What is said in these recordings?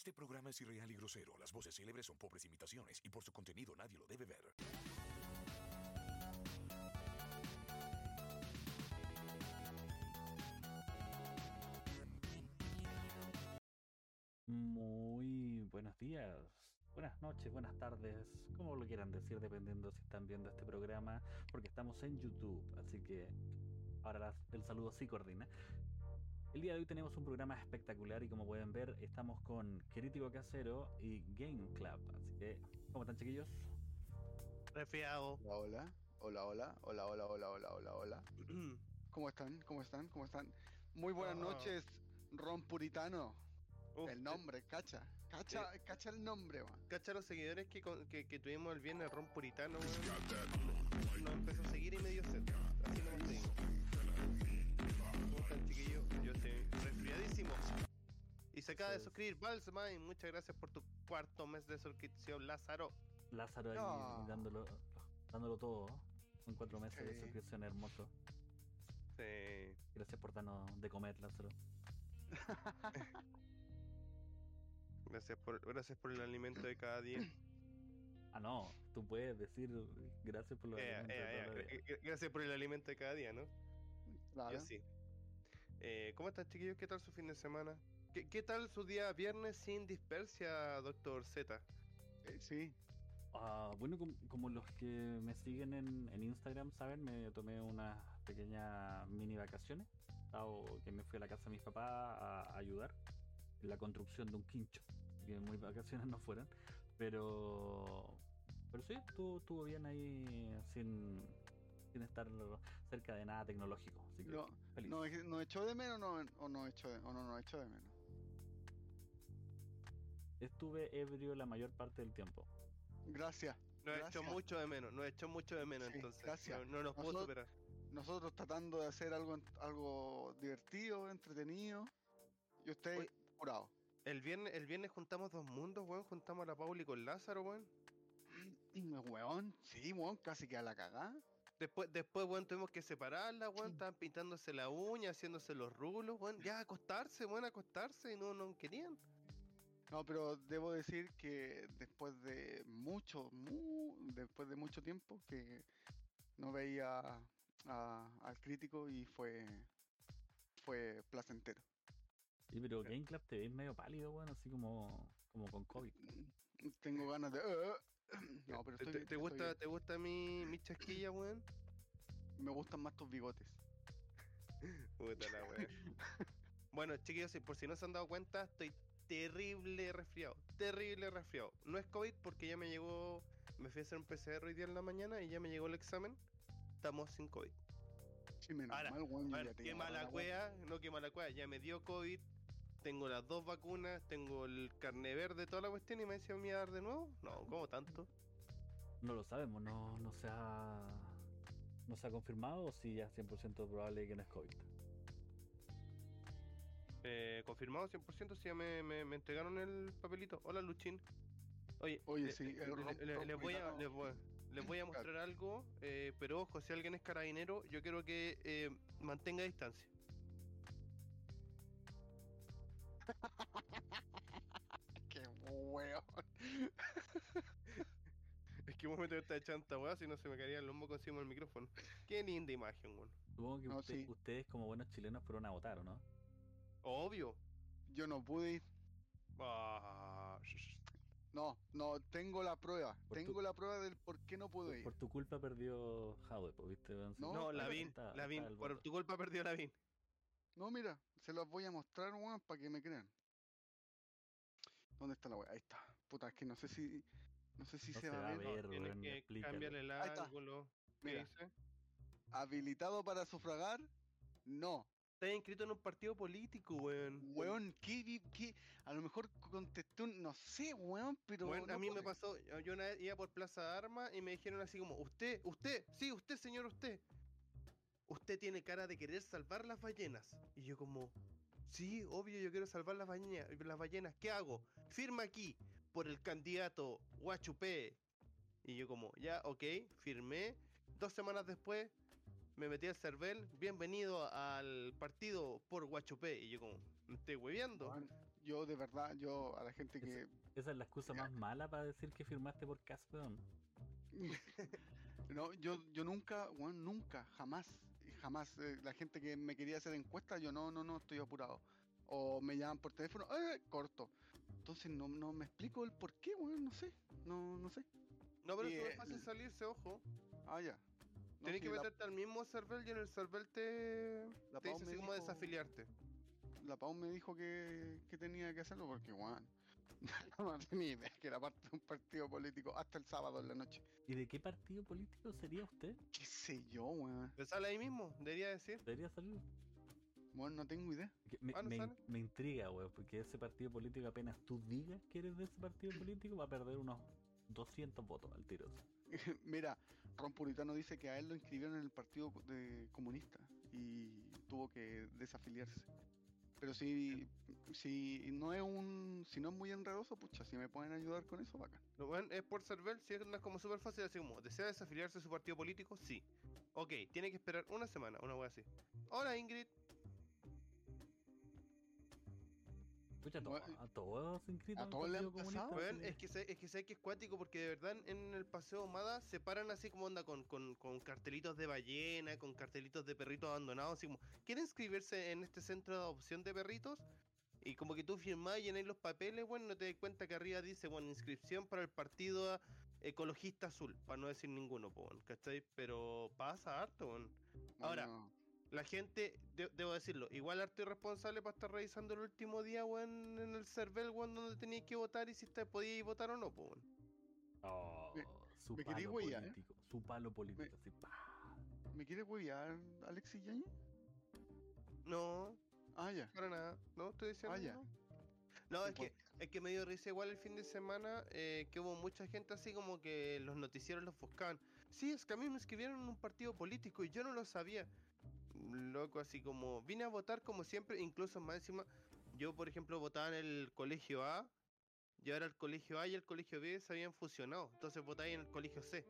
Este programa es irreal y grosero. Las voces célebres son pobres imitaciones y por su contenido nadie lo debe ver. Muy buenos días, buenas noches, buenas tardes, como lo quieran decir, dependiendo si están viendo este programa, porque estamos en YouTube, así que ahora el saludo sí coordina. El día de hoy tenemos un programa espectacular y como pueden ver, estamos con Crítico Casero y Game Club, así que, ¿cómo están chiquillos? Resfriado. Hola, hola, hola, hola, hola, hola, hola, hola, hola. ¿Cómo están? ¿Cómo están? ¿Cómo están? Muy buenas Ah. noches, Ron Puritano. Uf, el nombre, cacha. Cacha, cacha el nombre, man. Cacha los seguidores que, que, que tuvimos el viernes Ron Puritano, weón. Nos empezó a seguir y me dio Y se acaba de suscribir Balsma y muchas gracias por tu cuarto mes de suscripción, Lázaro. Lázaro ahí No. dándolo, dándolo todo, ¿no? son cuatro meses de suscripción hermoso. Sí. Gracias por darnos de comer, Lázaro. Gracias por, gracias por el alimento de cada día. Ah, no, tú puedes decir gracias por lo Eh, alimentos eh, de eh, eh, eh, gracias por el alimento de cada día, ¿no? Claro. Yo sí. Eh, ¿Cómo están, chiquillos? ¿Qué tal su fin de semana? ¿Qué, qué tal su día viernes sin dispersia, doctor Z? Eh, sí. Ah, bueno, com- como, los que me siguen en, en Instagram saben, me tomé unas pequeñas mini vacaciones. Dado que me fui a la casa de mis papás a, a ayudar en la construcción de un quincho. Que muy vacaciones no fueron. Pero. Pero sí, estuvo, estuvo bien ahí sin, sin estar cerca de nada tecnológico. Así que No, feliz. ¿No, no echó de menos no, o no echó de, o no, no echó de menos? Estuve ebrio la mayor parte del tiempo. Gracias. Nos echó mucho de menos, nos echó mucho de menos Sí, entonces. gracias. No, no nos pudo Nosotros- superar. Nosotros tratando de hacer algo, algo divertido, entretenido. Y usted Oye. curado. El viernes, el viernes juntamos dos mundos, weón. Juntamos a la Pauli con Lázaro, weón. Weón, sí, weón, casi que a la cagada. Después, después, weón, tuvimos que separarla, weón. Estaban pintándose la uña, haciéndose los rulos, weón. Ya, acostarse, weón, acostarse. Y no, no querían. No, pero debo decir que después de mucho, mu- después de mucho tiempo que no veía a- al crítico y fue fue placentero. Sí, pero. Game Club te ves medio pálido, bueno, así como, como con COVID. Tengo ganas de "Uh". no, pero ¿Te, estoy, te- te gusta, bien. ¿Te gusta mi, mi chasquilla, weón? me gustan más tus bigotes. Puta la weá. bueno, chiquillos, por si no se han dado cuenta, estoy terrible resfriado. Terrible resfriado. No es COVID porque ya me llegó. Me fui a hacer un PCR hoy día en la mañana y ya me llegó el examen. Estamos sin COVID. Sí, menos Ahora, mal, weón, qué mala la cueva, no qué mala cueva. Ya me dio COVID. Tengo las dos vacunas, tengo el carne verde, toda la cuestión y me decía me iba a dar de nuevo. No, ¿cómo tanto? No lo sabemos, no, no se ha no se ha confirmado o si ya es 100% probable que no es COVID. Eh, confirmado 100%, si ya me, me- me entregaron el papelito. Hola, Luchín. Oye, Oye, le- sí, le- le- le- les, voy a, les, voy, les voy a mostrar algo, eh, pero ojo, si alguien es carabinero, yo quiero que eh, mantenga distancia. Weón. Es que vos me esta chanta, weá, si no se me caería el lomo encima del micrófono. Qué linda imagen, weón. Supongo que No, usted- sí. ustedes como buenos chilenos fueron a votar, ¿o no? Obvio. Yo no pude ir. Ah, No, no, tengo la prueba. Por tengo tu- la prueba del por qué no pude ir. Por tu culpa perdió Jadwe, pues, ¿viste? No, no, Lavín, está- Lavín, está por tu culpa perdió Lavín. No, mira, se los voy a mostrar, weón, para que me crean. ¿Dónde está la weá? Ahí está. Puta, es que no sé si. No sé si No se, va a ver. Tienes weón, que explícalo. cambiarle el está. ángulo. ¿Qué Mira. dice? ¿Habilitado para sufragar? No. Estás inscrito en un partido político, weón. Weón, ¿qué? A lo mejor contesté un. No sé, weón, pero. Weón, no a mí me pasó, yo una vez iba por Plaza de Armas y me dijeron así como, usted, usted, sí, usted, señor, usted. Usted tiene cara de querer salvar las ballenas. Y yo como, sí, obvio, yo quiero salvar las ballenas. Las ballenas. ¿Qué hago? Firma aquí por el candidato Guachupé. Y yo como, ya, ok, firmé. Dos semanas después me metí al CERVEL, bienvenido al partido por Guachupé. Y yo como, me estoy hueveando. Yo de verdad, yo a la gente que Esa es la excusa Ya. más mala para decir que firmaste por Cas, weón. no, yo, yo nunca, weón, nunca, jamás, jamás, eh, la gente que me quería hacer encuestas, yo no, no, no, estoy apurado. O me llaman por teléfono, ¡eh! corto. Entonces no, no me explico el por qué, weón, no sé, no, no sé. No, pero Y, es eh, fácil salirse, ojo. Ah, ya. No, Tienes que la- meterte al mismo server y en el server te, La te dice me así como dijo- desafiliarte. la Pau me dijo que, que tenía que hacerlo porque, weón, no tenía idea que era parte de un partido político hasta el sábado en la noche. ¿Y de qué partido político sería usted? ¿Qué sé yo, weón? ¿Te sale ahí mismo? Debería decir. Debería salir. Weón, no tengo idea. Me, Ah, ¿no me in- sale? me intriga, weón, porque ese partido político, apenas tú digas que eres de ese partido político, va a perder unos 200 votos al tiro. Mira, Ron Puritano dice que a él lo inscribieron en el partido de comunista y tuvo que desafiliarse. Pero si, si no es un, si no es muy enredoso, pucha, si me pueden ayudar con eso, bacán. Lo bueno es por server, si es como súper fácil, así como, ¿desea desafiliarse de su partido político? Sí. Ok, tiene que esperar una semana, una wea así. Hola Ingrid. To- Bueno, a todos inscritos a todos le han pasado, es que sé, es que sé que es cuático porque de verdad en el paseo Mada se paran así como onda con, con, con cartelitos de ballena, con cartelitos de perritos abandonados, así como, ¿quieren inscribirse en este centro de adopción de perritos? Y como que tú firmás y llenáis los papeles, bueno, no te das cuenta que arriba dice, bueno, inscripción para el partido ecologista azul, para no decir ninguno, po, weón, ¿cachai? Pero pasa harto, weón. Ahora, No, La gente, de- debo decirlo, igual harto irresponsable para estar revisando el último día, weón, en el server, weón, donde tenías que votar y si te podías votar o no, po, weón. Oh, me- su me palo huevear, ¿eh? político. Su palo político, así, pa. ¿Me quieres huevear, Alexis Yañez? No, Ah, ya. para nada. No, estoy diciendo. Ah, ya. No, no es, que, es que me dio risa igual el fin de semana eh, que hubo mucha gente así como que los noticieros los buscaban. Sí, es que a mí me inscribieron en un partido político y yo no lo sabía. Loco, así como vine a votar como siempre, incluso más encima. Yo, por ejemplo, votaba en el colegio A y ahora el colegio A y el colegio B se habían fusionado. Entonces votaba en el colegio C.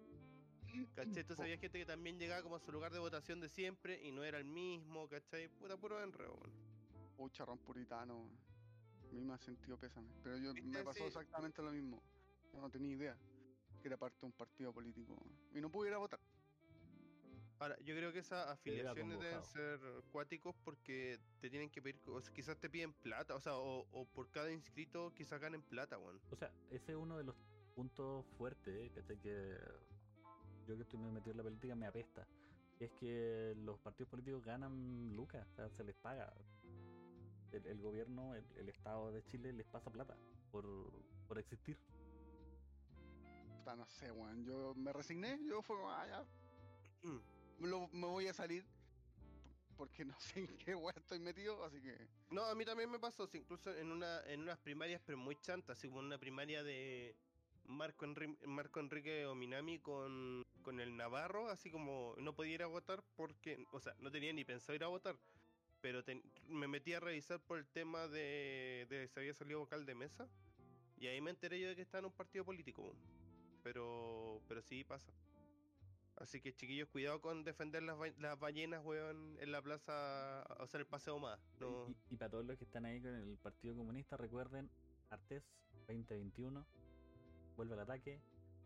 ¿Cachai? Entonces había gente que también llegaba como a su lugar de votación de siempre y no era el mismo, ¿cachai? Puta puro enredo. Pucha, Ron Puritano. A mí me ha sentido pésame. Pero yo me pasó Sí. exactamente lo mismo. Yo no tenía idea que era parte de un partido político. Y no pude ir a votar. Ahora, yo creo que esas afiliaciones deben ser cuáticos porque te tienen que pedir, o sea, quizás te piden plata, o sea, o, o por cada inscrito quizás ganen plata, weón. O sea, ese es uno de los puntos fuertes, ¿eh? ¿cachai? Que yo que estoy metido en la política me apesta. Es que los partidos políticos ganan lucas, o sea, se les paga. El, el gobierno, el, el Estado de Chile les pasa plata por, por existir. Puta, no sé, weón. Yo me resigné. Yo fue como, ah, ya. Mm. lo- me voy a salir. Porque no sé en qué weón estoy metido. Así que. No, a mí también me pasó, incluso en una en unas primarias, pero muy chantas, así como una primaria de Marco, Enri- Marco Enrique Ominami con, con el Navarro, así como no podía ir a votar porque, o sea, no tenía ni pensado ir a votar, pero me metí a revisar por el tema de, de si había salido vocal de mesa, y ahí me enteré yo de que estaba en un partido político, pero, pero sí pasa. Así que chiquillos, cuidado con defender las, ba- las ballenas, weón, en la plaza, o sea, el paseo más. No. Y, y para todos los que están ahí con el Partido Comunista, recuerden, Artés 2021, vuelve al ataque.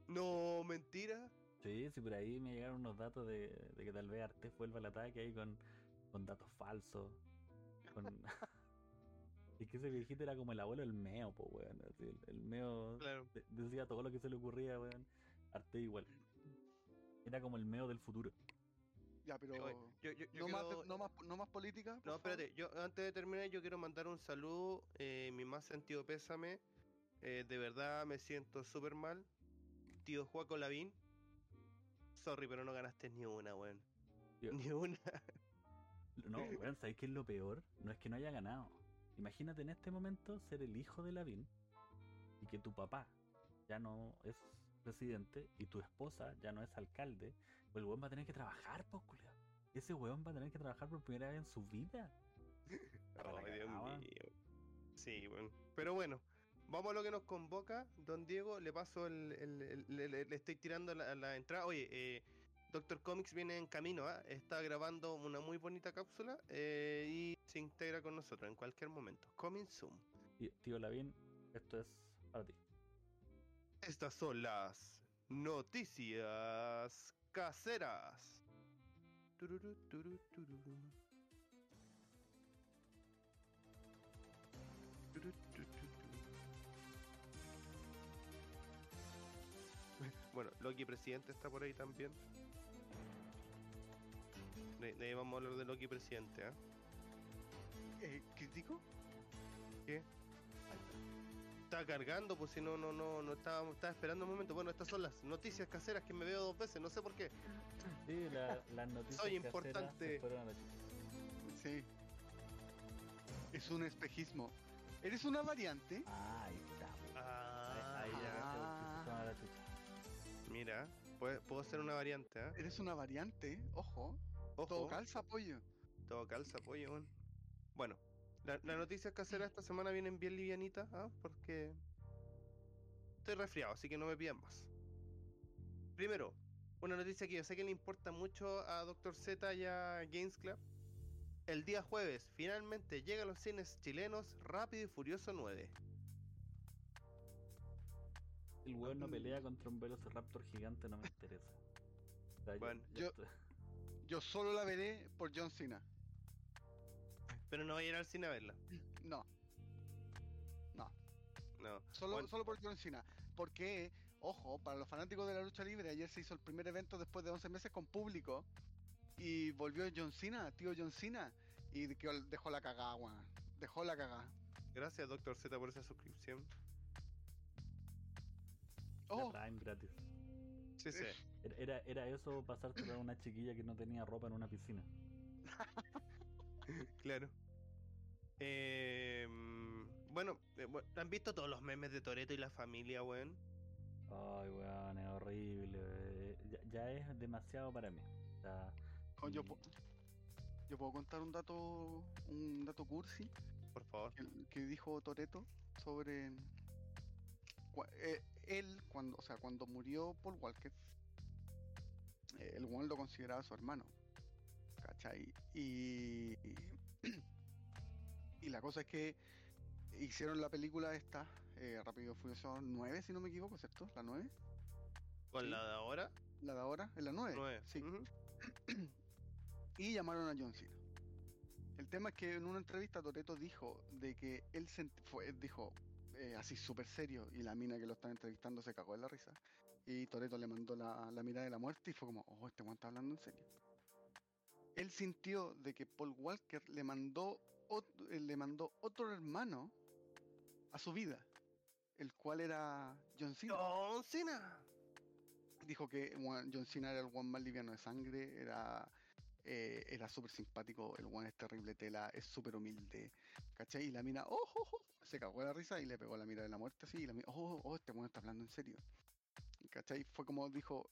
No, mentira. Sí, sí, por ahí me llegaron unos datos de, de que tal vez Artés vuelva al ataque ahí con, con datos falsos. Con... es que ese viejito era como el abuelo del meo, po, weón. así, el, el meo Claro. de- decía todo lo que se le ocurría, weón. Artés igual. Era como el meo del futuro. Ya, pero. Oye, Yo, yo- yo no, más, no, más, no más política. No, favor. espérate, yo antes de terminar yo quiero mandar un saludo, eh, mi más sentido pésame, eh, de verdad me siento súper mal, tío Juaco Lavín, sorry pero no ganaste ni una, weón, ni una, No, weón, ¿sabéis qué es lo peor? No es que no haya ganado. Imagínate en este momento ser el hijo de Lavín y que tu papá ya no es presidente y tu esposa ya no es alcalde, pues el weón va a tener que trabajar, pues. Ese weón va a tener que trabajar por primera vez en su vida. Ay, Dios mío, sí, weón, pero bueno, vamos a lo que nos convoca, don Diego, le paso el, el- el- le, estoy tirando la, la entrada, oye, eh, Doctor Comics viene en camino, ¿ah? está grabando una muy bonita cápsula eh, y se integra con nosotros en cualquier momento. Coming soon. Tío Lavín, esto es para ti. Estas son las noticias caseras. Tururú, tururú. Bueno, Loki presidente está por ahí también. De, de ahí vamos a hablar de Loki presidente, ¿ah? Eh, ¿Crítico? ¿Qué? Estaba cargando, pues si no, no, no, no estaba, estaba esperando un momento. Bueno, estas son las noticias caseras que me veo dos veces, no sé por qué. Sí, la- las noticias Soy caseras importante. chucha. Sí. Es un espejismo. ¿Eres una variante? Ah, ahí está. Ah, ahí ahí ya Ah. Mira, puede- puedo ser una variante, ¿ah? Eres una variante, ojo. Ojo, Todo calza, apoyo. todo calza, pollo, weón. Bueno, la- las noticias caseras esta semana vienen bien livianitas, ¿ah? Porque estoy resfriado, así que no me pidan más. Primero, una noticia que yo sé que le importa mucho a Dr. Z y a Games Club. El día jueves, finalmente llega a los cines chilenos Rápido y Furioso 9. El weón no pelea contra un Velociraptor gigante, no me interesa. O sea, Bueno, yo- Yo solo la veré por John Cena. Pero no voy a ir al cine a verla. No, No. solo, Bueno, solo por John Cena. Porque, ojo, para los fanáticos de la lucha libre, ayer se hizo el primer evento después de 11 meses con público. Y volvió John Cena, tío John Cena. Y que dejó la cagada, weón. Dejó la cagada. gracias, Dr. Z, por esa suscripción. la Oh, Prime gratis. Sí, sí. Era, era, era eso pasárselo a una chiquilla que no tenía ropa en una piscina. Claro. Eh, bueno, eh, bu- ¿han visto todos los memes de Toreto y la familia, weón? Ay, weón, es horrible. eh, Ya, ya es demasiado para mí. O sea, oh, yo, y- po- yo puedo contar un dato, un dato cursi Por favor. que, que dijo Toreto sobre eh, él cuando, o sea, cuando murió Paul Walker, eh, el one lo consideraba su hermano, ¿cachai? Y, y la cosa es que hicieron la película esta, eh, Rápido Furioso 9, si no me equivoco, ¿cierto? La 9, ¿Con Sí. la de ahora? la de ahora, es la 9. Nueve. Sí. Ujú. y llamaron a John Cena. El tema es que en una entrevista Toreto dijo de que él sent- fue, dijo eh, así súper serio y la mina que lo estaba entrevistando se cagó de la risa. Y Toreto le mandó la, la mirada de la muerte y fue como, oh, este weón está hablando en serio. Él sintió de que Paul Walker le mandó, eh, le mandó otro hermano a su vida, el cual era John Cena ¡John Cena! dijo que John Cena era el one más liviano de sangre, era eh, era súper simpático, el one es terrible tela, es súper humilde, ¿cachai? Y la mina, oh, oh, oh, se cagó de la risa y le pegó la mira de la muerte así, y la mina, oh, oh, este one está hablando en serio, ¿cachai? Fue como dijo,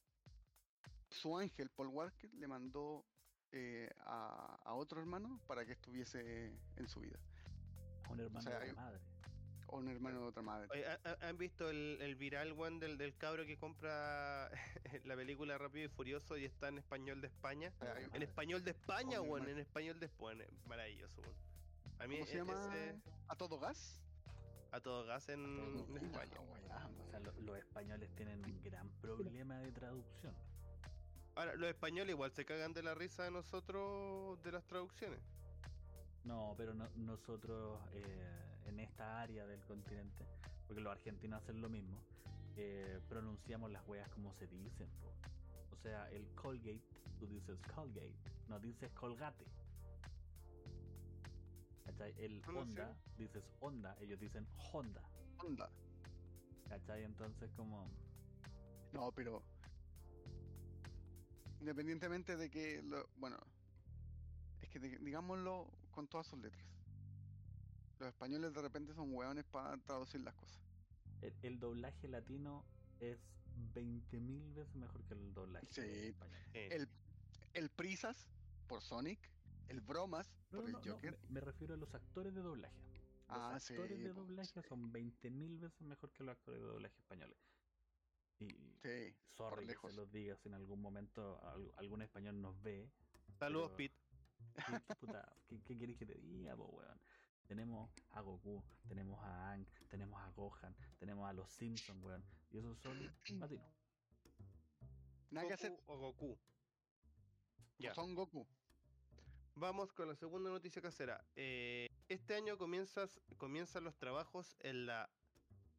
su ángel, Paul Walker, le mandó eh, a, a otro hermano para que estuviese en su vida, un hermano sea, de hay- madre. o un hermano de otra madre. Oye, ¿ha- ha- ¿Han visto el, el viral one del, del cabro que compra la película Rápido y Furioso y está en español de España? O sea, hay- En español de España, weón, hermano. en español de España. Maravilloso, weón. A mí ¿Cómo se llama? ese- ¿A todo gas? a todo gas en, todo en España. Ah, o sea, lo- los españoles tienen un gran problema de traducción. Ahora, los españoles igual se cagan de la risa de nosotros de las traducciones. No, pero no- nosotros eh, en esta área del continente, porque los argentinos hacen lo mismo, eh, pronunciamos las weas como se dicen. po. O sea, el Colgate, tú dices Colgate, no dices Colgate. ¿Cachai? El Ah. Honda, dices Honda, ellos dicen Honda. Onda. ¿Cachai? Entonces como... No, pero independientemente de que, lo- bueno, es que di- digámoslo con todas sus letras. Los españoles de repente son hueones para traducir las cosas. El, el doblaje latino es 20.000 veces mejor que el doblaje Sí. español. El, el Prisas por Sonic, el Bromas No, por no, el no, no, Joker. me, me refiero a los actores de doblaje. Los Ah, sí, actores de doblaje sí. son 20.000 veces mejor que los actores de doblaje españoles. Y Sí, sorry que se los diga si en algún momento al- algún español nos ve. Saludos, pero- Pete. ¿Qué, puta, ¿qué, qué querés que te diga, po, weón? Tenemos a Goku, tenemos a Ang, tenemos a Gohan, tenemos a los Simpsons, weón. Y esos son latinos. Goku o Goku. Ya. Son Goku. Vamos con la segunda noticia casera. Eh, este año comienzas, comienzan los trabajos en la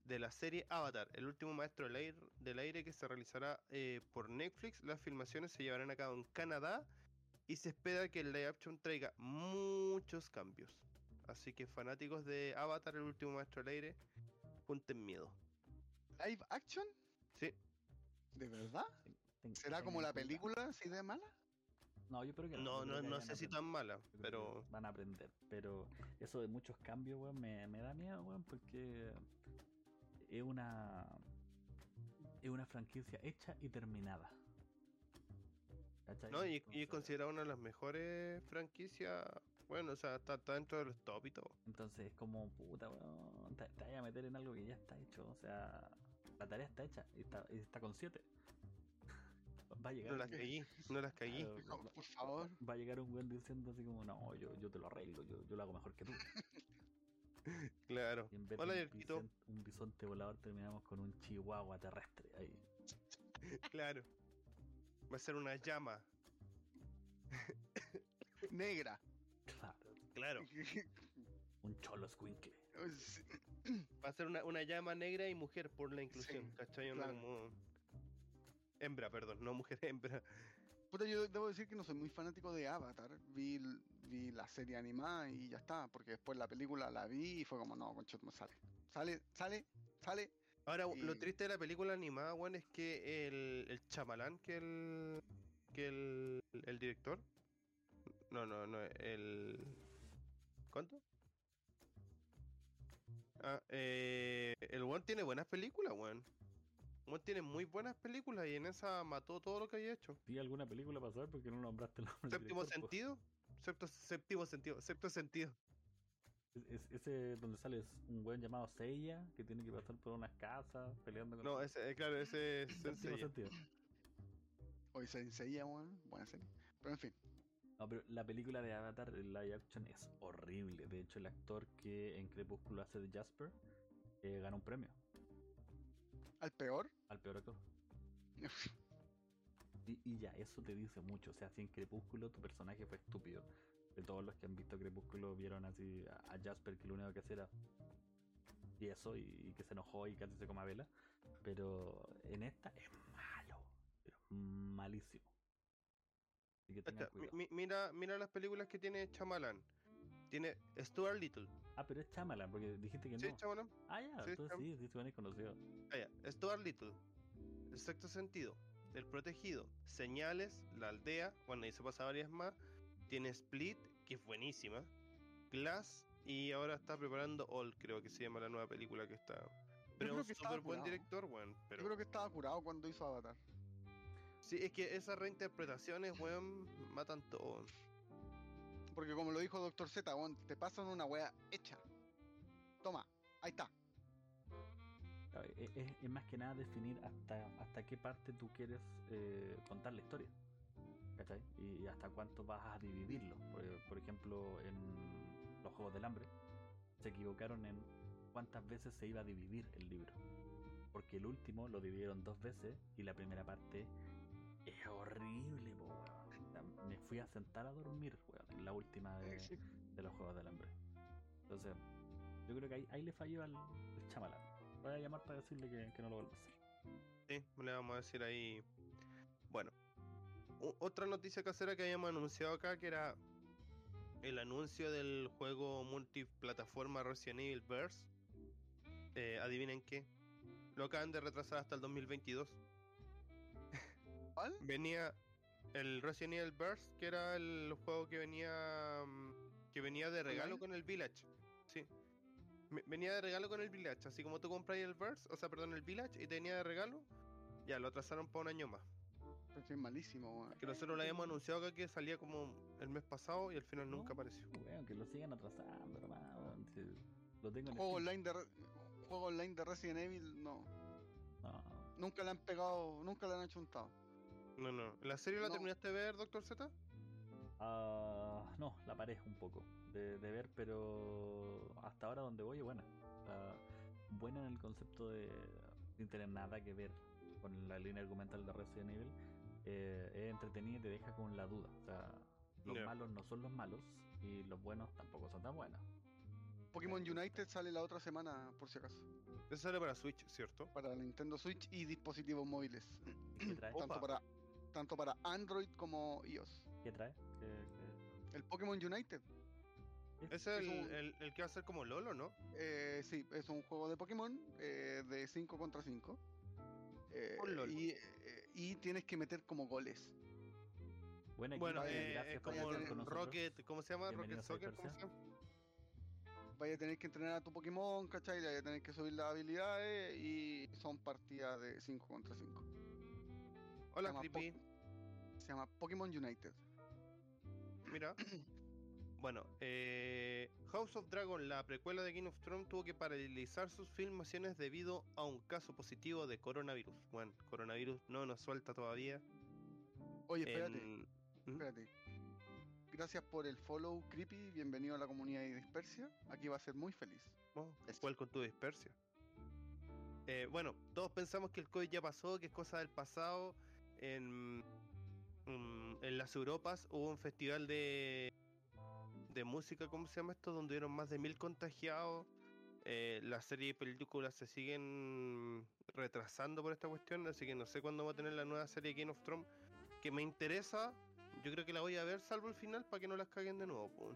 de la serie Avatar, el último maestro del aire, del aire que se realizará eh, por Netflix. Las filmaciones se llevarán a cabo en Canadá y se espera que el live action traiga muchos cambios. Así que fanáticos de Avatar, el último maestro del aire, punten miedo. ¿Live action? Sí, ¿De verdad? Ten- ¿Será ten como la película así de mala? No, yo creo que no, no, que no sé si tan mala, pero van a aprender. Pero eso de muchos cambios, weón, me, me da miedo, weón, porque es una es una franquicia hecha y terminada. ¿Cachai? no, y, y es Entonces- considerada una de las mejores franquicias. Bueno, o sea, está, está dentro de los top y todo. Entonces es como, puta, weón, te, te vayas a meter en algo que ya está hecho. O sea, la tarea está hecha y está, y está con 7. Va a llegar. No las un- cagué, no las cagué. claro, No, va- por favor. Va a llegar un weón diciendo así como, no, yo, yo te lo arreglo, yo, yo lo hago mejor que tú. Claro. Y en vez Hola, de un, Yerquito. bison- un bisonte volador terminamos con un chihuahua terrestre. Ahí. Claro. Va a ser una llama. Negra. Claro. Claro. Un cholo squinkle. Va a ser una, una llama negra y mujer por la inclusión. Sí, ¿Cachai? Una claro. como- Hembra, perdón, no mujer, hembra. Puta, yo debo decir que no soy muy fanático de Avatar. Vi, vi la serie animada y ya está. Porque después la película la vi y fue como, no, concho, no sale. Sale, sale, sale. Ahora, lo triste de la película animada, weón, es que el, el chamalán que el. que el, el director. No, no, no, el. ¿Cuánto? Ah, eh, el weón tiene buenas películas, weón. Weón tiene muy buenas películas y en esa mató todo lo que había hecho. ¿Vi alguna película pasar porque no nombraste el nombre del Séptimo sentido. Sexto, séptimo sentido. Sexto sentido. Es- es- ese donde sale es un weón llamado Seiya que tiene que pasar por unas casas peleando con. No, ese, eh, claro, ese es Séptimo sentido. Hoy se enseña, weón. Buena serie. Pero en fin. No, pero la película de Avatar, el live action, es horrible. De hecho, el actor que en Crepúsculo hace de Jasper eh, ganó un premio Al peor. al peor actor. Y, y ya, eso te dice mucho. O sea, si en Crepúsculo tu personaje fue estúpido. De todos los que han visto Crepúsculo vieron así a, a Jasper que lo único que hacía era. Y eso, y, y que se enojó y casi se come a vela. Pero en esta es malo. Pero malísimo. Así que tengan cuidado. mi- mira, mira las películas que tiene Chamalan. Tiene Stuart Little. Ah, pero es Chamalan, porque dijiste que ¿Sí, no. Chamalan? Ah, ya, Sí, entonces sí, sí, se van conocido. Ah, ya. Stuart Little. El sexto sentido. El protegido. Señales. La aldea. Bueno, ahí se pasa varias más. Tiene Split, que es buenísima. Glass. Y ahora está preparando All, creo que se llama la nueva película que está. Pero es un súper buen curado. director, weón. Pero... Yo creo que estaba curado cuando hizo Avatar. Sí, es que esas reinterpretaciones, weón, matan todo. Porque como lo dijo Doctor Z, te pasan una wea hecha. Toma, ahí está. Claro, e- Es, es más que nada definir hasta, hasta qué parte tú quieres eh, contar la historia. ¿Cachai? Y hasta cuánto vas a dividirlo. Por ejemplo, en los Juegos del Hambre se equivocaron en cuántas veces se iba a dividir el libro. Porque el último lo dividieron dos veces y la primera parte es horrible, Me fui a sentar a dormir, weón, en la última de, Sí. de los Juegos del Hambre. Entonces, yo creo que ahí, ahí le falló al, al Chamalán. Voy a llamar para decirle que, que no lo vuelva a hacer. Sí, le vamos a decir ahí. Bueno, otra noticia casera que habíamos anunciado acá, que era el anuncio del juego multiplataforma Resident Evil Verse. Eh, adivinen qué. Lo acaban de retrasar hasta el 2022. ¿Cuál? Venía el Resident Evil Verse, que era el juego que venía mm, que venía de regalo ¿Online? con el Village. Sí. Venía de regalo con el Village, así como tú compras el Verse, o sea, perdón, el Village y tenía de regalo, ya lo atrasaron para un año más. Es malísimo, weón. Que nosotros lo habíamos anunciado acá que salía como el mes pasado y al final nunca No, apareció. Weón, que lo sigan atrasando, hermano. weón, si Lo tengo en Juego online, de, juego online de Resident Evil, no. No, Nunca le han pegado, nunca le han achuntado. No, no. ¿La serie la No. terminaste de ver, Doctor Z? Ah, no, la paré un poco de, de ver, pero hasta ahora donde voy es buena. Buena en el concepto de sin tener nada que ver con la línea argumental de Resident Evil. eh, es entretenida y te deja con la duda. O sea, los malos no son los malos y los buenos tampoco son tan buenos. Pokémon United sale la otra semana, por si acaso, Eso sale para Switch, ¿cierto? para Nintendo Switch y dispositivos móviles, ¿Qué trae? tanto para tanto para Android como iOS. ¿Qué trae? ¿Qué- qué- El Pokémon United, es Es el, un- el- el que va a ser como Lolo, ¿no? eh, sí, es un juego de Pokémon eh, de 5 contra 5. Un LOL. y, eh, y tienes que meter como goles. Bueno, eh, gracias por como. Rocket, ¿cómo se llama? Rocket Soccer, ¿cómo se llama? Vaya a tener que entrenar a tu Pokémon, ¿cachai? Vaya a tener que subir las habilidades y son partidas de 5 contra 5. Hola, Creepy. Se llama Pokémon United. Mira. Bueno, eh, House of Dragon, la precuela de Game of Thrones, tuvo que paralizar sus filmaciones debido a un caso positivo de coronavirus. Bueno, coronavirus no nos suelta todavía. Oye, espérate, En- ¿Mm? espérate. Gracias por el follow, Creepy. Bienvenido a la comunidad de Dispersia. Aquí va a ser muy feliz. Oh. ¿Cuál con tu dispersia? Eh, bueno, todos pensamos que el COVID ya pasó, que es cosa del pasado. En, en las Europas hubo un festival de, de música, ¿cómo se llama esto? Donde hubieron más de mil contagiados. Eh, las series y películas se siguen retrasando por esta cuestión, así que no sé cuándo va a tener la nueva serie Game of Thrones. Que me interesa, yo creo que la voy a ver, salvo el final, para que no las caguen de nuevo. po.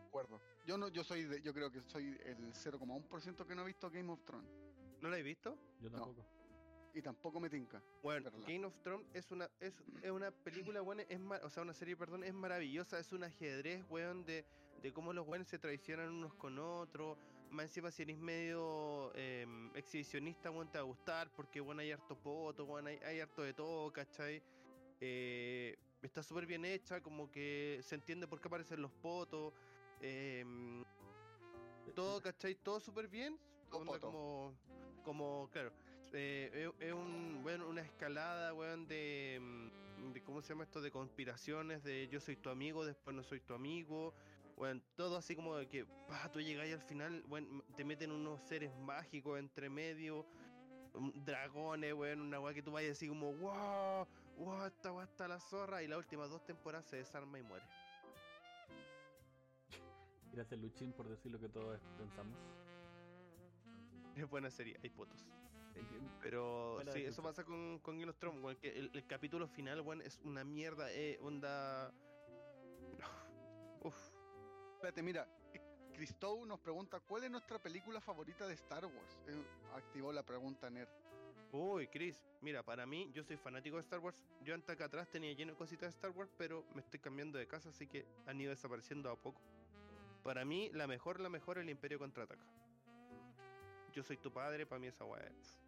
De acuerdo. Yo no, yo soy de- yo creo que soy el 0,1% que no he visto Game of Thrones. ¿No la he visto? Yo No. Y tampoco me tinca. Bueno, verla. Game of Thrones es una, es, es una película, buena, es ma- o sea, una serie, perdón, es maravillosa, es un ajedrez, weón, de, de cómo los weones se traicionan unos con otros. Más encima, si eres medio em, exhibicionista, weón, te va a gustar, porque, bueno, hay harto poto, weón, hay, hay harto de todo, ¿cachai? Eh, está súper bien hecha, como que se entiende por qué aparecen los potos. em, todo, ¿cachai? Todo súper bien. Onda como, como, claro. Eh, es, es un, bueno, una escalada, weón, de, mm, de. ¿Cómo se llama esto? De conspiraciones, de yo soy tu amigo, después no soy tu amigo. Weón, todo así como de que, pa, tú llegas y al final, weón, te meten unos seres mágicos entre medio. Dragones, weón, una weá que tú vayas así como, wow, wow, esta weá está la zorra. Y las últimas dos temporadas se desarma y muere. Gracias, Luchín, por decir lo que todos pensamos. Es buena serie, hay fotos. Pero Buena sí, eso pasa con, con Game of Thrones, que el, el capítulo final, weón, es una mierda, eh, onda... Uf, Espérate, mira. Cristou nos pregunta ¿Cuál es nuestra película favorita de Star Wars? Eh, activó la pregunta Nerd. Uy, Chris, mira, para mí, yo soy fanático de Star Wars. Yo antes acá atrás tenía lleno de cositas de Star Wars, pero me estoy cambiando de casa, así que han ido desapareciendo a poco. Para mí, la mejor, la mejor, el Imperio contraataca. Yo soy tu padre, para mí esa weá es.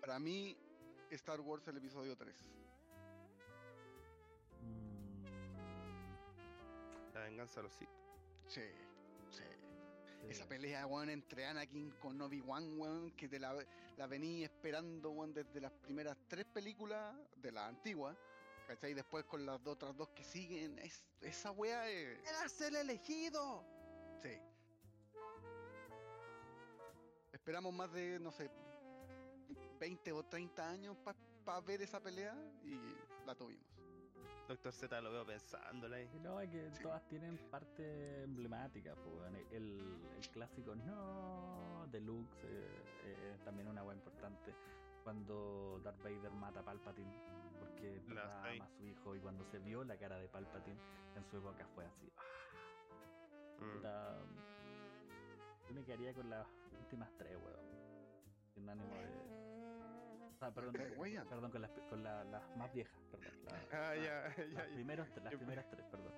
Para mí, Star Wars el episodio 3. mm, La venganza de los Sith. Sí, sí. sí. Esa pelea, weón, entre Anakin con Obi-Wan, weón, que te la, la venía esperando, weón, desde las primeras tres películas de la antigua. ¿Cachai? Después con las otras dos que siguen. Es, esa wea es. ¡Eras el elegido! Sí. Esperamos más de, no sé, 20 o 30 años para ver esa pelea y la tuvimos. Doctor Z lo veo pensándola ahí. No, es que Sí. todas tienen parte emblemática. pues, el, el clásico no deluxe eh, eh, también una hueá importante. Cuando Darth Vader mata a Palpatine porque ama a su hijo y cuando se vio la cara de Palpatine en su época fue así. ah, Mm. Yo me quedaría con las últimas tres, weón. Sin ánimo de. Ah, perdón, perdón, con las, con la- las más viejas, perdón. la- Ah, la- ya, ya, las, ya. primeros- las Yo- primeras tres, perdón.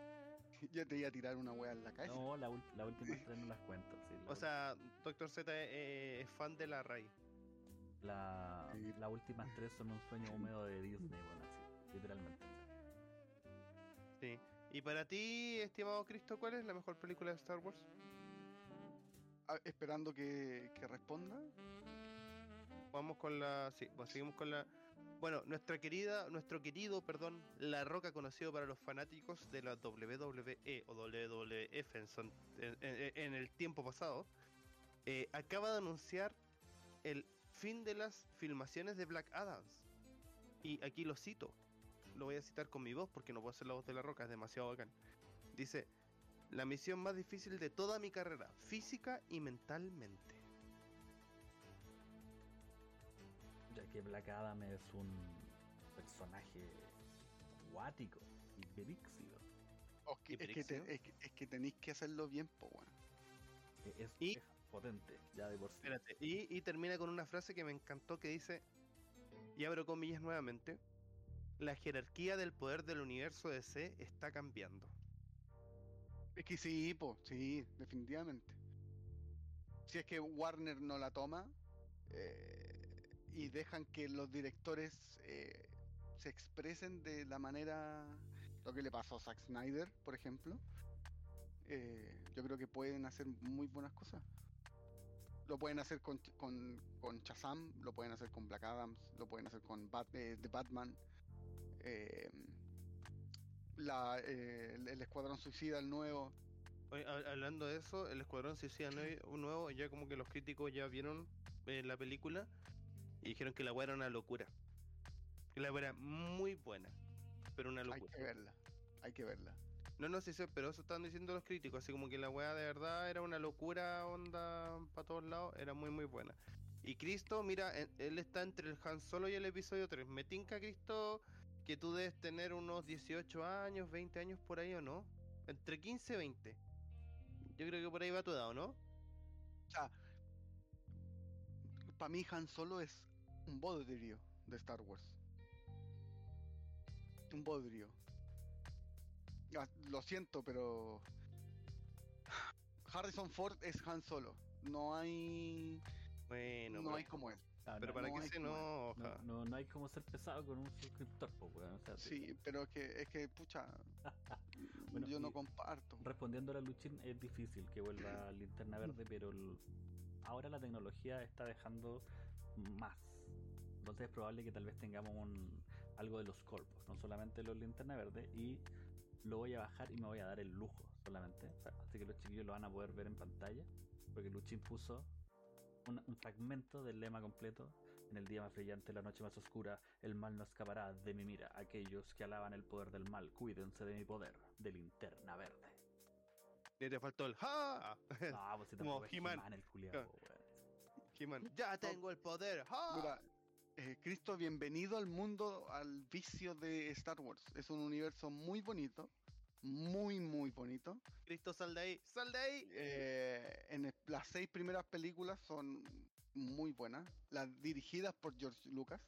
Yo te iba a tirar una wea en la cabeza. No, la las últimas tres no las cuento. Sí, la O sea, Doctor Z es, es fan de la ul- la- Sí. las últimas tres son un sueño húmedo de Disney, bueno, así, literalmente. Sí. Y para ti, estimado Cristo, ¿cuál es la mejor película de Star Wars? Esperando que, que responda. Vamos con la. Sí, pues seguimos con la. Bueno, nuestra querida, nuestro querido, perdón, La Roca, conocido para los fanáticos de la WWE o WWF en, son- en- en- en el tiempo pasado, eh, acaba de anunciar el fin de las filmaciones de Black Adams. Y aquí lo cito. Lo voy a citar con mi voz porque no puedo hacer la voz de La Roca, es demasiado bacán. Dice, la misión más difícil de toda mi carrera, física y mentalmente. Ya que Black Adam es un personaje acuático y beríxido. O que- ¿Y es, que Brixio? te- es, que, es que tenéis que hacerlo bien, po, weón. que Es, Y- es potente, ya de por sí. Espérate. Y, y termina con una frase que me encantó que dice, y abro comillas nuevamente, la jerarquía del poder del universo DC está cambiando. Es que sí, po, sí, definitivamente. Si es que Warner no la toma eh, y dejan que los directores eh, se expresen de la manera, lo que le pasó a Zack Snyder, por ejemplo, eh, yo creo que pueden hacer muy buenas cosas. Lo pueden hacer con, con, con Shazam, lo pueden hacer con Black Adams, lo pueden hacer con eh, The Batman. eh, la, eh, el, el Escuadrón Suicida, el nuevo. Oye, hablando de eso, el Escuadrón Suicida Nue- nuevo, ya como que los críticos ya vieron eh, la película y dijeron que la weá era una locura. Que la weá era muy buena, pero una Hay locura. que verla, hay que verla. No, no, sí sé, pero eso están diciendo los críticos, así como que la weá de verdad era una locura, onda para todos lados, era muy muy buena. Y Cristo, mira, él está entre el Han Solo y el episodio 3. Me tinca, Cristo, que tú debes tener unos 18 años, 20 años por ahí o no. Entre 15 y 20. Yo creo que por ahí va tu edad, ¿o no? O sea, para mí Han Solo es un bodrio de Star Wars. Un bodrio. Lo siento, pero Harrison Ford es Han Solo. No hay, Bueno, no hay como él. Pero no, para no qué se enoja. no, no, no hay como ser pesado con un suscriptor, pues, weón. O sea, Sí, pero es que, es que pucha, Bueno, yo no comparto. Respondiendo a la Luchín, es difícil que vuelva linterna verde, pero el- ahora la tecnología está dejando más. Entonces es probable que tal vez tengamos un, algo de los corpos, no solamente los linterna verde, y lo voy a bajar y me voy a dar el lujo solamente. O sea, así que los chiquillos lo van a poder ver en pantalla, porque Luchín puso un, un fragmento del lema completo. En el día más brillante, la noche más oscura, el mal no escapará de mi mira. Aquellos que alaban el poder del mal, cuídense de mi poder, de linterna verde. Y te faltó el ¡Ja! Ah, pues si Como el. He-Man, Ya tengo el poder. ¡Ja! Mira, eh, Cristo, bienvenido al mundo, al vicio de Star Wars. Es un universo muy bonito, muy, muy bonito. Cristo, sal de ahí, sal de ahí. Eh, en el- las seis primeras películas son muy buenas, las dirigidas por George Lucas.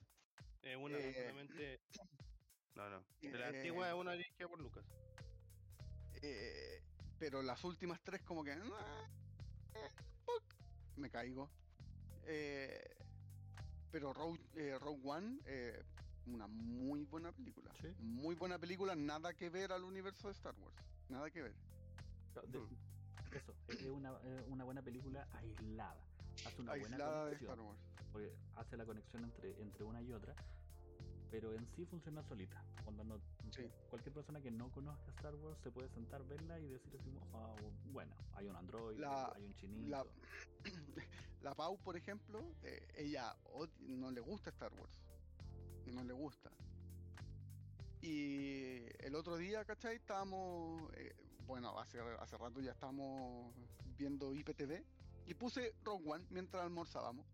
Eh, una eh, solamente. No, no. De la eh, antigua es una dirigida por Lucas. eh, pero las últimas tres como que... eh, me caigo. Eh, pero Rogue, eh, Rogue One, eh, una muy buena película. Sí. Muy buena película, nada que ver al universo de Star Wars. Nada que ver. De- Mm. Eso, es una, una buena película aislada. Hace una Aislada buena de conexión. Star Wars. porque hace la conexión entre, entre una y otra, pero en sí funciona solita. Cuando no, Sí. Cualquier persona que no conozca Star Wars se puede sentar, verla y decir así, como, "Ah, bueno, hay un android, La- hay un chinito. La, la Pau, por ejemplo, eh, ella no le gusta Star Wars. No le gusta. Y el otro día, ¿cachai? Estábamos, eh, bueno, hace, hace rato ya estábamos viendo IPTV y puse Rogue One mientras almorzábamos.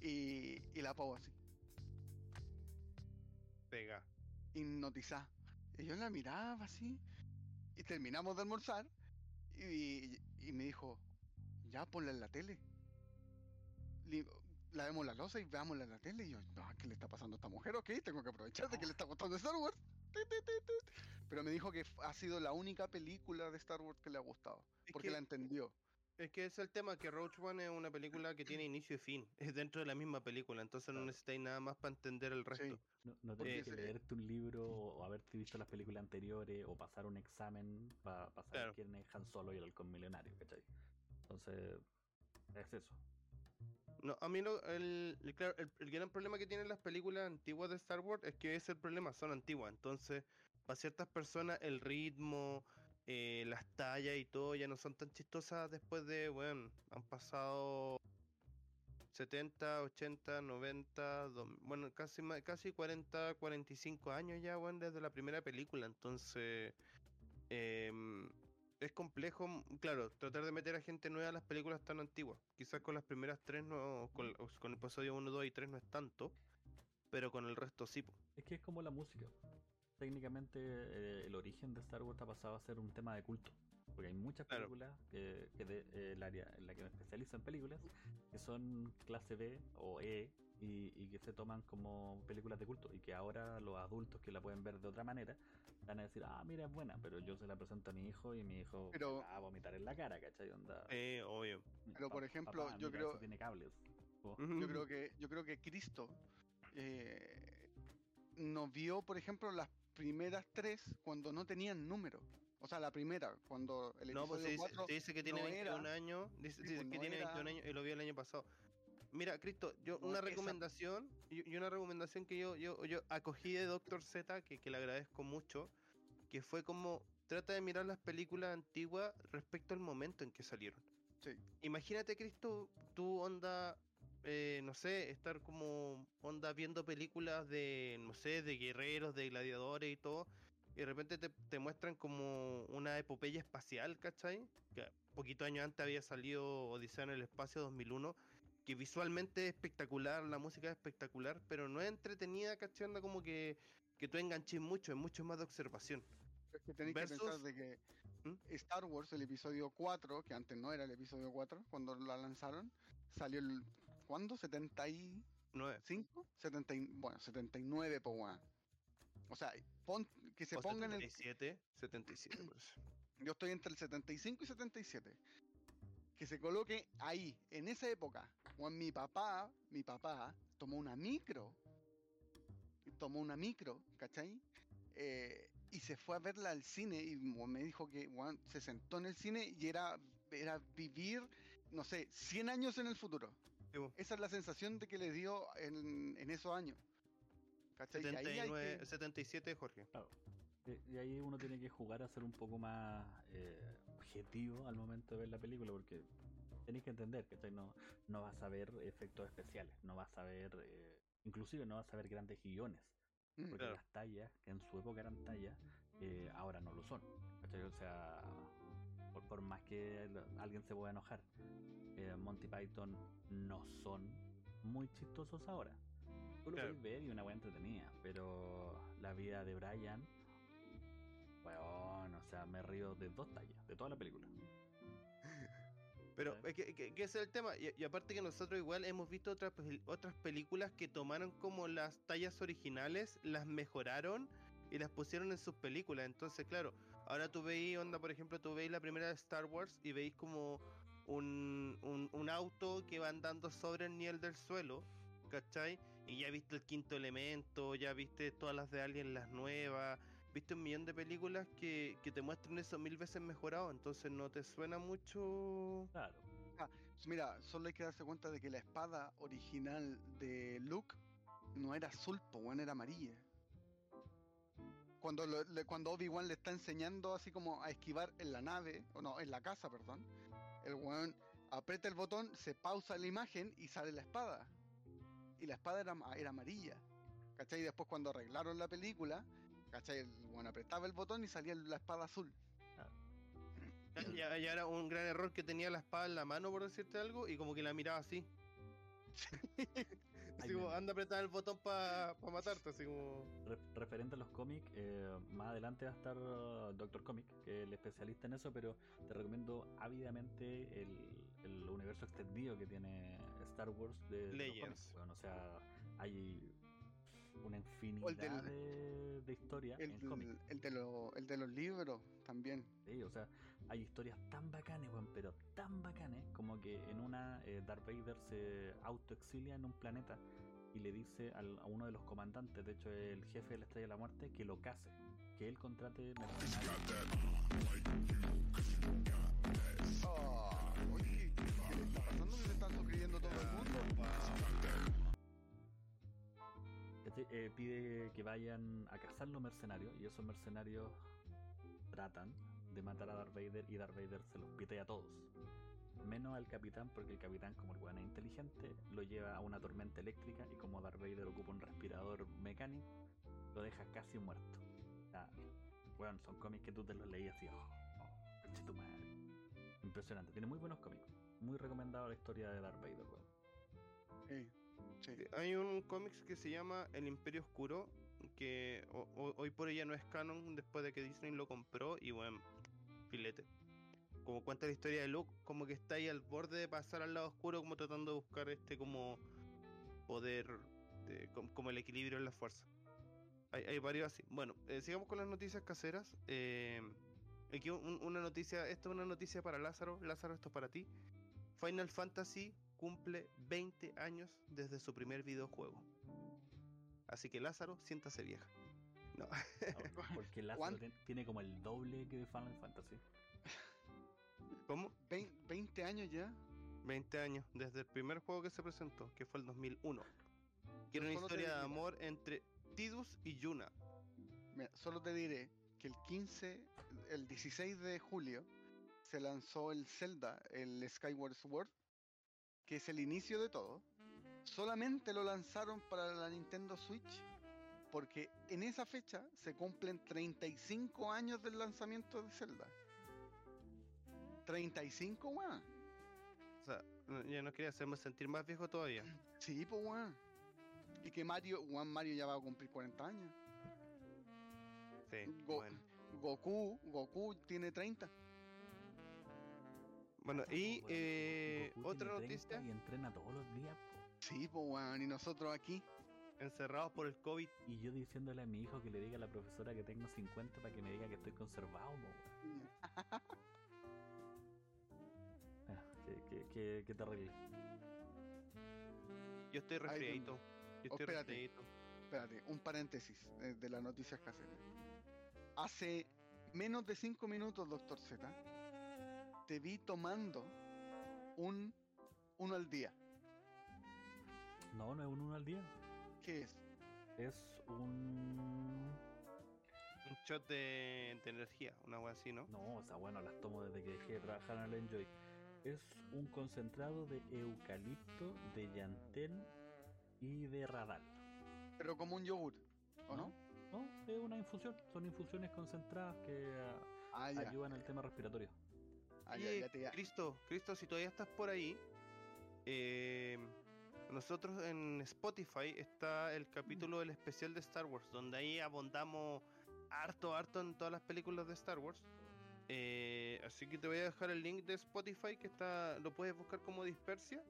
Y, y la Pau así, Pega. hipnotizada. Y yo la miraba así. Y terminamos de almorzar. Y, y me dijo, ya ponla en la tele. Le digo, lavemos la losa y veámosla en la tele. Y yo, no, ¿qué le está pasando a esta mujer? Ok, tengo que aprovechar de que le está gustando Star Wars. Pero me dijo que ha sido la única película de Star Wars que le ha gustado. Es Porque que- la entendió. Es que es el tema, que Roach One es una película que tiene inicio y fin. Es dentro de la misma película, entonces no necesitáis nada más para entender el resto. No, no tenés que leerte un libro o haberte visto las películas anteriores o pasar un examen para saber Claro. quién es Han Solo y el halcón milenario, ¿cachai? Entonces, es eso. No, a mí lo- el, el- el, gran problema que tienen las películas antiguas de Star Wars es que ese problema, son antiguas. Entonces, para ciertas personas, el ritmo, eh, las tallas y todo ya no son tan chistosas después de, bueno, han pasado 70, 80, 90, dom- bueno, casi, casi 40, 45 años ya, bueno, desde la primera película. Entonces, em, es complejo, mm, claro, tratar de meter a gente nueva a las películas tan antiguas. Quizás con las primeras tres no, con, o con el episodio 1, 2 y 3 no es tanto, pero con el resto sí. Es que es como la música. Técnicamente eh, el origen de Star Wars ha pasado a ser un tema de culto. Porque hay muchas Claro. películas que, que de, eh, el área en la que me especializo en películas que son clase B o E y, y que se toman como películas de culto y que ahora los adultos que la pueden ver de otra manera van a decir, ah, mira, es buena, pero yo se la presento a mi hijo y mi hijo Pero- va a vomitar en la cara, ¿cachai? Onda, Eh, obvio. pero, por "Pa- ejemplo, papá, yo mira, creo- tiene cables. Yo creo que, yo creo que Cristo eh, no vio, por ejemplo, las primeras tres cuando no tenían número. O sea, la primera, cuando el No, pues se episodio dice, 4 se dice que tiene no 21 era- años. Dice, pues, que no tiene era- 21 años y lo vi el año pasado. Mira, Cristo, yo una recomendación y, y una recomendación que yo, yo, yo acogí de Doctor Z, que, que le agradezco mucho, que fue como trata de mirar las películas antiguas respecto al momento en que salieron. Sí. Imagínate, Cristo, tú onda, eh, no sé, estar como onda viendo películas de, no sé, de guerreros, de gladiadores y todo, y de repente te, te muestran como una epopeya espacial, ¿cachai? Que poquito años antes había salido Odisea en el Espacio 2001, que visualmente es espectacular, la música es espectacular, pero no es entretenida, ¿cachai? Onda como que, que tú enganches mucho, es mucho más de observación. Es que tenéis que pensar Versus- de que ¿Mm? Star Wars, el episodio 4, que antes no era el episodio 4, cuando la lanzaron, salió el. ¿Cuándo? ¿75? No es. 70 y- bueno, 79, pues weón. O sea, pon- que se O pongan en. 77, 77, pues. Yo estoy entre el 75 y 77. Que se coloque ahí, en esa época. Cuando mi papá, mi papá, tomó una micro. Tomó una micro, ¿cachai? Eh, y se fue a verla al cine y me dijo que weón, se sentó en el cine y era, era vivir, no sé, 100 años en el futuro. Sí. Esa es la sensación de que le dio en, en esos años. ¿Cachai? Y ahí hay 79, que- 77, Jorge. Claro. Y- Y ahí uno tiene que jugar a ser un poco más eh, objetivo al momento de ver la película, porque tenéis que entender, que No, no vas a ver efectos especiales, no vas a ver, eh, inclusive no vas a ver grandes guiones, Mm, porque Claro. las tallas, que en su época eran tallas, eh, ahora no lo son. ¿cachai? O sea, por, por más que alguien se pueda enojar, eh, Monty Python no son muy chistosos ahora. Tú lo Claro. puedes ver y una buena entretenida, pero la vida de Brian, bueno, o sea, me río de dos tallas, de toda la película. Pero es que, que- que ese es el tema. Y, y aparte que nosotros igual hemos visto otras, otras películas que tomaron como las tallas originales, las mejoraron y las pusieron en sus películas. Entonces, claro, ahora tú veis, onda, por ejemplo, tú veis la primera de Star Wars y veis como un, un, un auto que va andando sobre el nivel del suelo, ¿cachai? Y ya viste el quinto elemento, ya viste todas las de Alien, las nuevas, viste un millón de películas que, que te muestran eso mil veces mejorado, entonces no te suena mucho... Claro. Mira, solo hay que darse cuenta de que la espada original de Luke no era azul, weón, era amarilla. Cuando, lo- le- cuando Obi-Wan le está enseñando así como a esquivar en la nave, o no, en la casa, perdón, el weón aprieta el botón, se pausa la imagen y sale la espada. Y la espada era, era amarilla. ¿Cachai? Y después cuando arreglaron la película, ¿cachai? El weón apretaba el botón y salía la espada azul. Ya, ya era un gran error que tenía la espada en la mano, por decirte algo, y como que la miraba así. así como, anda a apretar el botón para matarte, así como... Re- referente a los cómics, eh, más adelante va a estar uh, Doctor Comic, que es el especialista en eso, pero te recomiendo ávidamente el, el universo extendido que tiene Star Wars de, Legends. weón. O sea, hay una infinidad el del- de, de historias El, el de lo- el de los libros también. Sí, o sea, hay historias tan bacanes, weón, pero tan bacanes como que en una eh, Darth Vader se autoexilia en un planeta y le dice al- a uno de los comandantes, de hecho el jefe de la Estrella de la Muerte, que lo case, que él contrate mercenarios. Ah, oye, ¿qué le está pasando? ¿Que se están suscribiendo todo el mundo? Eh, pide que vayan a cazar los mercenarios y esos mercenarios tratan de matar a Darth Vader y Darth Vader se los pite a todos. Menos al capitán porque el capitán como el weón es inteligente lo lleva a una tormenta eléctrica y como Darth Vader ocupa un respirador mecánico lo deja casi muerto. O sea, weón, son cómics que tú te los leías así, oh, oh, tu madre. Impresionante, tiene muy buenos cómics. Muy recomendado la historia de Darth Vader, weón. Sí, sí. Hay un cómics que se llama El Imperio Oscuro, que ho- ho- hoy por ella no es canon después de que Disney lo compró y bueno, filete. Como cuenta la historia de Luke, como que está ahí al borde de pasar al lado oscuro, como tratando de buscar este como poder, de- com- como el equilibrio en la fuerza. Hay, varios así. Bueno, eh, sigamos con las noticias caseras. Eh, aquí un- una noticia, esto es una noticia para Lázaro. Lázaro, esto es para ti. Final Fantasy cumple 20 años desde su primer videojuego. Así que Lázaro, siéntase vieja. No, Porque Lázaro ¿Cuán- tien- tiene como el doble que de Final Fantasy. ¿cómo? Vein- 20 años ya. 20 años desde el primer juego que se presentó, que fue el 2001. Que era una historia de amor entre Tidus y Yuna. Mira, solo te diré que el 15, el 16 de julio, se lanzó el Zelda, el Skyward Sword, que es el inicio de todo. Solamente lo lanzaron para la Nintendo Switch, porque en esa fecha se cumplen 35 años del lanzamiento de Zelda. 35, weón. O sea, ya no quería hacerme sentir más viejo todavía. Sí, pues, weón. Y que Mario, weón, Mario ya va a cumplir 40 años. Sí, Go- bueno. Goku, Goku tiene 30. Bueno, y eh, Goku otra tiene 30 noticia, Y entrena todos los días, po. Sí, pues, weón. Y nosotros aquí. encerrados por el COVID. Y yo diciéndole a mi hijo que le diga a la profesora que tengo 50 para que me diga que estoy conservado, po, weón. Ah, qué, qué, qué, qué terrible. Yo estoy resfriadito. Yo Oh, estoy espérate. resfriadito. Espérate, un paréntesis eh, de las noticias caseras. Hace menos de 5 minutos, doctor Z, te vi tomando un uno al día. No, no es un uno al día. ¿Qué es? Es un. Un shot de, de energía, una wea así, ¿no? No, o sea, bueno, las tomo desde que dejé de trabajar en el Enjoy. Es un concentrado de eucalipto, de llantén y de radal. Pero como un yogur, ¿o no? No, es una infusión. Son infusiones concentradas que ah, Ah, ayudan al tema respiratorio. Ah, ya, Oye, ya te ya. Cristo, Cristo, si todavía estás por ahí, eh, nosotros en Spotify está el capítulo del especial de Star Wars, donde ahí abondamos harto, harto en todas las películas de Star Wars. Eh, así que te voy a dejar el link de Spotify que está, lo puedes buscar como Dispersia.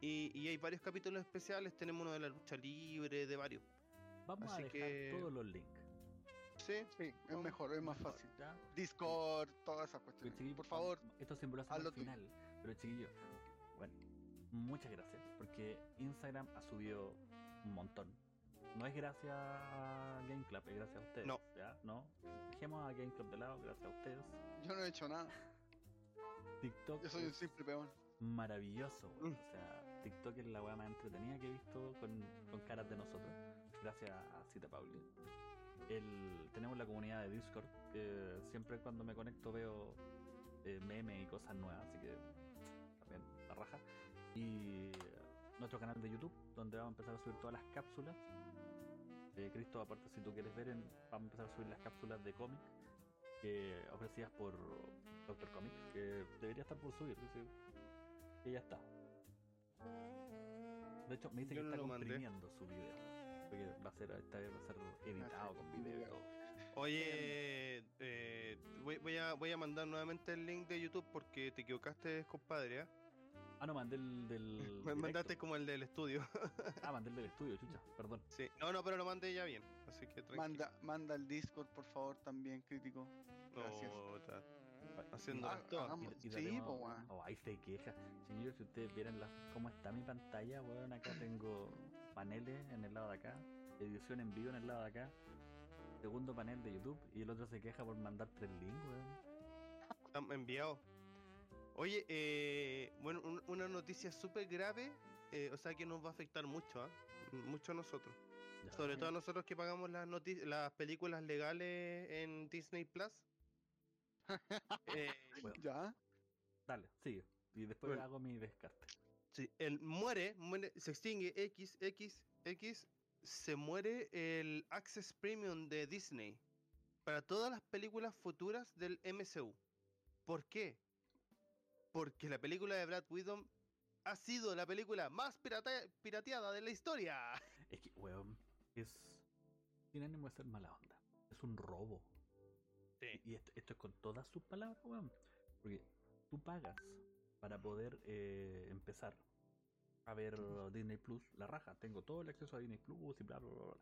Y, y hay varios capítulos especiales, tenemos uno de la lucha libre, de varios. Vamos Así a dejar que- todos los links. Sí, Sí, es mejor, es más Mejor, fácil. ¿ya? Discord, todas esas cuestiones. Por favor, Esto siempre lo hacemos hazlo al tú. final. Pero chiquillos, bueno, muchas gracias. Porque Instagram ha subido un montón. No es gracias a Game Club, es gracias a ustedes. No. ¿ya? No. Dejemos a Game Club de lado, gracias a ustedes. yo no he hecho nada. TikTok Yo soy un simple peón. maravilloso. Mm. O sea, TikTok es la weá más entretenida que he visto con, con caras de nosotros. Gracias a Cita Pauli. El, tenemos la comunidad de Discord, que siempre cuando me conecto veo eh, memes y cosas nuevas, así que también la raja. Y nuestro canal de YouTube, donde vamos a empezar a subir todas las cápsulas. Eh, Cristo, aparte, si tú quieres ver, en- vamos a empezar a subir las cápsulas de cómic que ofrecidas por Doctor Comics, que debería estar por subir, que ya está. De hecho, me dice Yo que no está mandé. comprimiendo su video. Porque va a ser, esta vez va a ser editado con video y todo. Oye, eh, voy, voy a, voy a mandar nuevamente el link de YouTube porque te equivocaste, compadre. ¿ah? Ah, no, mandé el del. Me mandaste como el del estudio. Ah, mandé el del estudio, chucha, perdón. sí. No, no, pero lo mandé ya bien. Así que tranquilo. Manda, manda el Discord, por favor, también, crítico. Gracias. No, haciendo Ah, Y- y sí, daremos- po, weón. Oh, ahí se queja. Señor, si ustedes vieran la- cómo está mi pantalla, weón, acá tengo paneles en el lado de acá, edición en vivo en el lado de acá, segundo panel de YouTube y el otro se queja por mandar tres links, weón. Están enviados. Oye, eh, bueno, un- una noticia súper grave, eh, o sea que nos va a afectar mucho, ¿ah? mucho a nosotros. Ya. Sobre todo nosotros que pagamos las, las películas legales en Disney Plus. Eh, Bueno, ¿Ya? dale, sigue. Y después Bueno. hago mi descarte. sí, él muere, muere, se extingue X, X, X, se muere el Access Premium de Disney para todas las películas futuras del MCU. ¿Por qué? Porque la película de Brad Widow ha sido la película más pirata- pirateada de la historia. Es que, weón, es. Sin ánimo de ser mala onda. Es un robo. Y esto, esto es con todas sus palabras, weón. Porque tú pagas para poder eh, empezar a ver Disney Plus, la raja. Tengo todo el acceso a Disney Plus y bla, bla, bla. bla.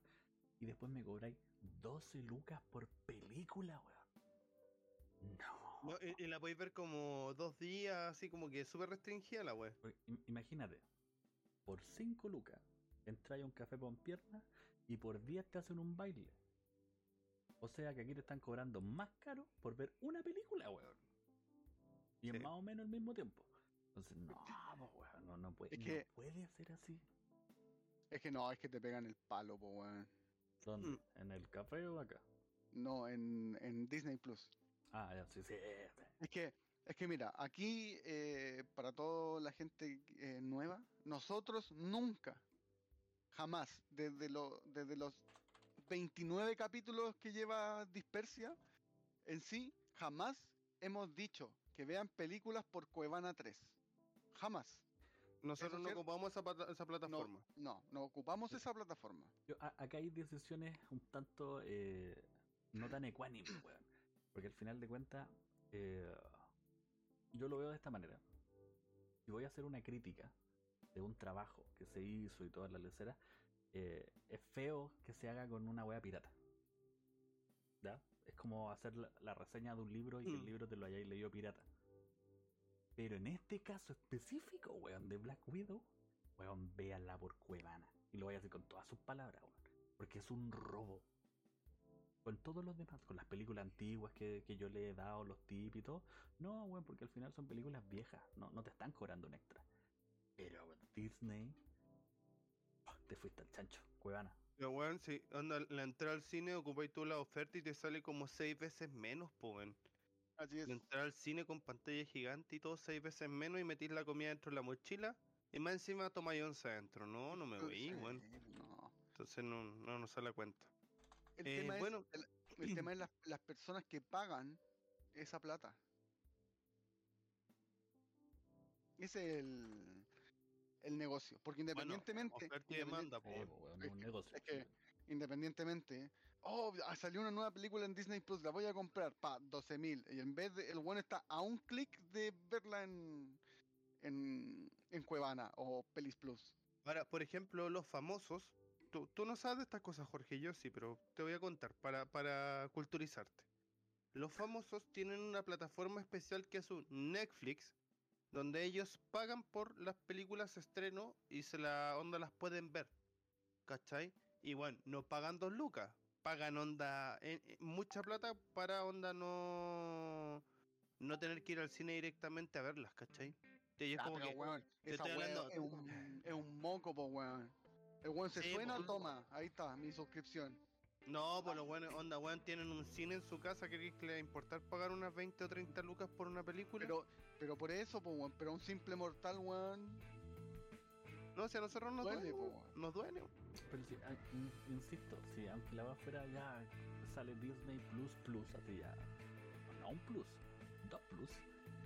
Y después me cobráis 12 lucas por película, weón. No. No, y, y la podéis ver como dos días, así como que súper restringida la web. Imagínate, por 5 lucas entras a un café con piernas y por 10 te hacen un baile. O sea que aquí te están cobrando más caro por ver una película, weón. Y en más o menos el mismo tiempo. Entonces, no, po, weón, no, no puede, Es no que- puede ser así. Es que no, es que te pegan el palo, po, weón. ¿Dónde? Mm. ¿En el café o acá? No, en, en Disney Plus. Ah, ya, sí, sí. sí. Es que, es que mira, aquí eh, para toda la gente eh, nueva, nosotros nunca, jamás, desde, lo, desde los 29 capítulos que lleva Dispersia, en sí, jamás hemos dicho que vean películas por Cuevana 3. Jamás. Nosotros no cierto? ocupamos esa, plataforma. no, no ocupamos esa plataforma. Yo- a- acá hay decisiones un tanto eh, no tan ecuánimes, weón. Porque al final de cuentas, eh, yo lo veo de esta manera. Si voy a hacer una crítica de un trabajo que se hizo y toda la lecera, eh, es feo que se haga con una wea pirata. ¿Ya? Es como hacer la, la reseña de un libro y que el Mm. libro te lo hayáis leído pirata. Pero en este caso específico, weón, de Black Widow, weón, véanla por Cuevana. Y lo voy a decir con todas sus palabras, weón. Porque es un robo. Con todos los demás, con las películas antiguas que, que yo le he dado, los tips y todo. No, weón, porque al final son películas viejas. No, no te están cobrando un extra. Pero Disney. Te fuiste al chancho, Cuevana. Pero weón, si onda, la entrada al cine ocupáis tú la oferta y te sale como seis veces menos, po, weón. Así es. La entrada al cine con pantalla gigante y todo seis veces menos y metís la comida dentro de la mochila y más encima tomáis once adentro. No, no me voy, Sí, weón. no. Entonces no, no nos sale la cuenta. El Eh, tema es, bueno. el, el tema es las, las personas que pagan esa plata. Ese es el, el negocio. Porque independientemente, y demanda, es un negocio. es que- independientemente, oh, ah, salió una nueva película en Disney Plus, la voy a comprar, pa, 12 mil. Y en vez de, el bueno está a un clic de verla en, en, en Cuevana o Pelis Plus. Ahora, por ejemplo, los famosos. Tú, tú no sabes de estas cosas, Jorge, yo sí, pero te voy a contar para, para culturizarte. Los famosos tienen una plataforma especial que es un Netflix, donde ellos pagan por las películas estreno y se la onda las pueden ver. ¿Cachai? Y bueno, no pagan dos lucas, pagan onda eh, eh, mucha plata para onda no no tener que ir al cine directamente a verlas, ¿cachai? Ah, como pero que- weón, te esa estoy weá hablando- es un, es un moco, po weón. El weón se Sí, suena, po. toma, ahí está, mi suscripción. No, pues los buenos, onda, weón, tienen un cine en su casa, ¿crees que le va a importar pagar unas 20 o 30 lucas por una película? Pero, pero por eso, po weón, pero un simple mortal, weón. no, si a nosotros nos duele, duele, po, weón, weón. nos duele. Pero sí, ah, in- insisto, si aunque la va fuera ya sale Disney Plus Plus, así ya. No un plus, dos plus,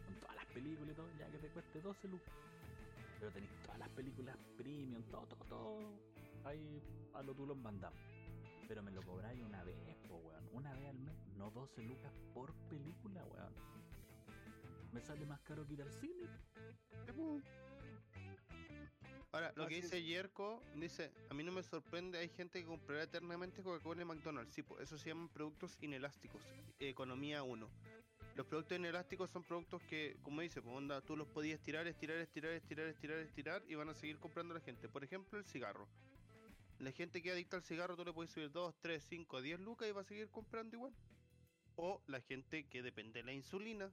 con todas las películas y todo, ya que te cueste 12 lucas. Pero tenéis todas las películas premium, todo, todo, todo. Ahí a lo tú los mandamos. Pero me lo cobráis una vez, po, weón. Una vez al mes, no 12 lucas por película, weón. Me sale más caro que ir al cine. Ahora, lo que dice Yerko, dice, a mí no me sorprende, hay gente que comprará eternamente Coca-Cola y McDonald's. Sí, pues eso se llaman productos inelásticos, economía 1. Los productos inelásticos son productos que, como dice, pues onda, tú los podías estirar, estirar, estirar, estirar, estirar, estirar y van a seguir comprando la gente. Por ejemplo, el cigarro. La gente que adicta al cigarro, tú le puedes subir 2, 3, 5, 10 lucas y va a seguir comprando igual. O la gente que depende de la insulina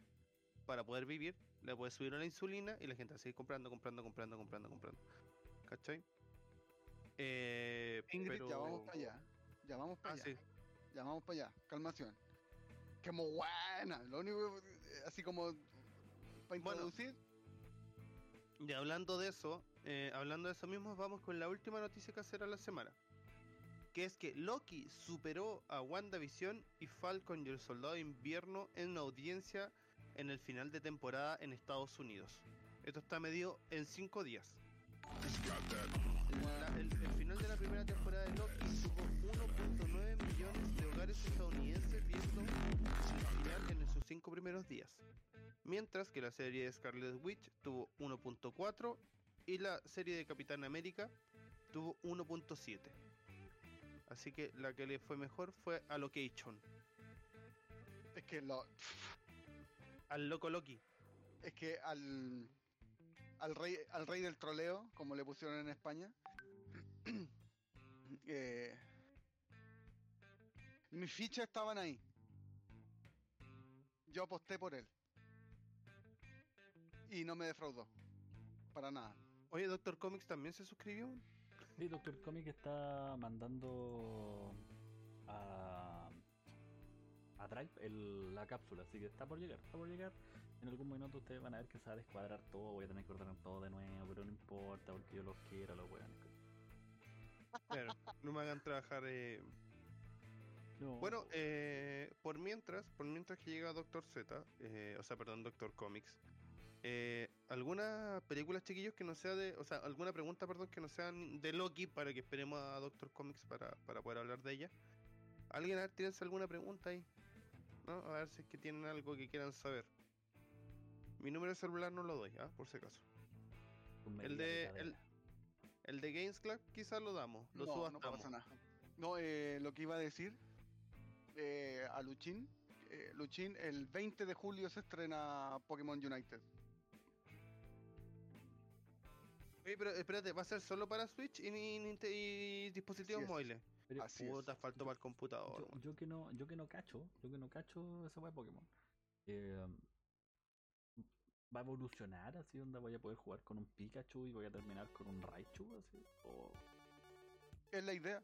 para poder vivir, le puedes subir a la insulina y la gente va a seguir comprando, comprando, comprando, comprando, comprando. ¿Cachai? Eh, Ingrid, ya vamos pero- para allá. Ya vamos para Ah, allá. sí. Ya vamos para allá. Calmación. Que muy buena. Lo único, eh, así como para Bueno. introducir. Y hablando de eso, eh, hablando de eso mismo, vamos con la última noticia que hacer a la semana. Que es que Loki superó a WandaVision y Falcon y el Soldado de Invierno en audiencia en el final de temporada en Estados Unidos. Esto está medido en 5 días. El, final de la primera temporada de Loki tuvo 1.9 millones de hogares estadounidenses viendo en sus 5 primeros días. Mientras que la serie de Scarlet Witch tuvo 1.4 y la serie de Capitán América tuvo 1.7. Así que la que le fue mejor fue a Location, Es que lo, al loco Loki. es que al al rey al rey del troleo, como le pusieron en España. eh, mis fichas estaban ahí. Yo aposté por él. Y no me defraudó. Para nada. Oye, Doctor Comics también se suscribió. Sí, Doctor Comic está mandando a, a Drive el- la cápsula, así que está por llegar, está por llegar. En algún minuto ustedes van a ver que se va a descuadrar todo, voy a tener que ordenar todo de nuevo, pero no importa porque yo los quiero, los weones. Claro, no me hagan trabajar. eh. No, Bueno, eh, por mientras, por mientras que llega Doctor Z, eh, o sea, perdón, Doctor Comics, eh, ¿alguna película, chiquillos, que no sea de, o sea, alguna pregunta, perdón, que no sean de Loki para que esperemos a Doctor Comics para, para poder hablar de ella? ¿Alguien, a ver, tírense alguna pregunta ahí? ¿No? A ver si es que tienen algo que quieran saber. Mi número de celular no lo doy, ¿ah? Por si acaso. El de, el, el de Games Club quizás lo damos, lo no, no subastamos. pasa nada. No, eh, lo que iba a decir eh, a Luchín. eh, Luchín, el 20 de julio se estrena Pokémon United. Oye, pero espérate, ¿va a ser solo para Switch y, ni- Ninte- y dispositivos es. móviles? Pero Así. Puta, faltó para el computador. yo, que no, yo que no cacho, yo que no cacho esa weá de Pokémon. eh, ¿Va a evolucionar así donde voy a poder jugar con un Pikachu y voy a terminar con un Raichu así? O Es la idea.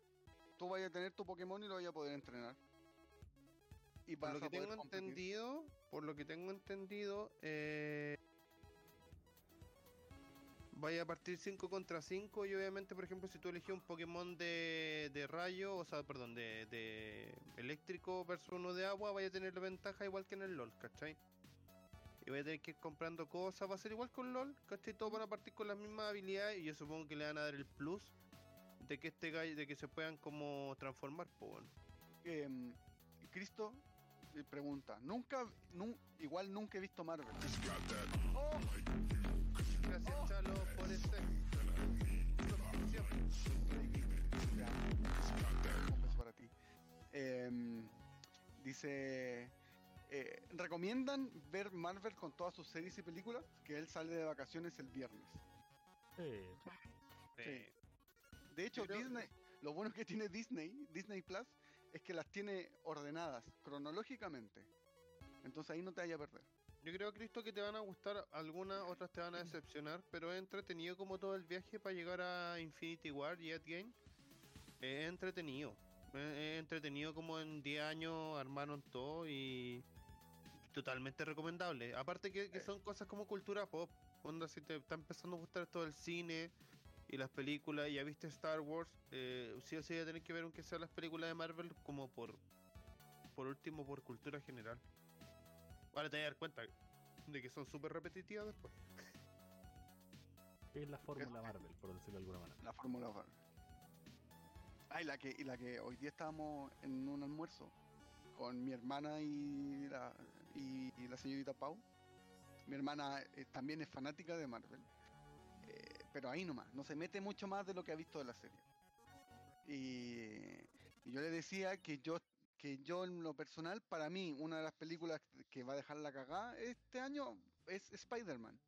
Tú vayas a tener tu Pokémon y lo vayas a poder entrenar. Y Por lo que tengo competir. entendido, por lo que tengo entendido, eh, vaya a partir 5 contra 5 y obviamente, por ejemplo, si tú elegís un Pokémon de, de rayo, o sea, perdón, de, de eléctrico versus uno de agua, vaya a tener la ventaja igual que en el LOL, ¿cachai? Y vaya a tener que ir comprando cosas, va a ser igual con LOL, ¿cachai? Todos van a partir con las mismas habilidades y yo supongo que le van a dar el plus de que este gallo, de que se puedan como transformar, pues bueno. Em, Cristo eh, pregunta, nunca, nun- igual nunca he visto Marvel. Oh, Gracias, Chalo, por beso para ti. Em, dice, eh, ¿recomiendan ver Marvel con todas sus series y películas? Que él sale de vacaciones el viernes. Sí, Eh, De hecho, Disney, lo bueno que tiene Disney, Disney Plus, es que las tiene ordenadas cronológicamente. Entonces ahí no te vaya a perder. Yo creo, Cristo, que te van a gustar algunas, otras te van a decepcionar, pero es entretenido como todo el viaje para llegar a Infinity War y Endgame. Es entretenido. Es es entretenido como en 10 años armaron todo y totalmente recomendable. Aparte que, que Eh. son cosas como cultura pop. Onda, si te está empezando a gustar todo el cine y las películas, y ya viste Star Wars, eh, sí o sí voy a tener que ver aunque sea las películas de Marvel como por, por último, por cultura general. Ahora te vas a dar cuenta de que son súper repetitivas después. es la fórmula Marvel, por decirlo de alguna manera. La Fórmula One. Ah, y la que, y la que hoy día estábamos en un almuerzo con mi hermana y la, y, y la señorita Pau. Mi hermana eh, también es fanática de Marvel. Eh, pero ahí nomás, no se mete mucho más de lo que ha visto de la serie. Y, y yo le decía que yo, que yo en lo personal, para mí, una de las películas que va a dejar la cagada este año es Spider-Man.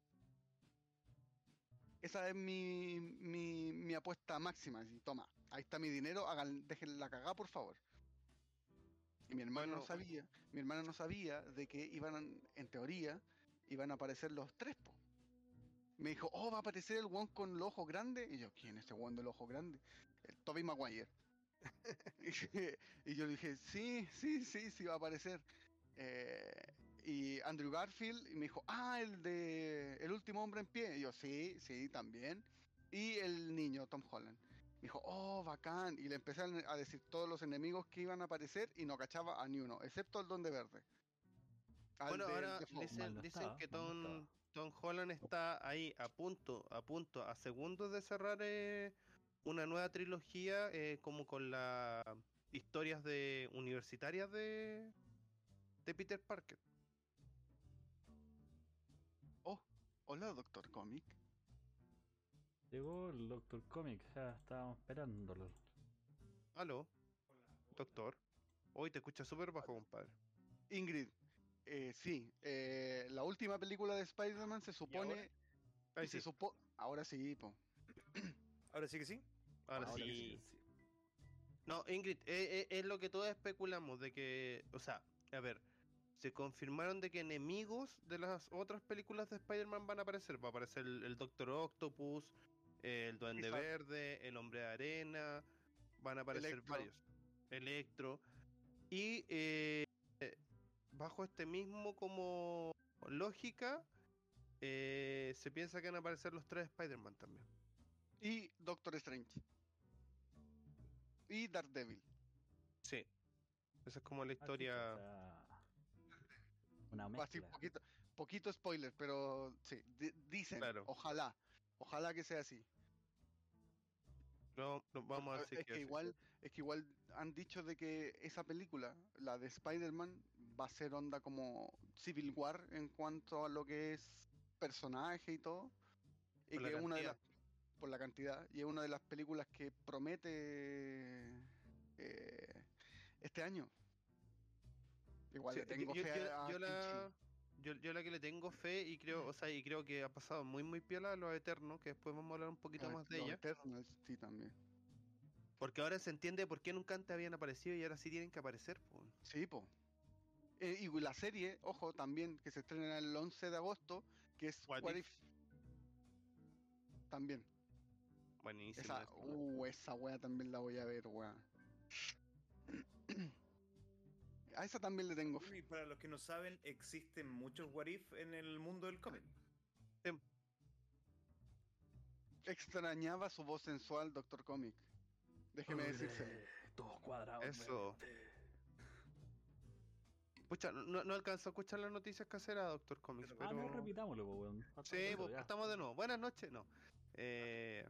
Esa es mi, mi, mi apuesta máxima. así, Toma, ahí está mi dinero, hagan, dejen la cagada, por favor. Y mi hermano no Bueno, sabía, mi hermana no sabía de que iban, en teoría, iban a aparecer los tres, po. Me dijo, oh, va a aparecer el one con los ojos grandes. Y yo, ¿quién es ese one del ojo grande? El Toby Maguire. y yo le dije, sí, sí, sí, sí va a aparecer. Eh, y Andrew Garfield y me dijo, ah, el de El último hombre en pie. Y yo, sí, sí, también. Y el niño, Tom Holland. Me dijo, oh, bacán. Y le empecé a decir todos los enemigos que iban a aparecer y no cachaba a ni uno, excepto al Donde Verde. Al Bueno, ahora dicen, que Tom. Tom Holland está ahí a punto, a punto, a segundos de cerrar eh, una nueva trilogía eh, como con las historias de universitarias de, de Peter Parker. Oh, hola, Doctor Comic. Llegó el Doctor Comic, ya estábamos esperándolo. Aló, doctor. Hoy te escucha súper bajo, compadre. Ingrid, eh, sí, eh, la última película de Spider-Man se supone. Ahí se sí, supo ahora sí, po. Ahora sí que sí. ahora Ahora sí. No, Ingrid, eh, eh, es lo que todos especulamos, de que, o sea, a ver, se confirmaron de que enemigos de las otras películas de Spider-Man van a aparecer. Va a aparecer el, el Doctor Octopus, el Duende Exacto. Verde, el Hombre de Arena, van a aparecer Electro. varios. Electro. Y eh, bajo este mismo como lógica, eh, se piensa que van a aparecer los tres Spider-Man también. Y Doctor Strange. Y Daredevil. Sí. Esa es como la Ah, historia. una Así, mezcla. poquito, poquito spoiler, pero sí, di- dicen, Claro. ojalá, ojalá que sea así. No, no, vamos a ver si es que así. igual, es que igual han dicho de que esa película, la de Spider-Man, va a ser onda como Civil War en cuanto a lo que es personaje y todo. Y Por que es una de las. Por la cantidad, y es una de las películas que promete eh, este año. Igual Sí, le tengo yo, fe yo- a yo Kim la, yo, la que le tengo fe y creo, o sea, y creo que ha pasado muy muy piola a los Eternos, que después vamos a hablar un poquito Ah, más de ella, Eternals, sí, también. porque ahora se entiende por qué nunca antes habían aparecido y ahora sí tienen que aparecer. po. Sí, po. Eh, y la serie, ojo, también, que se estrena el 11 de agosto, que es What What If. If. También. Buenísimo. Esa, eso. uh, esa wea también la voy a ver, wea. A esa también le tengo fe. Y para los que no saben, existen muchos what if en el mundo del cómic. Extrañaba su voz sensual, Doctor Comic. Déjeme decírselo. Todos cuadrados. Eso. Pucha, no, no alcanzo a escuchar las noticias caseras, Doctor Comics, Ah, no, pero... repitámoslo, weón. Sí, todo pues ya. partamos de nuevo. Buenas noches, no. Eh...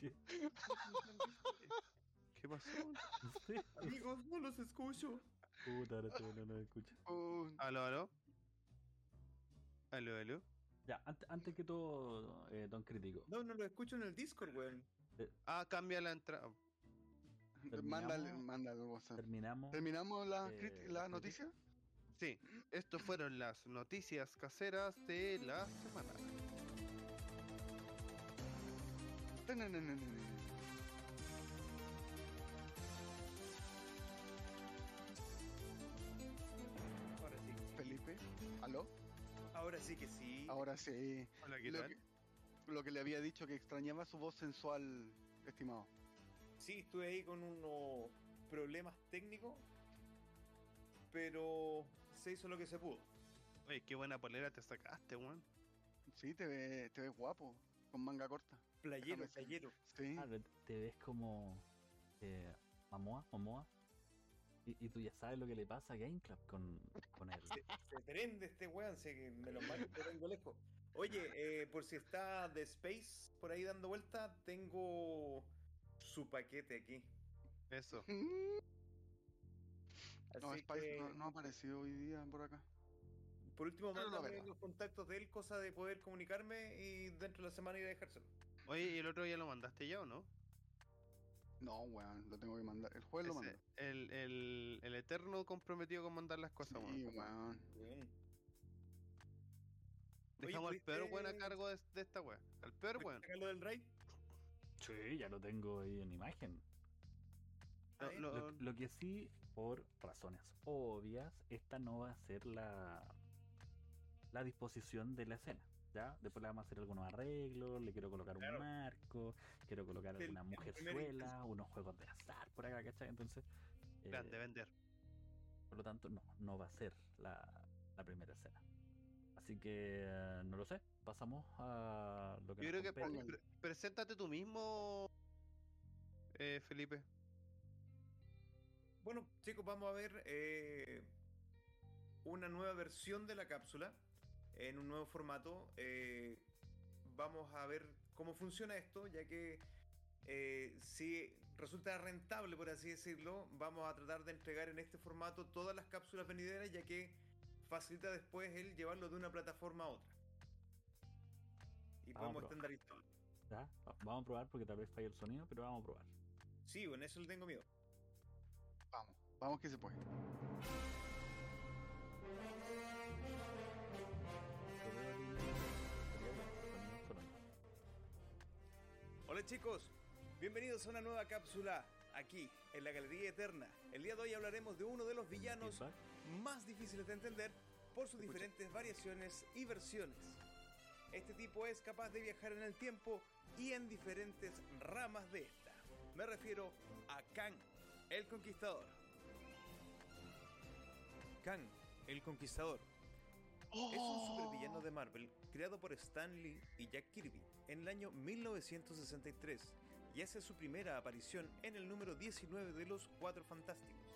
¿Qué? ¿Qué pasó? Amigos, no los escucho. Puta, ahora no lo escucha. Uh, Aló, aló. Aló, aló. Ya, antes, antes que todo, eh, Don Crítico. No, no los escucho en el Discord, weón. Ah, cambia la entrada. mándale, mándale WhatsApp. Terminamos. ¿Terminamos la, eh, la la noticia? Sí, estos fueron las noticias caseras de la semana. Ahora sí. Felipe, ¿aló? Ahora sí que sí. Ahora sí. Hola, ¿qué Lo tal? que, lo que le había dicho que extrañaba su voz sensual, estimado. Sí, estuve ahí con unos problemas técnicos, pero se hizo lo que se pudo. Oye, qué buena polera te sacaste, weón. Sí, te ves te ves guapo, con manga corta. Playero, playero. Sí. Ah, te- ves como eh, Mamoa, Momoa. Y, y tú ya sabes lo que le pasa a GameClub con, con él. Se, se prende este weón, se, me lo tengo lejos. Oye, eh, por si está The Space por ahí dando vuelta, tengo su paquete aquí. Eso. Así No, Spice que, no, no ha aparecido hoy día por acá. por último, mándame verá. los contactos de él, cosa de poder comunicarme y dentro de la semana ir a dejárselo. Oye, ¿y el otro ya lo mandaste ya o no? No, weón, lo tengo que mandar. El jueves lo mando. el, el, el eterno comprometido con mandar las cosas, Sí, weón. weón. Dejamos al peor weón a ¿pudiste- cargo de, de esta weá. Al peor ¿Pudiste weón. sacarlo del raid? Sí, ya lo tengo ahí en imagen. Lo- Lo, lo que sí, por razones obvias, esta no va a ser la, la disposición de la escena. ¿Ya? Después le vamos a hacer algunos arreglos, le quiero colocar Claro. un marco, quiero colocar El- primer mujerzuela, unos juegos de azar por acá, ¿cachai? Entonces, eh, Grande, vender. por lo tanto, no, no va a ser la, la primera escena. Así que eh, no lo sé, pasamos a lo que Yo creo que pre- preséntate tú mismo, eh, Felipe. Bueno, chicos, vamos a ver eh, una nueva versión de la cápsula en un nuevo formato. Eh, vamos a ver cómo funciona esto, ya que eh, si resulta rentable, por así decirlo, vamos a tratar de entregar en este formato todas las cápsulas venideras, ya que facilita después el llevarlo de una plataforma a otra. Y Vamos podemos estandarizarlo. ¿ya? Va- Vamos a probar porque tal vez falle el sonido, pero vamos a probar. Sí, en eso le tengo miedo. Vamos, vamos que se puede. Hola chicos, bienvenidos a una nueva cápsula aquí en la Galería Eterna. El día de hoy hablaremos de uno de los villanos más difíciles de entender por sus diferentes variaciones y versiones. Este tipo es capaz de viajar en el tiempo y en diferentes ramas de esta. Me refiero a Kang, el Conquistador. Kang, el Conquistador, es un supervillano de Marvel creado por Stan Lee y Jack Kirby en el año 1963 y hace su primera aparición en el número 19 de los Cuatro Fantásticos.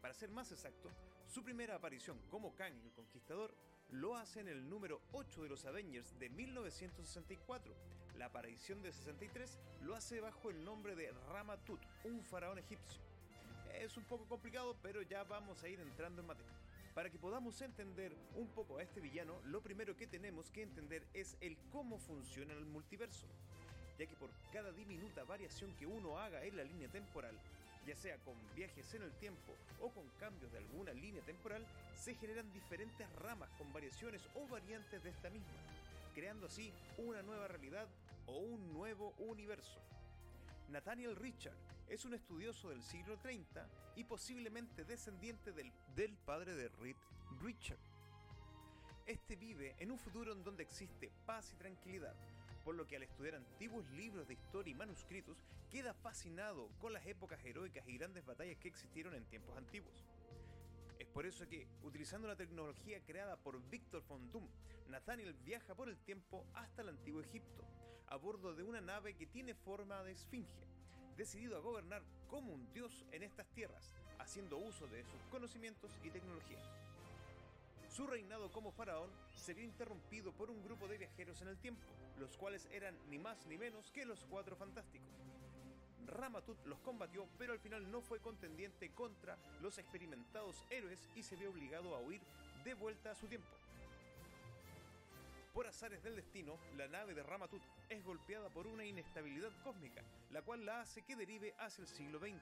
Para ser más exacto, su primera aparición como Kang el Conquistador lo hace en el número 8 de los Avengers de 1964. La aparición de 63 lo hace bajo el nombre de Ramatut, un faraón egipcio. Es un poco complicado, pero ya vamos a ir entrando en materia. Para que podamos entender un poco a este villano, lo primero que tenemos que entender es el cómo funciona el multiverso, ya que por cada diminuta variación que uno haga en la línea temporal, ya sea con viajes en el tiempo o con cambios de alguna línea temporal, se generan diferentes ramas con variaciones o variantes de esta misma, creando así una nueva realidad o un nuevo universo. Nathaniel Richard es un estudioso del siglo 30 y posiblemente descendiente del, del padre de Reed Richard. Este vive en un futuro en donde existe paz y tranquilidad, por lo que al estudiar antiguos libros de historia y manuscritos queda fascinado con las épocas heroicas y grandes batallas que existieron en tiempos antiguos. Es por eso que, utilizando una tecnología creada por Victor von Doom, Nathaniel viaja por el tiempo hasta el antiguo Egipto, a bordo de una nave que tiene forma de esfinge, decidido a gobernar como un dios en estas tierras, haciendo uso de sus conocimientos y tecnología. Su reinado como faraón se vio interrumpido por un grupo de viajeros en el tiempo, los cuales eran ni más ni menos que los Cuatro Fantásticos. Ramatut los combatió, pero al final no fue contendiente contra los experimentados héroes y se vio obligado a huir de vuelta a su tiempo. Por azares del destino, la nave de Ramatut es golpeada por una inestabilidad cósmica, la cual la hace que derive hacia el siglo XX.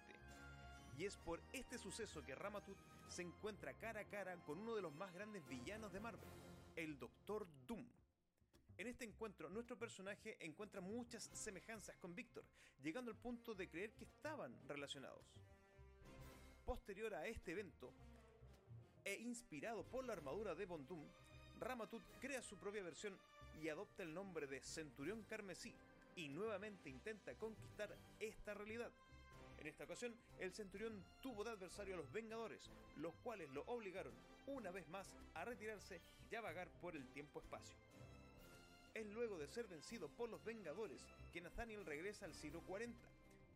Y es por este suceso que Ramatut se encuentra cara a cara con uno de los más grandes villanos de Marvel, el Doctor Doom. En este encuentro, nuestro personaje encuentra muchas semejanzas con Víctor, llegando al punto de creer que estaban relacionados. Posterior a este evento, e inspirado por la armadura de Von Doom, Ramatut crea su propia versión y adopta el nombre de Centurión Carmesí, y nuevamente intenta conquistar esta realidad. En esta ocasión, el Centurión tuvo de adversario a los Vengadores, los cuales lo obligaron una vez más a retirarse y a vagar por el tiempo-espacio. Es luego de ser vencido por los Vengadores que Nathaniel regresa al siglo 40,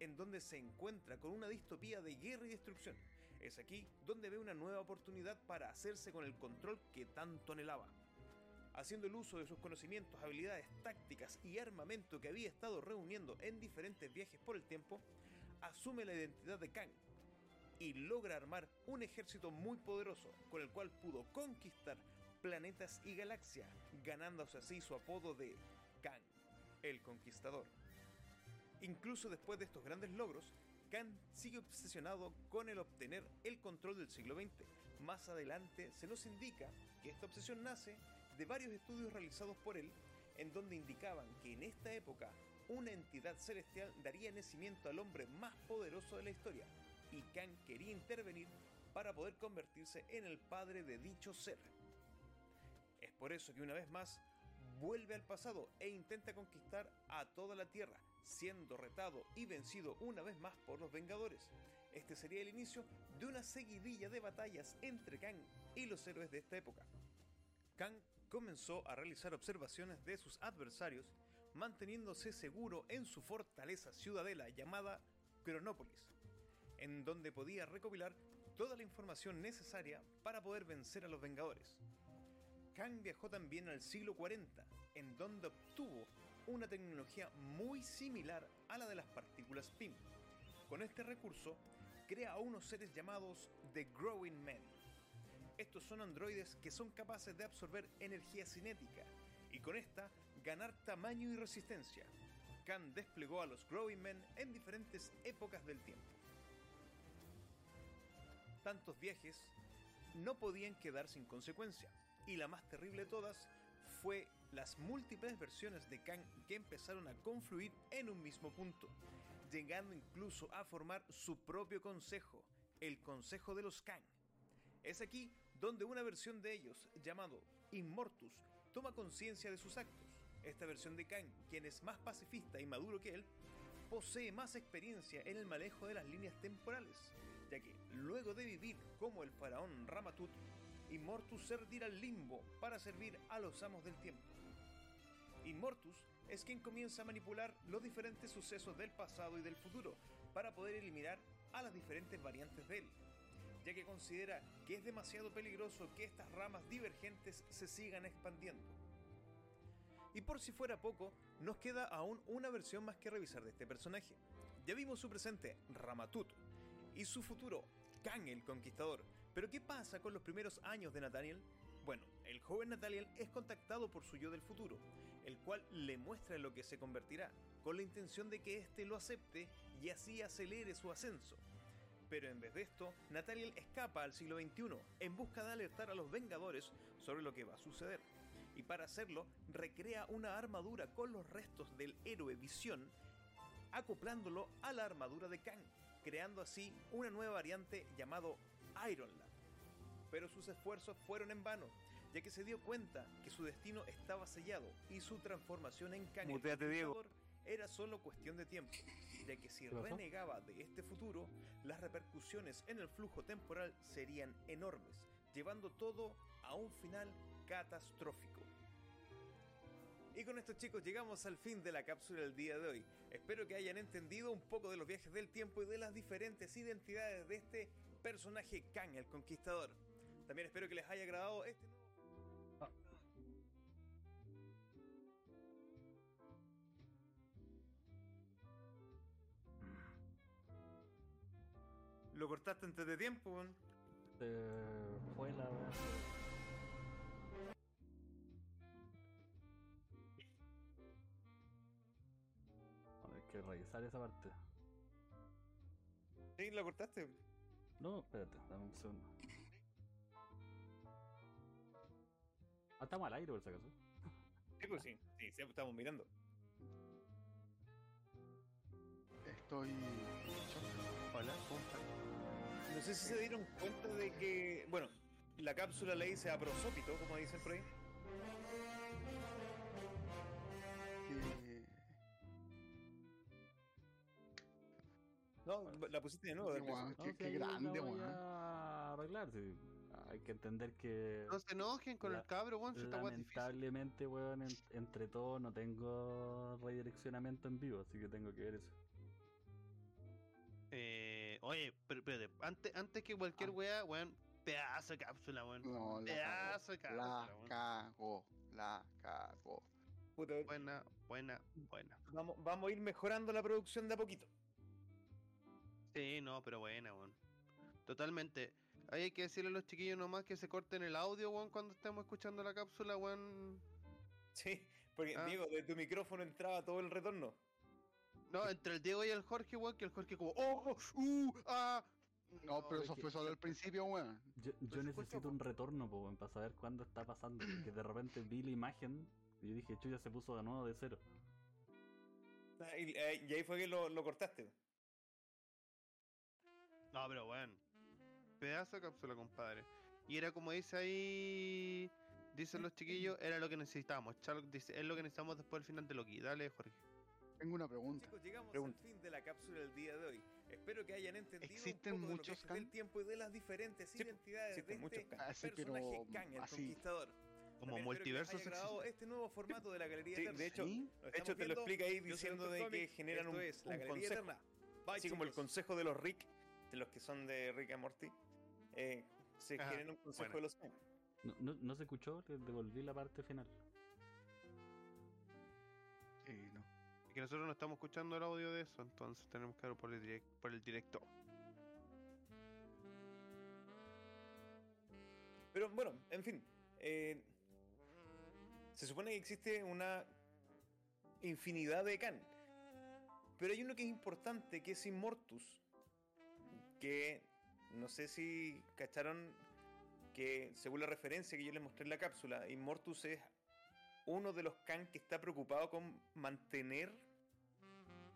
en donde se encuentra con una distopía de guerra y destrucción. Es aquí donde ve una nueva oportunidad para hacerse con el control que tanto anhelaba. Haciendo el uso de sus conocimientos, habilidades tácticas y armamento que había estado reuniendo en diferentes viajes por el tiempo, asume la identidad de Kang y logra armar un ejército muy poderoso con el cual pudo conquistar planetas y galaxias, ganándose así su apodo de Kang, el Conquistador. Incluso después de estos grandes logros, Kang sigue obsesionado con el obtener el control del siglo XX. Más adelante se nos indica que esta obsesión nace de varios estudios realizados por él, en donde indicaban que en esta época una entidad celestial daría nacimiento al hombre más poderoso de la historia, y Kang quería intervenir para poder convertirse en el padre de dicho ser. Es por eso que una vez más vuelve al pasado e intenta conquistar a toda la Tierra, siendo retado y vencido una vez más por los Vengadores. Este sería el inicio de una seguidilla de batallas entre Kang y los héroes de esta época. Kang comenzó a realizar observaciones de sus adversarios, manteniéndose seguro en su fortaleza ciudadela llamada Cronópolis, en donde podía recopilar toda la información necesaria para poder vencer a los Vengadores. Kang viajó también al siglo 40, en donde obtuvo una tecnología muy similar a la de las partículas PIM. Con este recurso, crea a unos seres llamados The Growing Men. Estos son androides que son capaces de absorber energía cinética y con esta ganar tamaño y resistencia. Khan desplegó a los Growing Men en diferentes épocas del tiempo. Tantos viajes no podían quedar sin consecuencia, y la más terrible de todas fue las múltiples versiones de Kang que empezaron a confluir en un mismo punto, llegando incluso a formar su propio consejo, el Consejo de los Kang. Es aquí donde una versión de ellos, llamado Immortus, toma conciencia de sus actos. Esta versión de Kang, quien es más pacifista y maduro que él, posee más experiencia en el manejo de las líneas temporales, ya que luego de vivir como el faraón Ramatut, Immortus se retira al limbo para servir a los amos del tiempo. Immortus es quien comienza a manipular los diferentes sucesos del pasado y del futuro para poder eliminar a las diferentes variantes de él, ya que considera que es demasiado peligroso que estas ramas divergentes se sigan expandiendo. Y por si fuera poco, nos queda aún una versión más que revisar de este personaje. Ya vimos su presente, Ramatut, y su futuro, Kang el Conquistador. Pero ¿qué pasa con los primeros años de Nathaniel? Bueno, el joven Nathaniel es contactado por su yo del futuro, el cual le muestra lo que se convertirá, con la intención de que éste lo acepte y así acelere su ascenso. Pero en vez de esto, Nathaniel escapa al siglo XXI en busca de alertar a los Vengadores sobre lo que va a suceder. Y para hacerlo, recrea una armadura con los restos del héroe Visión, acoplándolo a la armadura de Kang, creando así una nueva variante llamado Iron Lad. Pero sus esfuerzos fueron en vano, ya que se dio cuenta que su destino estaba sellado y su transformación en. Conquistador era solo cuestión de tiempo, ya que si renegaba de este futuro, las repercusiones en el flujo temporal serían enormes, llevando todo a un final catastrófico. Y con esto chicos llegamos al fin de la cápsula del día de hoy. Espero que hayan entendido un poco de los viajes del tiempo y de las diferentes identidades de este personaje Kang el Conquistador. También espero que les haya agradado este Lo cortaste antes de tiempo, weón. Se fue la. Hay que revisar esa parte. Sí, lo cortaste. No, espérate, dame un segundo. Ah, estamos al aire por si acaso. Sí, pues sí, sí, sí, estamos mirando. Estoy. Hola, ¿cómo están? No sé si se dieron cuenta de que, bueno, la cápsula le dice a prosópito, como dicen por ahí. Que- No, la pusiste de nuevo. Sí, principio. No, qué, qué grande, weón. a arreglar, sí. Hay que entender que No se enojen con La- el cabro, weón, difícil. lamentablemente, weón, en- entre todos no tengo redireccionamiento en vivo, así que tengo que ver eso. Eh, oye, pero espérate, antes, antes que cualquier Ah. weá, weón, pedazo de cápsula, weón. No, la Pedazo de. La cápsula, weón. cagó. La cagó. Puta, Buena, buena, buena. vamos, vamos a ir mejorando la producción de a poquito. Sí, no, pero buena, weón. Totalmente. Ahí hay que decirle a los chiquillos nomás que se corten el audio, weón, cuando estemos escuchando la cápsula, weón. Sí, porque Ah. Diego, de tu micrófono entraba todo el retorno. No, entre el Diego y el Jorge, weón, que el Jorge como, oh, uh, ah. No, pero es eso que- fue solo al principio, weón. Yo, yo se escucha, necesito un retorno, po, weón, para saber cuándo está pasando, porque de repente vi la imagen y yo dije, chuya, se puso de nuevo de cero. Ah, Y, eh, y ahí fue que lo, lo cortaste. No, pero weón. Pedazo de cápsula, compadre. Y era como dice ahí dicen los chiquillos, era lo que necesitábamos. Charlotte dice, es lo que necesitamos después del final de Loki. Dale, Jorge. Tengo una pregunta. Chicos, llegamos Pregunta. al fin de la cápsula del día de hoy. Espero que hayan entendido ¿Existen un poco de lo muchos que del tiempo y de las diferentes Sí, identidades existen de muchos este Kang. Ah, sí, personaje pero Kang, el así. conquistador. Como También multiversos espero que les haya agradado existen. este nuevo formato de la Galería Sí, de hecho- Lo De hecho, te lo explica ahí diciendo de que generan un, es la un Galería consejo. Eterna. Bye, Así como el consejo de los Rick, de los que son de Rick and Morty, eh, se Ajá, genera un consejo bueno. de los Kang. No, no, no se escuchó, le devolví la parte final. Que nosotros no estamos escuchando el audio de eso, entonces tenemos que verlo por el, direct, por el directo. Pero bueno, en fin. eh, se supone que existe una infinidad de Khan. Pero hay uno que es importante, que es Immortus. Que no sé si cacharon que, según la referencia que yo les mostré en la cápsula, Immortus es uno de los Khan que está preocupado con mantener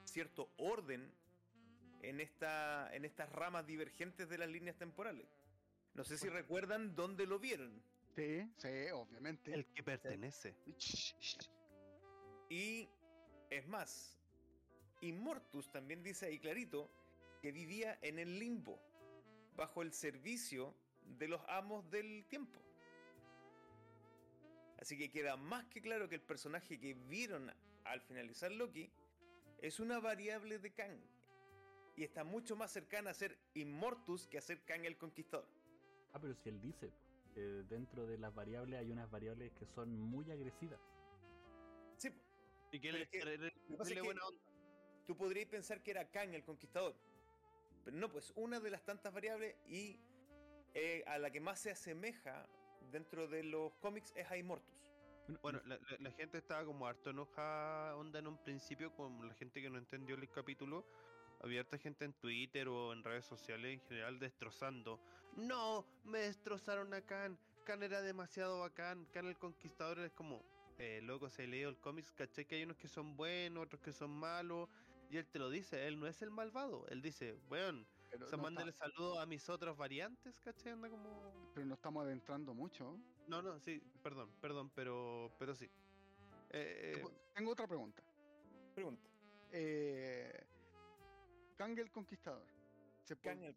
cierto orden en, esta, en estas ramas divergentes de las líneas temporales. No sé si recuerdan dónde lo vieron. Sí, sí, obviamente. El que pertenece. Y es más, Immortus también dice ahí clarito que vivía en el limbo, bajo el servicio de los amos del tiempo. Así que queda más que claro que el personaje que vieron al finalizar Loki es una variable de Kang. Y está mucho más cercana a ser Immortus que a ser Kang el Conquistador. Ah, pero si él dice que dentro de las variables hay unas variables que son muy agresivas. Sí, Y que le, es que le- le- que buena onda. tú podrías pensar que era Kang el Conquistador. Pero no, pues una de las tantas variables y eh, a la que más se asemeja dentro de los cómics es a Immortus. Bueno, la, la- la gente estaba como harto enojada, onda en un principio, con la gente que no entendió el capítulo. Había harta gente en Twitter o en redes sociales en general destrozando. No, me destrozaron a Khan. Khan era demasiado bacán. Khan el Conquistador es como, eh, loco, se leo el cómics, caché que hay unos que son buenos, otros que son malos. Y él te lo dice, él no es el malvado. Él dice, weón, Pero, o sea, no mándale saludos a mis otras variantes, caché, anda como... pero no estamos adentrando mucho. No, no, sí, perdón, perdón, pero, pero sí. Eh, po- Tengo otra pregunta. Pregunta. Eh, Kang el Conquistador. ¿Se, Kang el-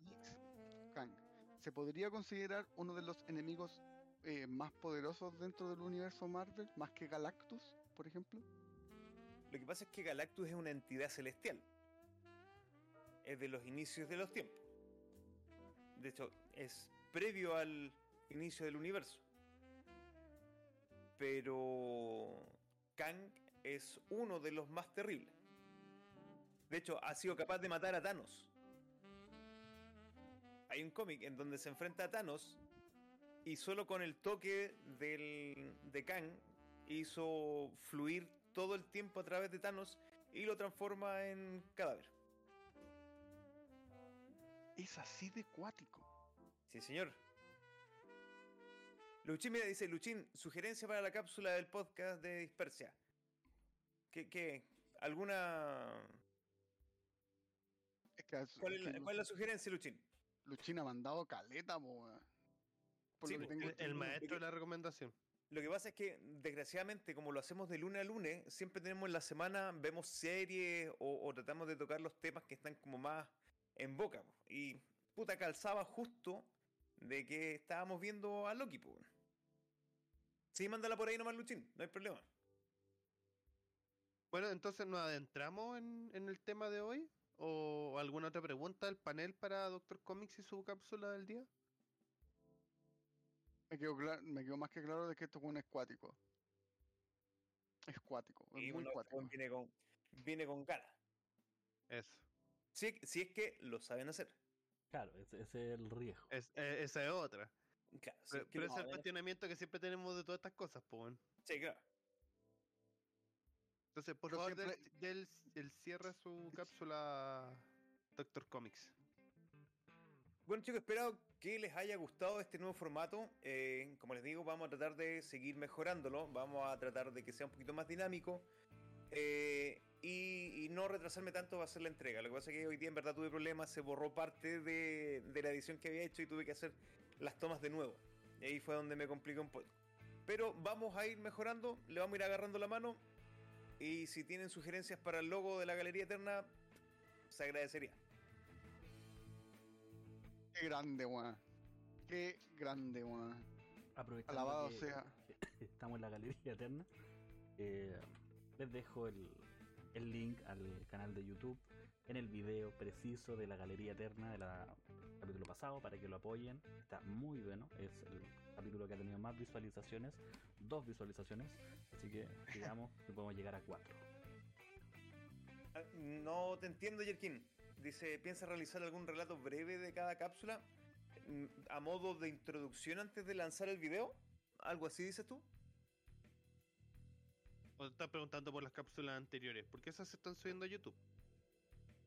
Kang, ¿Se podría considerar uno de los enemigos eh, más poderosos dentro del universo Marvel? ¿Más que Galactus, por ejemplo? Lo que pasa es que Galactus es una entidad celestial. Es de los inicios de los tiempos. De hecho, es previo al inicio del universo. Pero Kang es uno de los más terribles. De hecho, ha sido capaz de matar a Thanos. Hay un cómic en donde se enfrenta a Thanos y solo con el toque del, de Kang hizo fluir todo el tiempo a través de Thanos y lo transforma en cadáver. Es así de cuático. Sí, señor. Luchín, mira, dice Luchín, sugerencia para la cápsula del podcast de Dispersia. ¿Qué, qué? ¿Alguna...? Es que, as- ¿Cuál es la, cuál es la sugerencia, Luchín? Luchín ha mandado caleta, po. Por Sí, lo que tengo el, el maestro de la recomendación. Lo que pasa es que, desgraciadamente, como lo hacemos de lunes a lunes, siempre tenemos en la semana, vemos series o, o tratamos de tocar los temas que están como más en boca. po. Y puta calzaba justo de que estábamos viendo a Loki. po. Sí, mándala por ahí nomás, Luchín, no hay problema. Bueno, entonces nos adentramos en, en el tema de hoy. ¿O alguna otra pregunta del panel para Doctor Comics y su cápsula del día? Me quedó, me quedó más que claro de que esto es cuático. Es cuático, es Y muy uno cuático. viene con, viene con cara. Eso. Si, si es que lo saben hacer. Claro, ese, ese es el riesgo. Es, eh, esa es otra. Claro, Pero, pero es el cuestionamiento que siempre tenemos de todas estas cosas, pues. Sí, claro. Entonces, por favor, siempre- del- del cierre su cápsula Doctor Comics. Bueno chicos, espero que les haya gustado este nuevo formato. Eh, como les digo, vamos a tratar de seguir mejorándolo. Vamos a tratar de que sea un poquito más dinámico. eh, y, y no retrasarme tanto va a ser la entrega. Lo que pasa es que hoy día en verdad tuve problemas, se borró parte de, de la edición que había hecho y tuve que hacer las tomas de nuevo. Y ahí fue donde me compliqué un poco. Pero vamos a ir mejorando, le vamos a ir agarrando la mano. Y si tienen sugerencias para el logo de la Galería Eterna, se agradecería. Qué grande, weón. Qué grande, weón. Aprovechando Alabado que- sea. que estamos en la Galería Eterna, eh, les dejo el, el link al canal de YouTube en el video preciso de la Galería Eterna del capítulo pasado para que lo apoyen. Está muy bueno, es el capítulo que ha tenido más visualizaciones, dos visualizaciones, así que digamos que podemos llegar a cuatro. Ah, No te entiendo, Yerkin. Dice, ¿piensa realizar algún relato breve de cada cápsula? Mm, ¿A modo de introducción antes de lanzar el video? ¿Algo así dices tú? Estás preguntando por las cápsulas anteriores, porque esas se están subiendo a YouTube.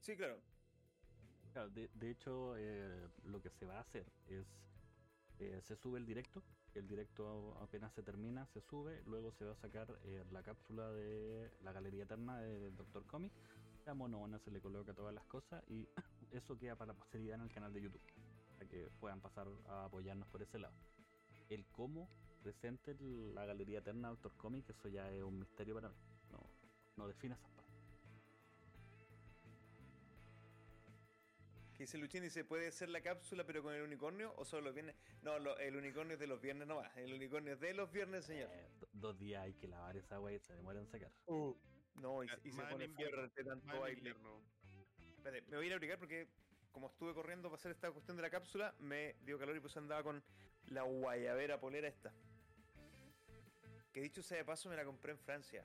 Sí, claro. Claro, de, de hecho, eh, lo que se va a hacer es, eh, se sube el directo, el directo apenas se termina, se sube, luego se va a sacar eh, la cápsula de la Galería Eterna del Doctor Comic, la monona se le coloca todas las cosas y eso queda para la posteridad en el canal de YouTube, para que puedan pasar a apoyarnos por ese lado. El cómo presente el- la Galería Eterna Doctor Comic, eso ya es un misterio para mí, no, no define esas partes. Que dice Luchín, dice, ¿puede ser la cápsula pero con el unicornio o solo los viernes? No, lo- el unicornio es de los viernes no va. El unicornio es de los viernes, señor. Eh, do- dos días hay que lavar esa wey, se demora en sacar. No, y, y se en pone invierno, fuerte tanto en baile. Espérate, me voy a ir a abrigar porque como estuve corriendo para hacer esta cuestión de la cápsula, me dio calor y pues andaba con la guayabera polera esta. Que dicho sea de paso, me la compré en Francia.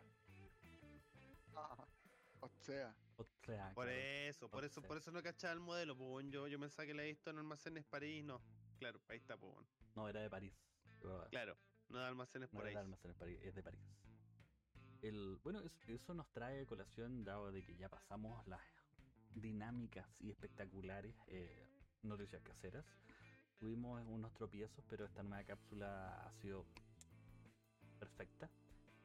Ah, o sea, O sea, Por eso, por eso, por eso no cachaba el modelo, pues yo, yo pensaba que la he visto en almacenes París, no. Claro, ahí está, pues. No, era de París. Pero, Claro, no de almacenes no por ahí. era de Almacenes París, es de París. El, bueno, es- eso nos trae colación, dado de que ya pasamos las dinámicas y espectaculares eh, noticias caseras. Tuvimos unos tropiezos, pero esta nueva cápsula ha sido perfecta.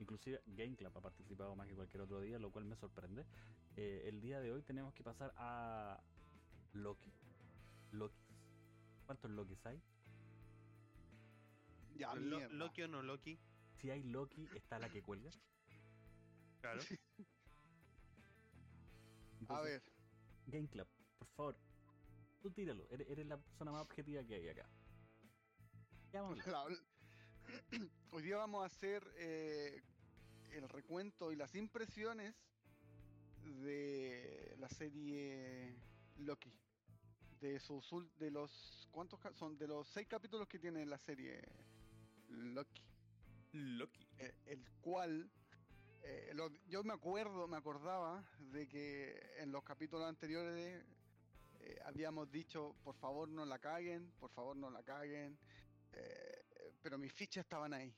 Inclusive Game Club ha participado más que cualquier otro día, lo cual me sorprende. Eh, el día de hoy tenemos que pasar a Loki. Loki. ¿Cuántos Lokis hay? ya Lo- mierda. Loki o no Loki, Si hay Loki, está la que cuelga. claro. A ver, Game Club, por favor, tú tíralo. Eres, eres la persona más objetiva que hay acá. Ya vamos a hablar. la- hoy día vamos a hacer eh, el recuento y las impresiones de la serie Loki. De sus de los cuántos son de los seis capítulos que tiene la serie Loki. Loki. eh, el cual eh, lo- yo me acuerdo, me acordaba de que en los capítulos anteriores habíamos dicho, por favor no la caguen, por favor no la caguen, eh, pero mis fichas estaban ahí,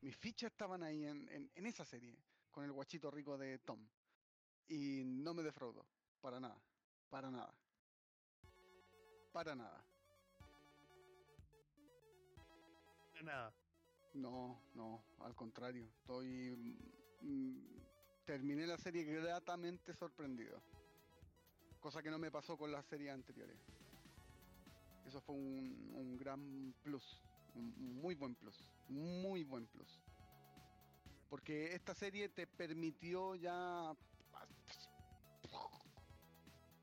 mis fichas estaban ahí en, en- en esa serie, con el guachito rico de Tom, y no me defraudó, para nada, para nada, para nada. Nada. No, no, al contrario. Estoy. mm, terminé la serie gratamente sorprendido. Cosa que no me pasó con las series anteriores. Eso fue un, un gran plus. Muy buen plus. Muy buen plus. Porque esta serie te permitió ya.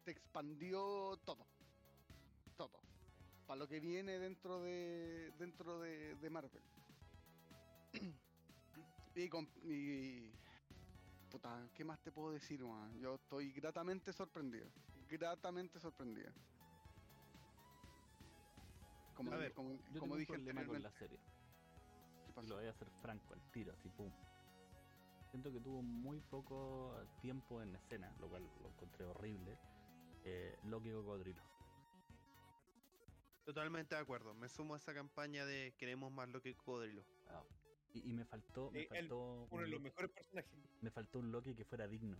Te expandió todo. Todo. Para lo que viene dentro de. dentro de, de Marvel. Y, con, y puta, ¿qué más te puedo decir, man? Yo estoy gratamente sorprendido. Gratamente sorprendido. Como, A di- ver, como, Yo como tengo un dije problema con la serie. ¿qué Y pasó? lo voy a hacer franco al tiro, así pum. Siento que tuvo muy poco tiempo en escena, lo cual lo encontré horrible. Eh, Loki Cocodrilo. Totalmente de acuerdo. Me sumo a esa campaña de queremos más Loki Cocodrilo. Wow. Y, y me faltó, me faltó Uno un de los Loki- mejores personajes. me faltó un Loki que fuera digno.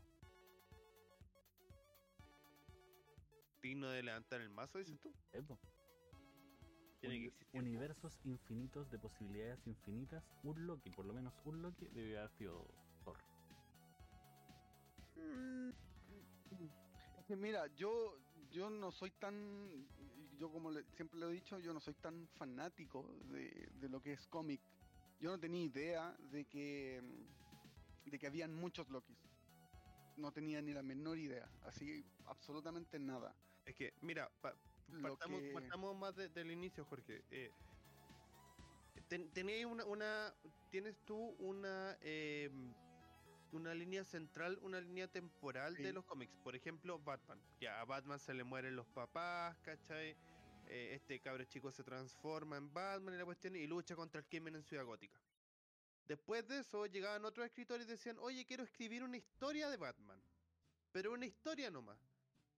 Digno de levantar el mazo, dices tú. Tiene que Uni- existir. universos infinitos de posibilidades infinitas. Un Loki, por lo menos un Loki, debió haber sido Thor. Es que mira, yo, yo no soy tan, yo como le- siempre lo he dicho, yo no soy tan fanático de, de lo que es cómic yo no tenía idea de que de que habían muchos Lokis. No tenía ni la menor idea, así absolutamente nada. Es que, mira, pa- partamos, que- partamos más de- del inicio, Jorge. Eh, ten- tenéis una, una- tienes tú una eh, una línea central, una línea temporal de los cómics. Por ejemplo, Batman. Ya a Batman se le mueren los papás, ¿cachai? Eh, este cabro chico se transforma en Batman y la cuestión y lucha contra el crimen en Ciudad Gótica. Después de eso llegaban otros escritores y decían, oye, quiero escribir una historia de Batman. Pero una historia nomás.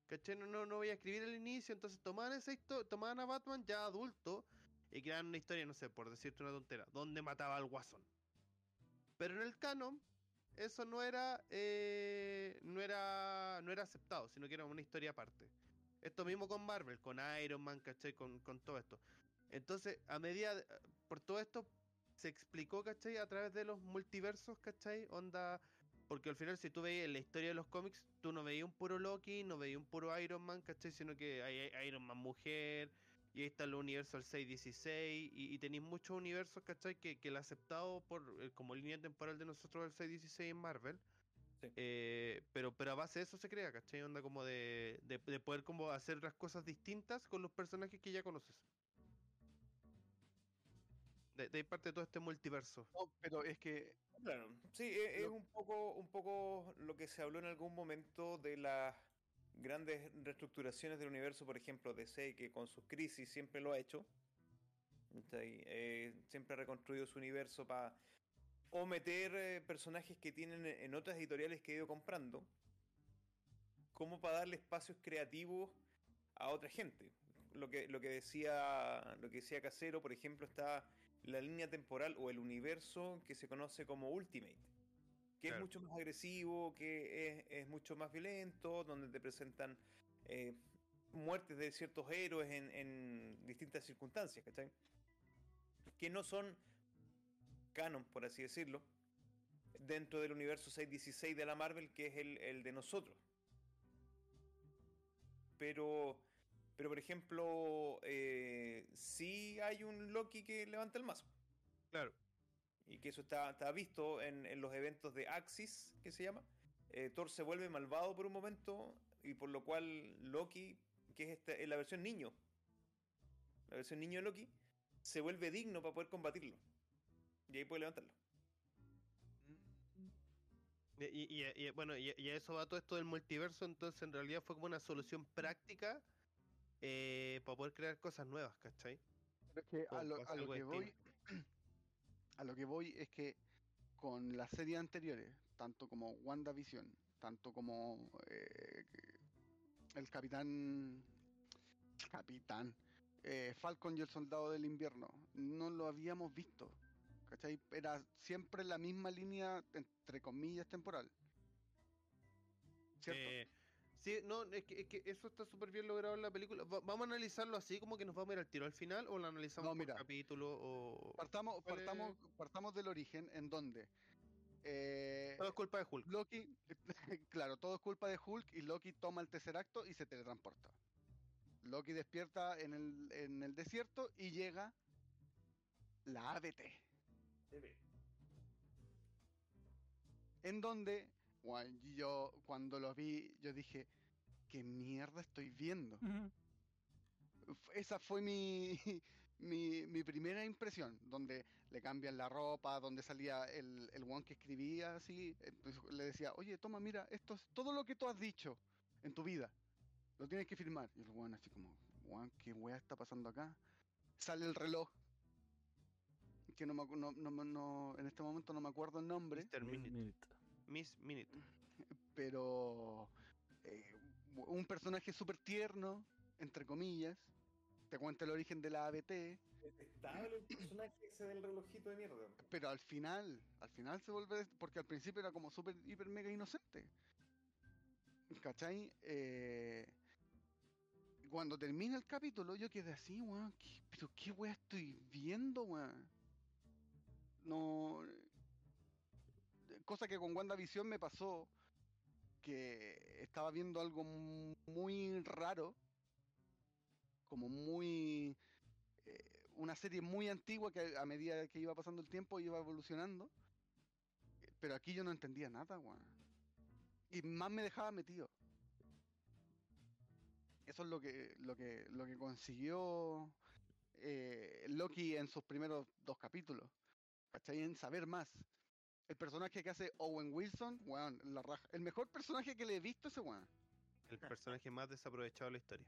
¿Cachai? No, no, no voy a escribir el inicio. Entonces tomaban esa histo- tomaban a Batman ya adulto y creaban una historia, no sé, por decirte una tontera, donde mataba al guasón. Pero en el canon, eso no era, eh, no era, no era aceptado, sino que era una historia aparte. Esto mismo con Marvel, con Iron Man, ¿cachai? Con, con todo esto. Entonces, a medida, de- por todo esto, se explicó, ¿cachai? A través de los multiversos, ¿cachai? Onda, porque al final si tú veías la historia de los cómics, tú no veías un puro Loki, no veías un puro Iron Man, ¿cachai? Sino que hay, hay Iron Man mujer, y ahí está el universo del 616, y, y tenéis muchos universos, ¿cachai? Que, que el aceptado por, eh, como línea temporal de nosotros del 616 en Marvel. Sí. Eh, pero, pero a base de eso se crea, ¿cachai? Onda como de, de, de poder como hacer las cosas distintas con los personajes que ya conoces. De, de ahí parte todo este multiverso. No, pero es que Claro, sí, e- es, Lo- un poco, un poco lo que se habló en algún momento de las grandes reestructuraciones del universo, por ejemplo, DC, que con sus crisis siempre lo ha hecho. Eh, siempre ha reconstruido su universo para o meter eh, personajes que tienen en en otras editoriales que ha ido comprando, como para darle espacios creativos a otra gente. Lo que, lo que decía lo que decía Casero, por ejemplo, está la línea temporal o el universo que se conoce como Ultimate, que Claro. es mucho más agresivo, que es, es mucho más violento, donde te presentan eh, muertes de ciertos héroes en, en distintas circunstancias, ¿cachai? Que no son canon, por así decirlo, dentro del universo 616 de la Marvel, que es el, el de nosotros. Pero, pero por ejemplo, eh, sí hay un Loki que levanta el mazo. Claro. Y que eso está, está visto en, en los eventos de Axis, que se llama. Eh, Thor se vuelve malvado por un momento, y por lo cual Loki, que es, esta, es la versión niño, la versión niño de Loki, se vuelve digno para poder combatirlo. Y ahí puede levantarlo. Y, y- y- y, bueno, y, y a eso va todo esto del multiverso, entonces en realidad fue como una solución práctica eh, para poder crear cosas nuevas, ¿cachai? Pero es que a lo, a que voy, a lo que voy es que con las series anteriores, tanto como WandaVision, tanto como eh, el Capitán, Capitán, eh, Falcon y el Soldado del Invierno, no lo habíamos visto, ¿cachai? Era siempre la misma línea, entre comillas, temporal. ¿Cierto? Eh, sí, no, es que, es que eso está súper bien logrado en la película. Va- ¿Vamos a analizarlo así como que nos vamos a ir al tiro al final o lo analizamos No, por mira. capítulo o... partamos, partamos, partamos del origen en donde eh, Todo es culpa de Hulk. Loki, claro, todo es culpa de Hulk y Loki toma el tercer acto y se teletransporta. Loki despierta en el, en el desierto y llega la ABT. En donde gua- yo cuando lo vi, yo dije, ¿qué mierda estoy viendo? Esa fue mi, mi, mi primera impresión, donde le cambian la ropa, donde salía el, el one que escribía así, pues, le decía, oye, toma, mira, esto es todo lo que tú has dicho en tu vida, lo tienes que firmar. Y el one así como, one, ¿qué weá está pasando acá? Sale el reloj, que no, me acu- no, no, no- en este momento no me acuerdo el nombre, Mr. Minute. Miss Minute. pero eh, un personaje súper tierno, entre comillas, te cuenta el origen de la ABT, Detestable el personaje ese del relojito de mierda. pero al final, al final se vuelve, porque al principio era como súper, hiper, mega inocente. ¿Cachai? Eh, cuando termina el capítulo, yo quedé así, weón, ¿qué- pero qué weá estoy viendo, weón. No. Cosa que con WandaVision me pasó, que estaba viendo algo mu- muy raro, como muy. eh, una serie muy antigua que a medida que iba pasando el tiempo iba evolucionando. Pero aquí yo no entendía nada. Y más me dejaba metido. Eso es lo que, lo que, lo que consiguió eh, Loki en sus primeros dos capítulos. ¿Cachai? En saber más. El personaje que hace Owen Wilson, weón, la raja. El mejor personaje que le he visto a ese weón. El personaje más desaprovechado de la historia.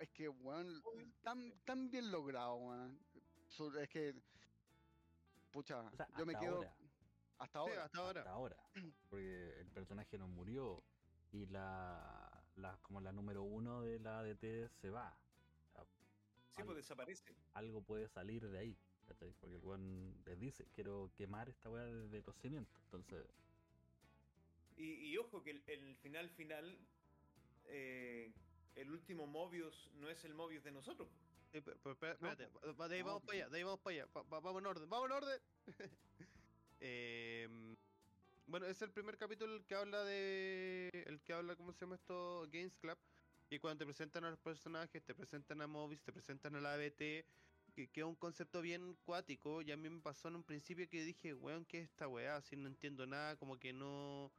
Es que, weón, tan, tan bien logrado, weón. Es que. Pucha, O sea, yo me quedo. ahora. Hasta Sí, ahora. hasta ahora. hasta ahora. Porque el personaje no murió y la, la como la número uno de la ADT se va. O sea, Sí, pues desaparece. algo puede salir de ahí. ¿Cachai? Porque el weón les dice, quiero quemar esta weá desde los cimientos. Entonces, Y, y ojo que el, el final final, eh, el último Mobius no es el Mobius de nosotros. Sí, pero- espérate, de ahí No, vamos para allá, de ahí vamos para allá. Va- va- vamos en orden, vamos en orden. Em, bueno, es el primer capítulo el que habla de. El que habla, ¿cómo se llama esto? Games Club. Y cuando te presentan a los personajes, te presentan a Mobius, te presentan a la ABT, que, que es un concepto bien cuático. Y a mí me pasó en un principio que dije, weón, ¿qué es esta weá? Así no entiendo nada, como que no.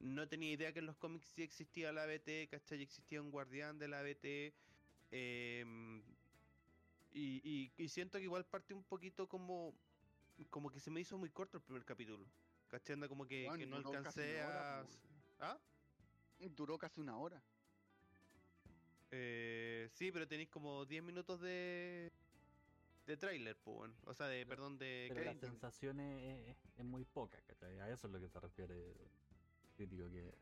No tenía idea que en los cómics sí existía la ABT, ¿cachai? Existía un guardián de la ABT. em, y, y- y siento que igual parte un poquito como. Como que se me hizo muy corto el primer capítulo. ¿Cachai? Anda como que, no alcancé a. ¿Ah? Duró casi una hora. Eh, sí, pero tenéis como 10 minutos de. De tráiler, pues, bueno. O sea, de, Pero- perdón, de. pero la sensación es, muy poca, ¿cachai? A eso es lo que se refiere crítico, que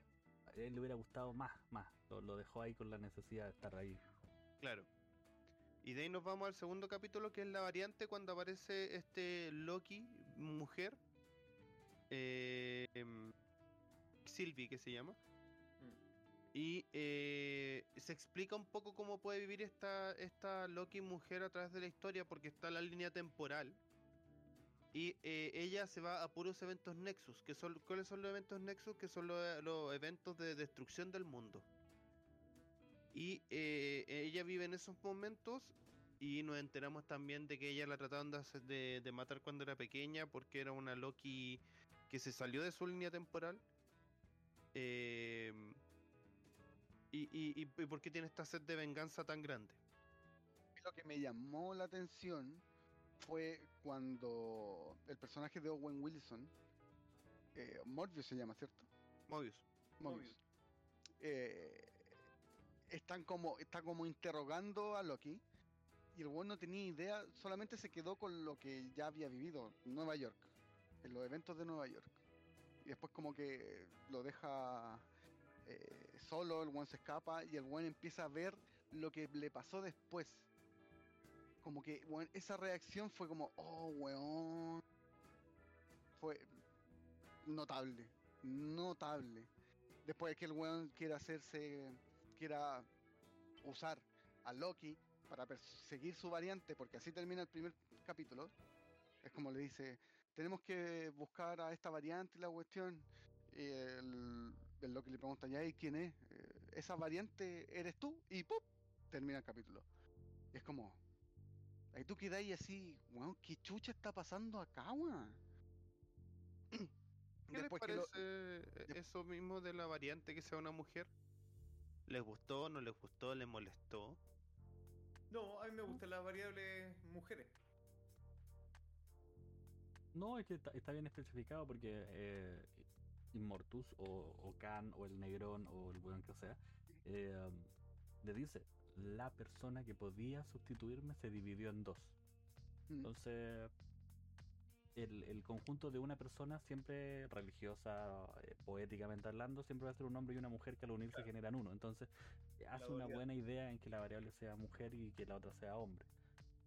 a él le hubiera gustado más, más. Lo, lo dejó ahí con la necesidad de estar ahí. Claro. Y de ahí nos vamos al segundo capítulo, que es la variante cuando aparece este Loki, mujer. Eh, em, Sylvie, que se llama. Y eh, se explica un poco cómo puede vivir esta, esta Loki mujer a través de la historia, porque está la línea temporal. Y eh, ella se va a puros eventos Nexus. Que son, ¿Cuáles son los eventos Nexus? Que son los, eventos de destrucción del mundo. Y eh, ella vive en esos momentos y nos enteramos también de que ella la trataron de, de, matar cuando era pequeña porque era una Loki que se salió de su línea temporal. Em, y, y, y, y por qué tiene esta sed de venganza tan grande. Lo que me llamó la atención fue cuando el personaje de Owen Wilson, eh, Morbius se llama, ¿cierto? Mobius. Morbius. eh, están como, está como interrogando a Loki y el weón no tenía idea, solamente se quedó con lo que ya había vivido en Nueva York, en los eventos de Nueva York. Y después como que lo deja eh, solo, el weón se escapa y el weón empieza a ver lo que le pasó después. Como que esa reacción fue como, oh weón. Fue notable, notable. Después de que el weón quiera hacerse, quiera usar a Loki para perseguir su variante, porque así termina el primer capítulo. Es como le dice, tenemos que buscar a esta variante la cuestión. Y el, el Loki le pregunta, ¿ya y quién es? "Eh, Esa variante eres tú y ¡pum! Termina el capítulo. Y es como, ahí tú quedas ahí así, weón, ¿qué chucha está pasando acá, weón? ¿Qué Después les que lo- parece eh, de- eso mismo de la variante que sea una mujer? ¿Les gustó, no les gustó, les molestó? No, a mí me gustan las variables mujeres. No, es que está, está bien especificado porque eh, Immortus o, o Khan o el Negrón o el weón que sea, eh, le dice, la persona que podía sustituirme se dividió en dos. Mm. Entonces, el, el conjunto de una persona siempre religiosa, eh, poéticamente hablando, siempre va a ser un hombre y una mujer que al unirse generan uno. Entonces, eh, hace una buena idea en que la variable sea mujer y que la otra sea hombre.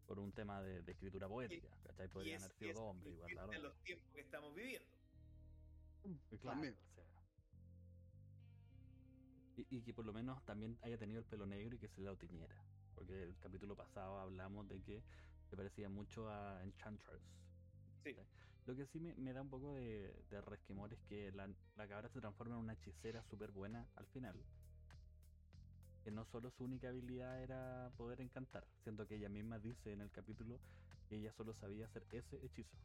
Por un tema de, de escritura poética, ¿cachai? Y Podrían es, haber sido es dos hombres igual, en los tiempos que estamos viviendo. Claro, También. o sea. Y, y que por lo menos también haya tenido el pelo negro y que se lo tiñera. Porque el capítulo pasado hablamos de que se parecía mucho a Enchantress. Lo que sí me, me da un poco de, de resquemor es que la, la cabra se transforma en una hechicera súper buena al final. que no solo su única habilidad era poder encantar, siendo que ella misma dice en el capítulo que ella solo sabía hacer ese hechizo.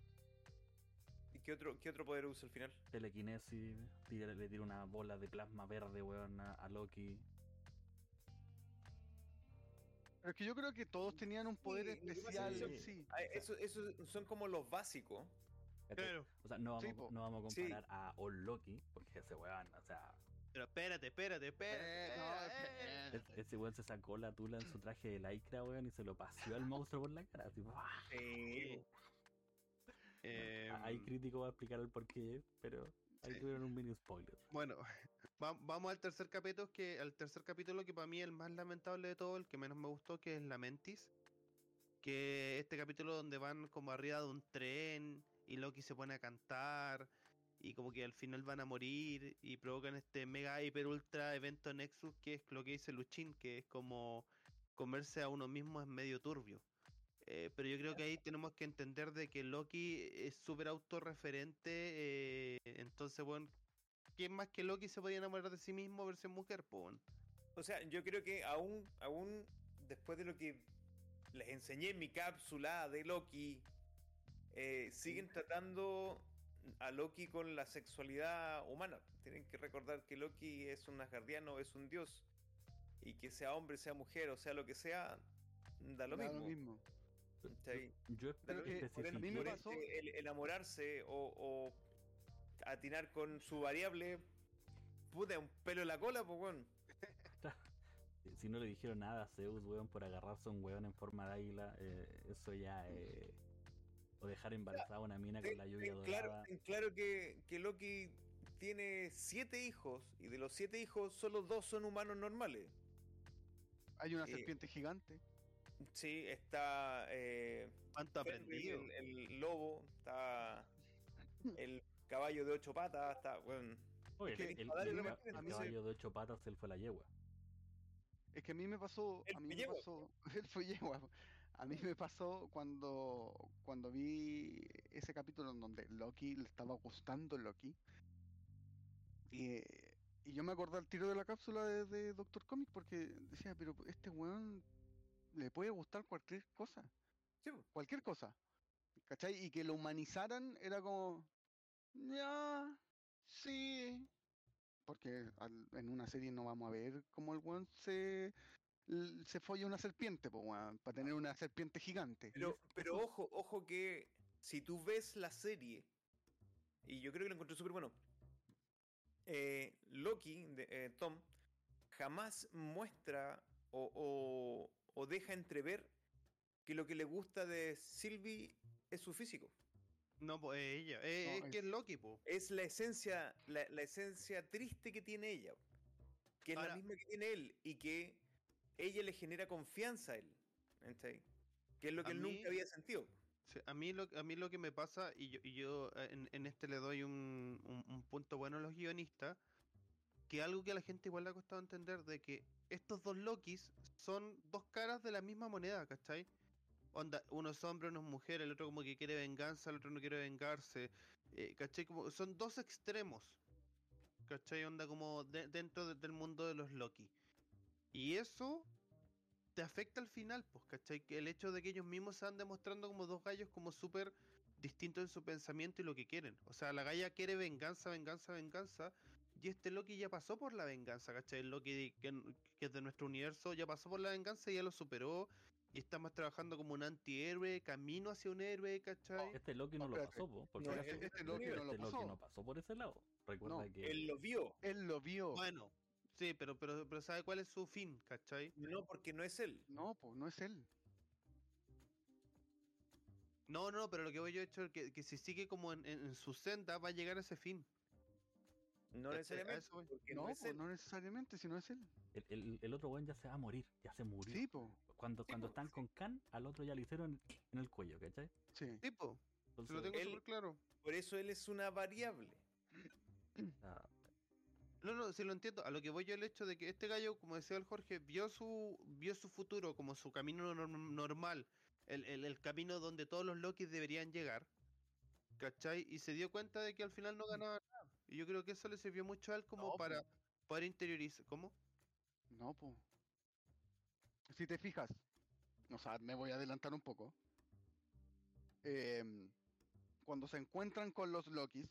¿Y qué otro, qué otro poder usa al final? Telequinesis, tira- le tira una bola de plasma verde, weón, a, a Loki. Pero es que yo creo que todos tenían un poder Sí, especial es que- en sí. Ah, Eso, eso son como los básicos. ¿cachai? Claro. O sea, no vamos, po. no vamos a Sí. comparar a All Loki, porque ese weón, o sea, Pero espérate, espérate, espérate. No, ese- weón se sacó la tula en su traje de lycra, weón, y se lo paseó al monstruo por la cara. Sí. Eh, Ahí crítico va a explicar el porqué, pero ahí Sí. tuvieron un mini spoiler. Bueno, va- vamos al tercer capítulo que al tercer capítulo que para mí es el más lamentable de todo, el que menos me gustó, que es Lamentis. Que este capítulo donde van como arriba de un tren y Loki se pone a cantar y como que al final van a morir y provocan este mega hiper ultra evento Nexus que es lo que dice Luchín, que es como comerse a uno mismo es medio turbio. Eh, pero yo creo que ahí tenemos que entender de que Loki es súper autorreferente, eh, entonces bueno, ¿quién más que Loki se podía enamorar de sí mismo versión mujer? Weón? O sea, yo creo que aún, aún después de lo que les enseñé en mi cápsula de Loki, eh, siguen tratando a Loki con la sexualidad humana. Tienen que recordar que Loki es un asgardiano, es un dios. Y que sea hombre, sea mujer, o sea lo que sea, da lo Da mismo. lo mismo. ¿Cachai? Yo espero que ende- por pasó- ende, el enamorarse o, o atinar con su variable, puta, un pelo en la cola, pues bueno. Si no le dijeron nada a Zeus, weón, por agarrarse a un weón en forma de águila, eh, eso ya eh, O dejar embarazada a una mina con la lluvia ten claro, dorada. ten claro que, que Loki tiene siete hijos y de los siete hijos solo dos son humanos normales. Hay una Eh, serpiente gigante. Sí, está eh, ¿Cuánto aprendido? el, el lobo, está el caballo de ocho patas, está bueno, Oye, el, caballo de ocho patas, él fue la yegua. Es que a mí me pasó, a mí me pasó, él fue yegua. A mí me pasó cuando, cuando vi ese capítulo en donde Loki le estaba gustando Loki. Y, y yo me acordé al tiro de la cápsula de, de Doctor Comic porque decía, pero este weón le puede gustar cualquier cosa, sí, po. cualquier cosa. ¿Cachai? Y que lo humanizaran era como, ya, sí. Porque al- en una serie no vamos a ver cómo el weón se, se folla una serpiente, pues, weón, para tener una serpiente gigante. Pero, pero ojo, ojo que si tú ves la serie, y yo creo que lo encontré súper bueno, eh, Loki, de, eh, Tom, jamás muestra o, o- o deja entrever que lo que le gusta de Sylvie es su físico. No, pues es ella. Eh, No, es, que es- Loki, po. Es la esencia, la, la esencia triste que tiene ella, que es Ahora- la misma que tiene él, y que ella le genera confianza a él. ¿cachai? Que es lo que él mí- nunca había sentido. Sí, a, mí lo, a mí lo que me pasa, y yo, y yo eh, en, en este le doy un, un- un punto bueno a los guionistas, que algo que a la gente igual le ha costado entender, de que estos dos Lokis son dos caras de la misma moneda, ¿cachai? Onda, uno es hombre, uno es mujer, el otro como que quiere venganza, el otro no quiere vengarse, eh, ¿cachai? Como, son dos extremos, ¿cachai? Onda como de- dentro de- del mundo de los Loki. Y eso te afecta al final, pues, ¿cachai? El hecho de que ellos mismos se van demostrando como dos gallos como súper distintos en su pensamiento y lo que quieren. O sea, la galla quiere venganza, venganza, venganza. Y este Loki ya pasó por la venganza, ¿cachai? El Loki que, es de nuestro universo ya pasó por la venganza y ya lo superó. Y está más trabajando como un antihéroe, camino hacia un héroe, ¿cachai? Este Loki no, No, lo pasó, po, porque No, este, él- Este Loki no lo Loki pasó. no pasó por ese lado. Recuerda No, que Él lo vio, Él lo vio. Bueno, sí, pero, pero, pero ¿sabe cuál es su fin, ¿cachai? no porque no es él. No, pues no es él. No, no, pero lo que voy yo hecho es que, que si sigue como en, en- en su senda va a llegar a ese fin. No necesariamente. No, no, es pues él. no necesariamente, si no es él. el, el- el otro weón ya se va a morir, ya se murió. Sí, pues. Cuando, cuando po, están con Khan, al otro ya le hicieron en el cuello, ¿cachai? Sí. Tipo, se lo tengo súper claro. Por eso él es una variable. ah, No, no, sí lo entiendo. A lo que voy yo el hecho de que este gallo, como decía el Jorge, vio su, vio su futuro como su camino norm- normal, el, el- el camino donde todos los Lokis deberían llegar, ¿cachai? Y se dio cuenta de que al final no ganaba nada. Y yo creo que eso le sirvió mucho a él como No, para po. poder interiorizar. ¿Cómo? No, pues. si te fijas, o sea, me voy a adelantar un poco. em, cuando se encuentran con los Lokis,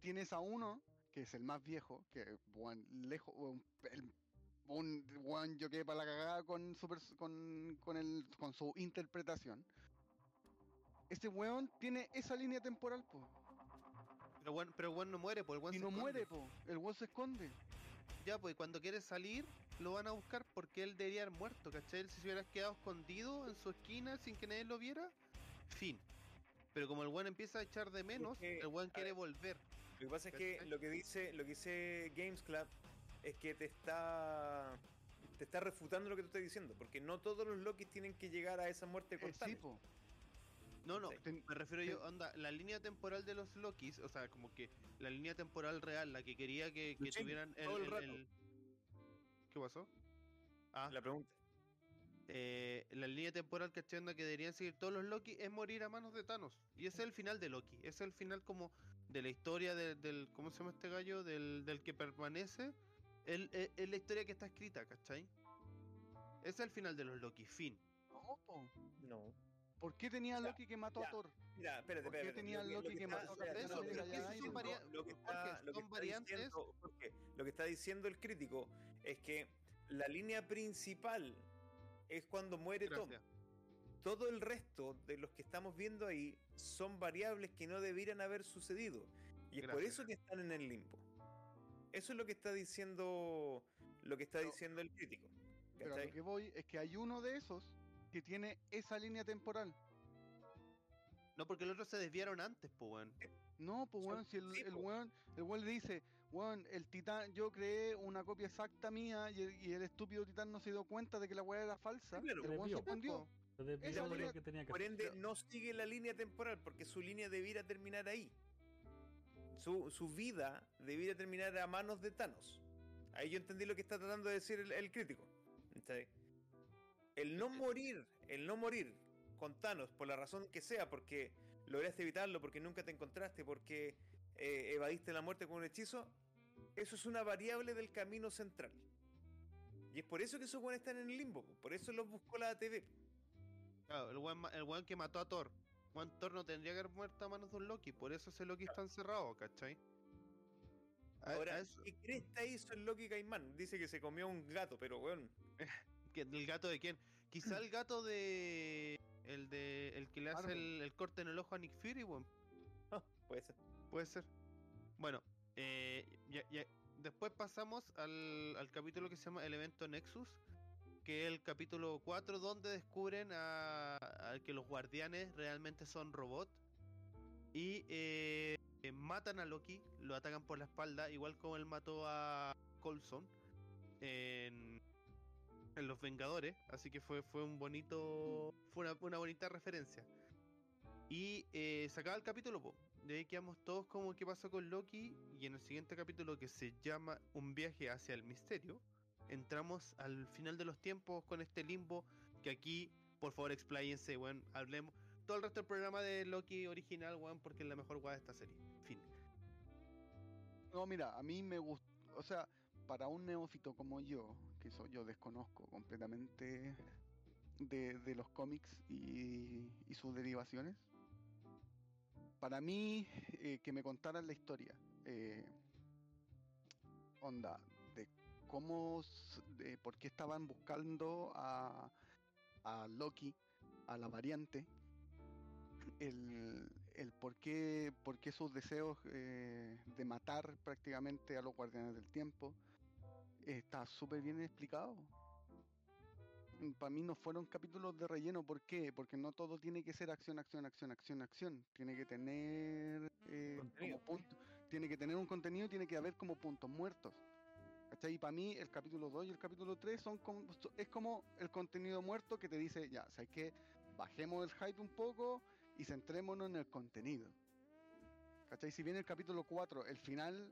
tienes a uno, que es el más viejo, que weón, lejos, weón, el- un yo quedé para la cagada con su, con, con, el, con su interpretación. Ese weón tiene esa línea temporal, po. Pero bueno, pero bueno no muere, pues el Y se no esconde. muere, po. El weón se esconde. Ya, pues y cuando quiere salir, lo van a buscar porque él debería haber muerto, ¿cachai? Él si se hubiera quedado escondido en su esquina sin que nadie lo viera, fin. Pero como el weón empieza a echar de menos, el a quiere ver, volver. Lo que pasa es que ¿Cachai? lo que dice, lo que dice Games Club es que te está te está refutando lo que tú estás diciendo, porque no todos los Loki tienen que llegar a esa muerte Eh, sí, po. No, no, Ten- me refiero yo, onda, la línea temporal de los Lokis, o sea, como que la línea temporal real, la que quería que, tuvieran el, todo el el- rato. el- ¿Qué pasó? Ah, La pregunta. eh, la línea temporal que onda que deberían seguir todos los Loki es morir a manos de Thanos. Y ese es el final de Loki. Ese es el final como de la historia de- del. ¿Cómo se llama este gallo? Del, del que permanece. El- el- Es la historia que está escrita, ¿cachai? Ese es el final de los Loki, fin. No. ¿Por qué tenía Loki que mató ya, a Thor? Mira, espérate, ¿Por qué espérate. tenía lo Loki lo que está- mató a espérate, está Esos son varia- lo que está- Jorge, lo que son variantes. diciendo- Jorge, lo que está diciendo el crítico es que la línea principal es cuando muere Tom. Gracias. Todo el resto de los que estamos viendo ahí son variables que no debieran haber sucedido. Y es por Gracias. eso que están en el limbo. Eso es lo que está diciendo lo que está Pero- diciendo el crítico. Pero ¿cachai? lo que voy es que hay uno de esos que tiene esa línea temporal. No, porque los otros se desviaron antes, pues, weón. No, pues weón, si el, sí, el weón, el weón le dice, weón, el titán, yo creé una copia exacta mía y el, y el estúpido titán no se dio cuenta de que la weá era falsa. claro. el weón se escondió. Línea- que tenía que Por ende, no sigue la línea temporal porque su línea debiera terminar ahí. Su, su vida debiera terminar a manos de Thanos. Ahí yo entendí lo que está tratando de decir el, el crítico. El no morir, el no morir con Thanos, por la razón que sea, porque lograste evitarlo, porque nunca te encontraste, porque eh, evadiste la muerte con un hechizo, eso es una variable del camino central. Y es por eso que esos buenos están en el limbo, por eso los buscó la ATV. Claro, el weón, el weón que mató a Thor. Juan Thor no tendría que haber muerto a manos de un Loki, por eso ese Loki está encerrado, ¿cachai? Ahora, ¿qué cresta hizo el Loki Caimán? Dice que se comió un gato, pero bueno. ¿que- ¿El gato de quién? Quizá el gato de. El de. El que le hace el, el corte en el ojo a Nick Fury, weón. Puede ser. Puede ser. Bueno, eh, ya- ya- después pasamos al, al capítulo que se llama El evento Nexus, que es el capítulo 4, donde descubren a, a que los guardianes realmente son robots y eh, matan a Loki, lo atacan por la espalda, igual como él mató a Coulson en, en Los Vengadores, así que fue, fue un bonito, fue una, bonita referencia. Y eh, el capítulo, po. De ahí quedamos todos como qué pasó con Loki. Y en el siguiente capítulo que se llama Un viaje hacia el misterio, entramos al final de los tiempos con este limbo. Que aquí, por favor, expláyense, weón. Hablemos todo el resto del programa de Loki original, weón, porque es la mejor weá de esta serie. Fin. No, mira, a mí me gusta, o sea, para un neófito como yo, que soy yo desconozco completamente de, los cómics y, sus derivaciones, para mí eh, que me contaran la historia, eh, onda, de cómo, de por qué estaban buscando a, a Loki, a la variante, el, el por qué, por qué sus deseos eh, de matar prácticamente a los guardianes del tiempo está súper bien explicado. Para mí no fueron capítulos de relleno, ¿por qué? Porque no todo tiene que ser acción, acción, acción, acción, acción. Tiene que tener eh, como punto, tiene que tener un contenido, tiene que haber como puntos muertos. ¿Cachai? Y para mí el capítulo 2 y el capítulo 3 son como, es como el contenido muerto que te dice, ya, ¿sabes qué? Bajemos el hype un poco y centrémonos en el contenido. ¿Cachai? Si bien el capítulo 4, el final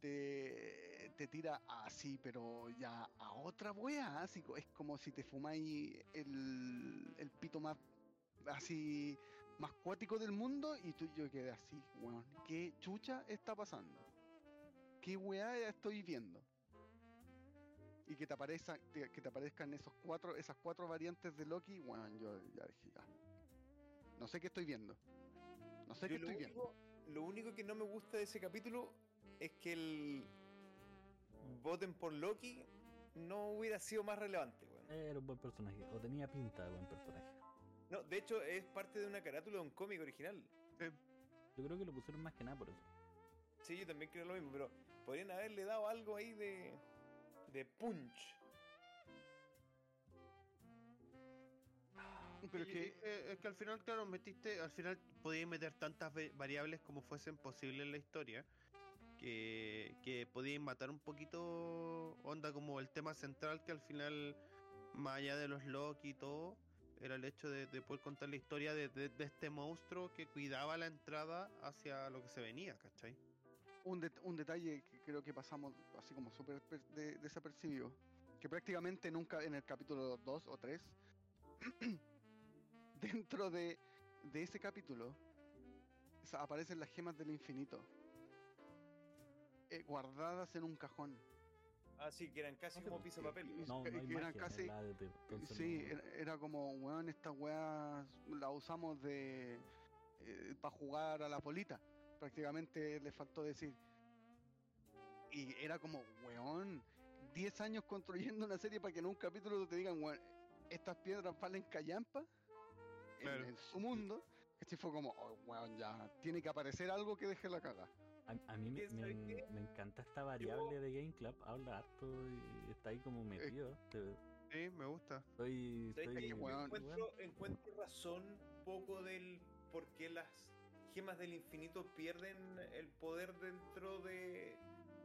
te, te tira así, pero ya a otra wea, así es como si te fumáis el, el pito más así más cuático del mundo y tú yo quedé así, weón. ¿Qué chucha está pasando? ¿Qué weá estoy viendo? y que te aparezcan, que te aparezcan esos cuatro, esas cuatro variantes de Loki, bueno, yo ya dije, ya. No sé qué estoy viendo. No sé Yo qué estoy viendo. lo único que no me gusta de ese capítulo es que el voten por Loki no hubiera sido más relevante, weón. Era un buen personaje, o tenía pinta de buen personaje. No, de hecho es parte de una carátula de un cómic original. Yo creo que lo pusieron más que nada por eso. Sí, yo también creo lo mismo, pero podrían haberle dado algo ahí de, de punch. Pero es que eh, es que al final, claro, metiste, al final podías meter tantas variables como fuesen posibles en la historia, que, que podías matar un poquito onda como el tema central que al final, más allá de los Loki y todo, era el hecho de, de poder contar la historia de, este monstruo que cuidaba la entrada hacia lo que se venía, ¿cachai? un, det- un detalle que creo que pasamos así como súper per- de- desapercibido, que prácticamente nunca en el capítulo 2 o 3, dentro de, de ese capítulo, aparecen las gemas del infinito, eh, guardadas en un cajón. Ah, sí, que eran casi No como piso qué. papel. No, que- no hay que eran magia casi- la sí, no- era, era como, weón, estas weas las usamos de para jugar a la polita. Prácticamente le faltó decir. Y era como, weón, 10 años construyendo una serie para que en un capítulo te digan, weón, estas piedras valen callampa en- Claro. en, su mundo. Este fue como, oh, weón, ya, tiene que aparecer algo que deje la caga. A, a mí me, encanta esta variable de Game Club, habla harto y está ahí como metido. Te- Sí, me gusta. Que, weón, encuentro, encuentro razón poco del por qué las gemas del infinito pierden el poder dentro de,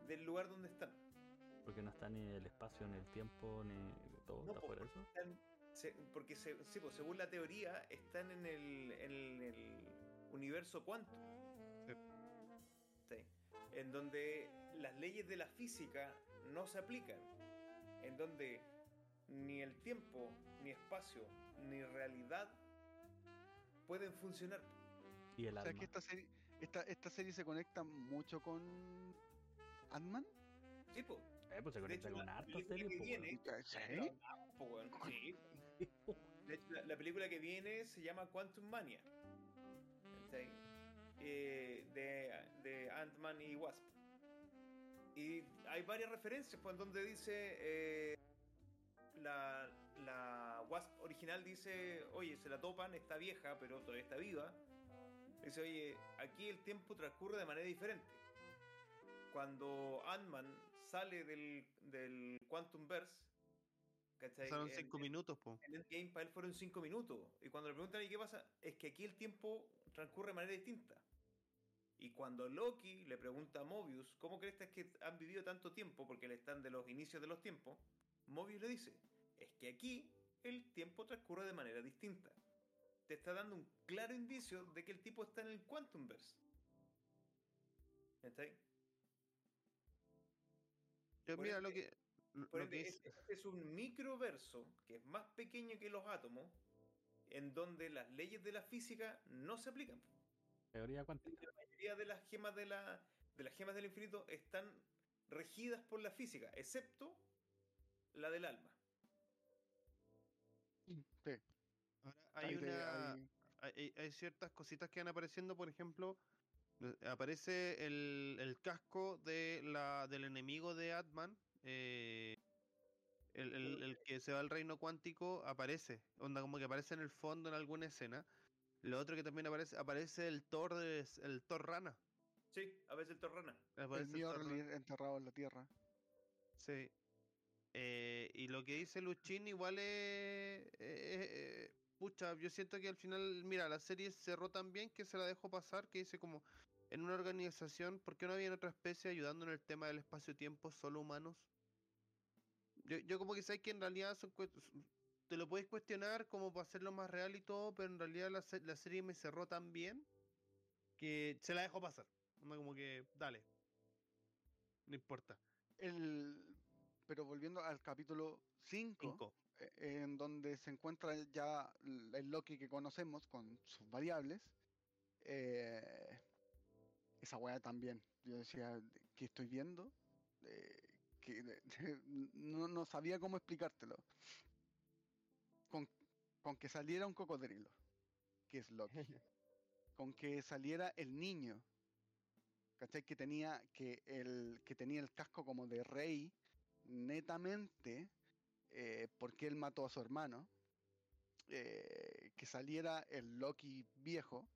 del lugar donde están. porque no está ni el espacio, ni el tiempo, ni todo, No, está fuera eso. están- se- porque se- sí, pues, según la teoría están en el, en el universo cuántico. Sí. Sí. En donde las leyes de la física no se aplican. En donde ni el tiempo, ni espacio, ni realidad pueden funcionar. Y el O sea alma. que esta serie, esta, esta serie se conecta mucho con Ant-Man. Sí, po. Eh, pues se conecta hecho, con película series, que viene-. ¿Sí? Sí. De hecho, la, la película que viene se llama Quantum Mania. ¿cachai? Eh, de, de Ant-Man y Wasp. Y hay varias referencias pues, en donde dice. eh, la, la Wasp original dice: Oye, se la topan, está vieja, pero todavía está viva. Dice: Oye, aquí el tiempo transcurre de manera diferente. Cuando Ant-Man sale del, del Quantum Verse. ¿cachai? Pasaron cinco en- minutos, po. en Endgame para él fueron 5 minutos. Y cuando le preguntan, ¿y qué pasa? Es que aquí el tiempo transcurre de manera distinta. Y cuando Loki le pregunta a Mobius, ¿cómo crees que han vivido tanto tiempo? Porque le están de los inicios de los tiempos. Mobius le dice, es que aquí el tiempo transcurre de manera distinta. Te está dando un claro indicio de que el tipo está en el Quantumverse. ¿Está ahí? Yo, Por mira, ende- lo que, lo Por que ende, dice- este es un microverso que es más pequeño que los átomos, en donde las leyes de la física no se aplican. Teoría cuántica. La mayoría de las gemas de la de las gemas del infinito están regidas por la física, excepto la del alma. Sí. Ahora hay una... ahí- hay, hay- hay ciertas cositas que van apareciendo, por ejemplo, eh, aparece el, el casco de la, del enemigo de Atman, eh, el, el- el que se va al reino cuántico aparece, onda como que aparece en el fondo en alguna escena. Lo otro que también aparece, aparece el Thor de, el Thor rana. Sí, a veces el torrana. el Aparece el Thor Mjolnir rana. enterrado en la tierra. Sí. Eh, y lo que dice Luchín igual es... eh, eh, pucha, yo siento que al final, mira, la serie cerró tan bien que se la dejó pasar, que dice como, en una organización, ¿por qué no había otra especie ayudando en el tema del espacio-tiempo, solo humanos? Yo, yo como que sé que en realidad son te lo puedes cuestionar como para hacerlo más real y todo, pero en realidad la, la serie me cerró tan bien que se la dejó pasar. Como que, dale. No importa. El, pero volviendo al capítulo 5, Cinco. en donde se encuentra ya el Loki que conocemos con sus variables, eh, esa weá también. Yo decía, ¿qué estoy viendo? Eh, que no, no sabía cómo explicártelo. Con, que saliera un cocodrilo, que es Loki. con que saliera el niño, ¿cachai? Que tenía, que el, que tenía el casco como de rey, netamente, eh, porque él mató a su hermano. eh, que saliera el Loki viejo.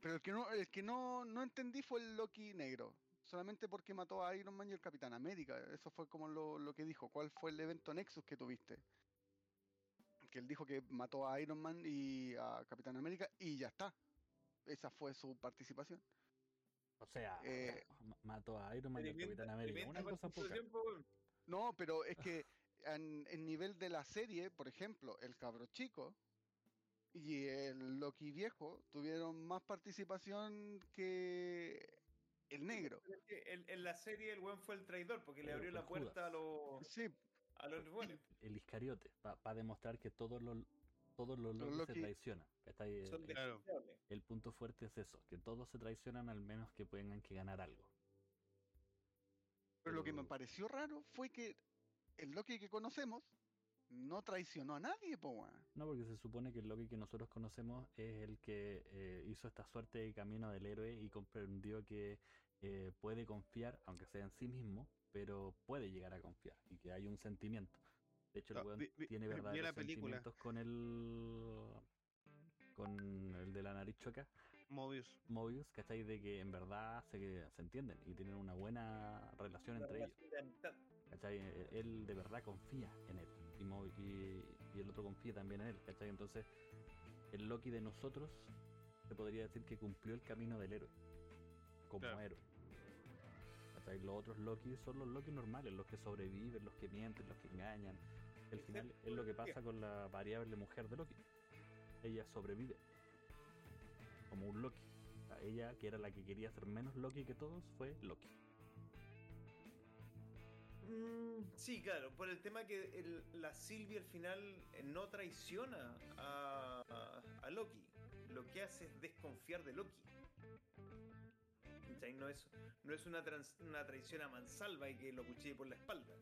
Pero el que no, el que no, no entendí fue el Loki negro. Solamente porque mató a Iron Man y el Capitán América. Eso fue como lo, lo que dijo. ¿Cuál fue el evento Nexus que tuviste? Que él dijo que mató a Iron Man y a Capitán América y ya está. Esa fue su participación. O sea, Eh, ma- mató a Iron Man y Experimenta- Capitán América. Una cosa poca. No, pero es que en, en nivel de la serie, por ejemplo, el cabro chico y el Loki viejo tuvieron más participación que el negro. En, en la serie el weón fue el traidor porque le abrió la puerta a los, Sí, a los buenos. El Iscariote, para demostrar que todos los todos los Los Loki se traicionan. ¿cachai? El- Son el, Claro. despreciables. el punto fuerte es eso, que todos se traicionan al menos que tengan que ganar algo. pero lo que me pareció raro fue que el Loki que conocemos no traicionó a nadie, po. No, porque se supone que el Loki que nosotros conocemos es el que eh, hizo esta suerte de camino del héroe y comprendió que eh, puede confiar, aunque sea en sí mismo, pero puede llegar a confiar y que hay un sentimiento. De hecho, el Ah, weón vi- vi- tiene verdaderos sentimientos con el con el de la nariz choca, Mobius. Mobius, ¿cachai? De que en verdad se, se entienden y tienen una buena relación entre ellos. ¿cachai? Eh, Él de verdad confía en él y, Mo- y- y el otro confía también en él, ¿cachai? Entonces, el Loki de nosotros se podría decir que cumplió el camino del héroe, como Claro. héroe. ¿Cachai? Los otros Loki son los Loki normales, los que sobreviven, los que mienten, los que engañan. El final es lo que pasa con la variable mujer de Loki. Ella sobrevive como un Loki. O sea, ella, que era la que quería ser menos Loki que todos, fue Loki. Mm, sí, claro, por el tema que el- la Sylvie al final eh, no traiciona a, a- a Loki. Lo que hace es desconfiar de Loki. ¿Cachai? No es, no es una, trans- una traición a mansalva y que lo cuchille por la espalda.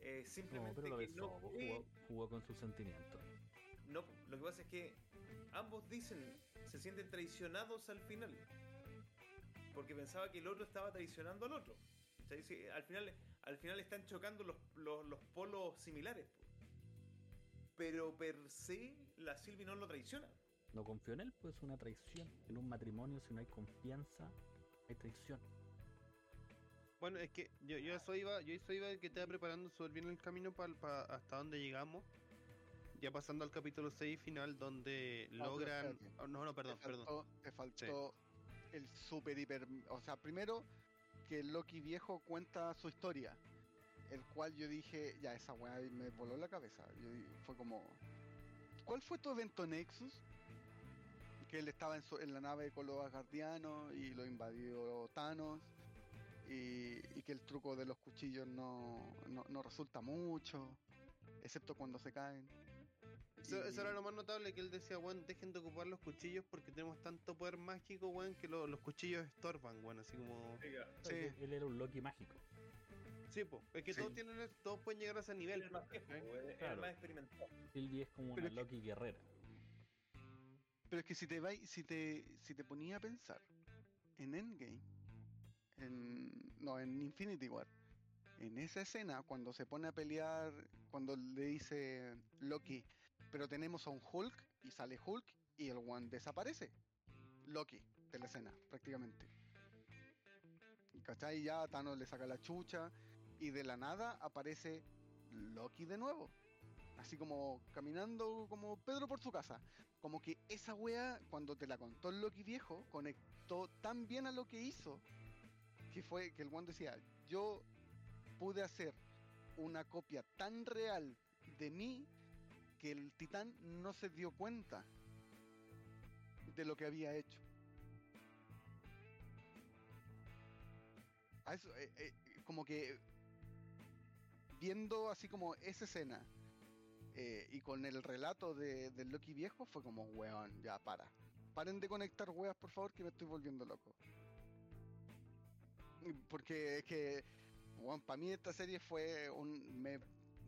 Eh, No, simplemente pero lo que besó, no jugó, jugó con sus sentimientos. no, lo que pasa es que ambos dicen, se sienten traicionados al final. Porque pensaba que el otro estaba traicionando al otro. ¿Cachai? Sí, al, final, al final están chocando los, los, los polos similares. Pero per se, la Sylvie no lo traiciona. No confió en él, pues es una traición. En un matrimonio, si no hay confianza, hay traición. Bueno, es que yo, yo eso iba, yo eso iba que estaba preparando súper bien el camino para hasta donde llegamos. Ya pasando al capítulo 6 final donde Ah, logran. oh, no, no, perdón, te perdón. faltó, te faltó el super hiper. O sea, primero que el Loki viejo cuenta su historia. El cual yo dije, ya esa weá me voló la cabeza. Yo fue como. ¿Cuál fue tu evento Nexus? Que él estaba en, su- en la nave con los asgardianos y lo invadió Thanos. Y, y que el truco de los cuchillos no, no, no resulta mucho. Excepto cuando se caen. Eso, eso era lo más notable que él decía, weón, dejen de ocupar los cuchillos porque tenemos tanto poder mágico, weón, que lo- los cuchillos estorban, weón, así como... Sí. Él, él era un Loki mágico. Sí, po, es que Sí. todos tienen, el- todos pueden llegar a ese nivel. es más viejo, ¿eh? el Claro. más experimentado. Sylvie es como Pero una que- Loki guerrera. Pero es que si te vais, si te, si te ponía a pensar en Endgame, en, no, en Infinity War, en esa escena cuando se pone a pelear, cuando le dice Loki, pero tenemos a un Hulk y sale Hulk y el One desaparece. Loki de la escena, prácticamente. ¿Cachai? Ya Thanos le saca la chucha y de la nada aparece Loki de nuevo. Así como caminando como Pedro por su casa. Como que esa wea, cuando te la contó el Loki viejo, conectó tan bien a lo que hizo, que fue que el one decía, yo pude hacer una copia tan real de mí que el titán no se dio cuenta de lo que había hecho. A eso, eh, eh, como que viendo así como esa escena eh, y con el relato de, del Loki viejo fue como, weón, ya para. Paren de conectar weas, por favor, que me estoy volviendo loco. Porque es que Bueno, para mí esta serie fue un, me-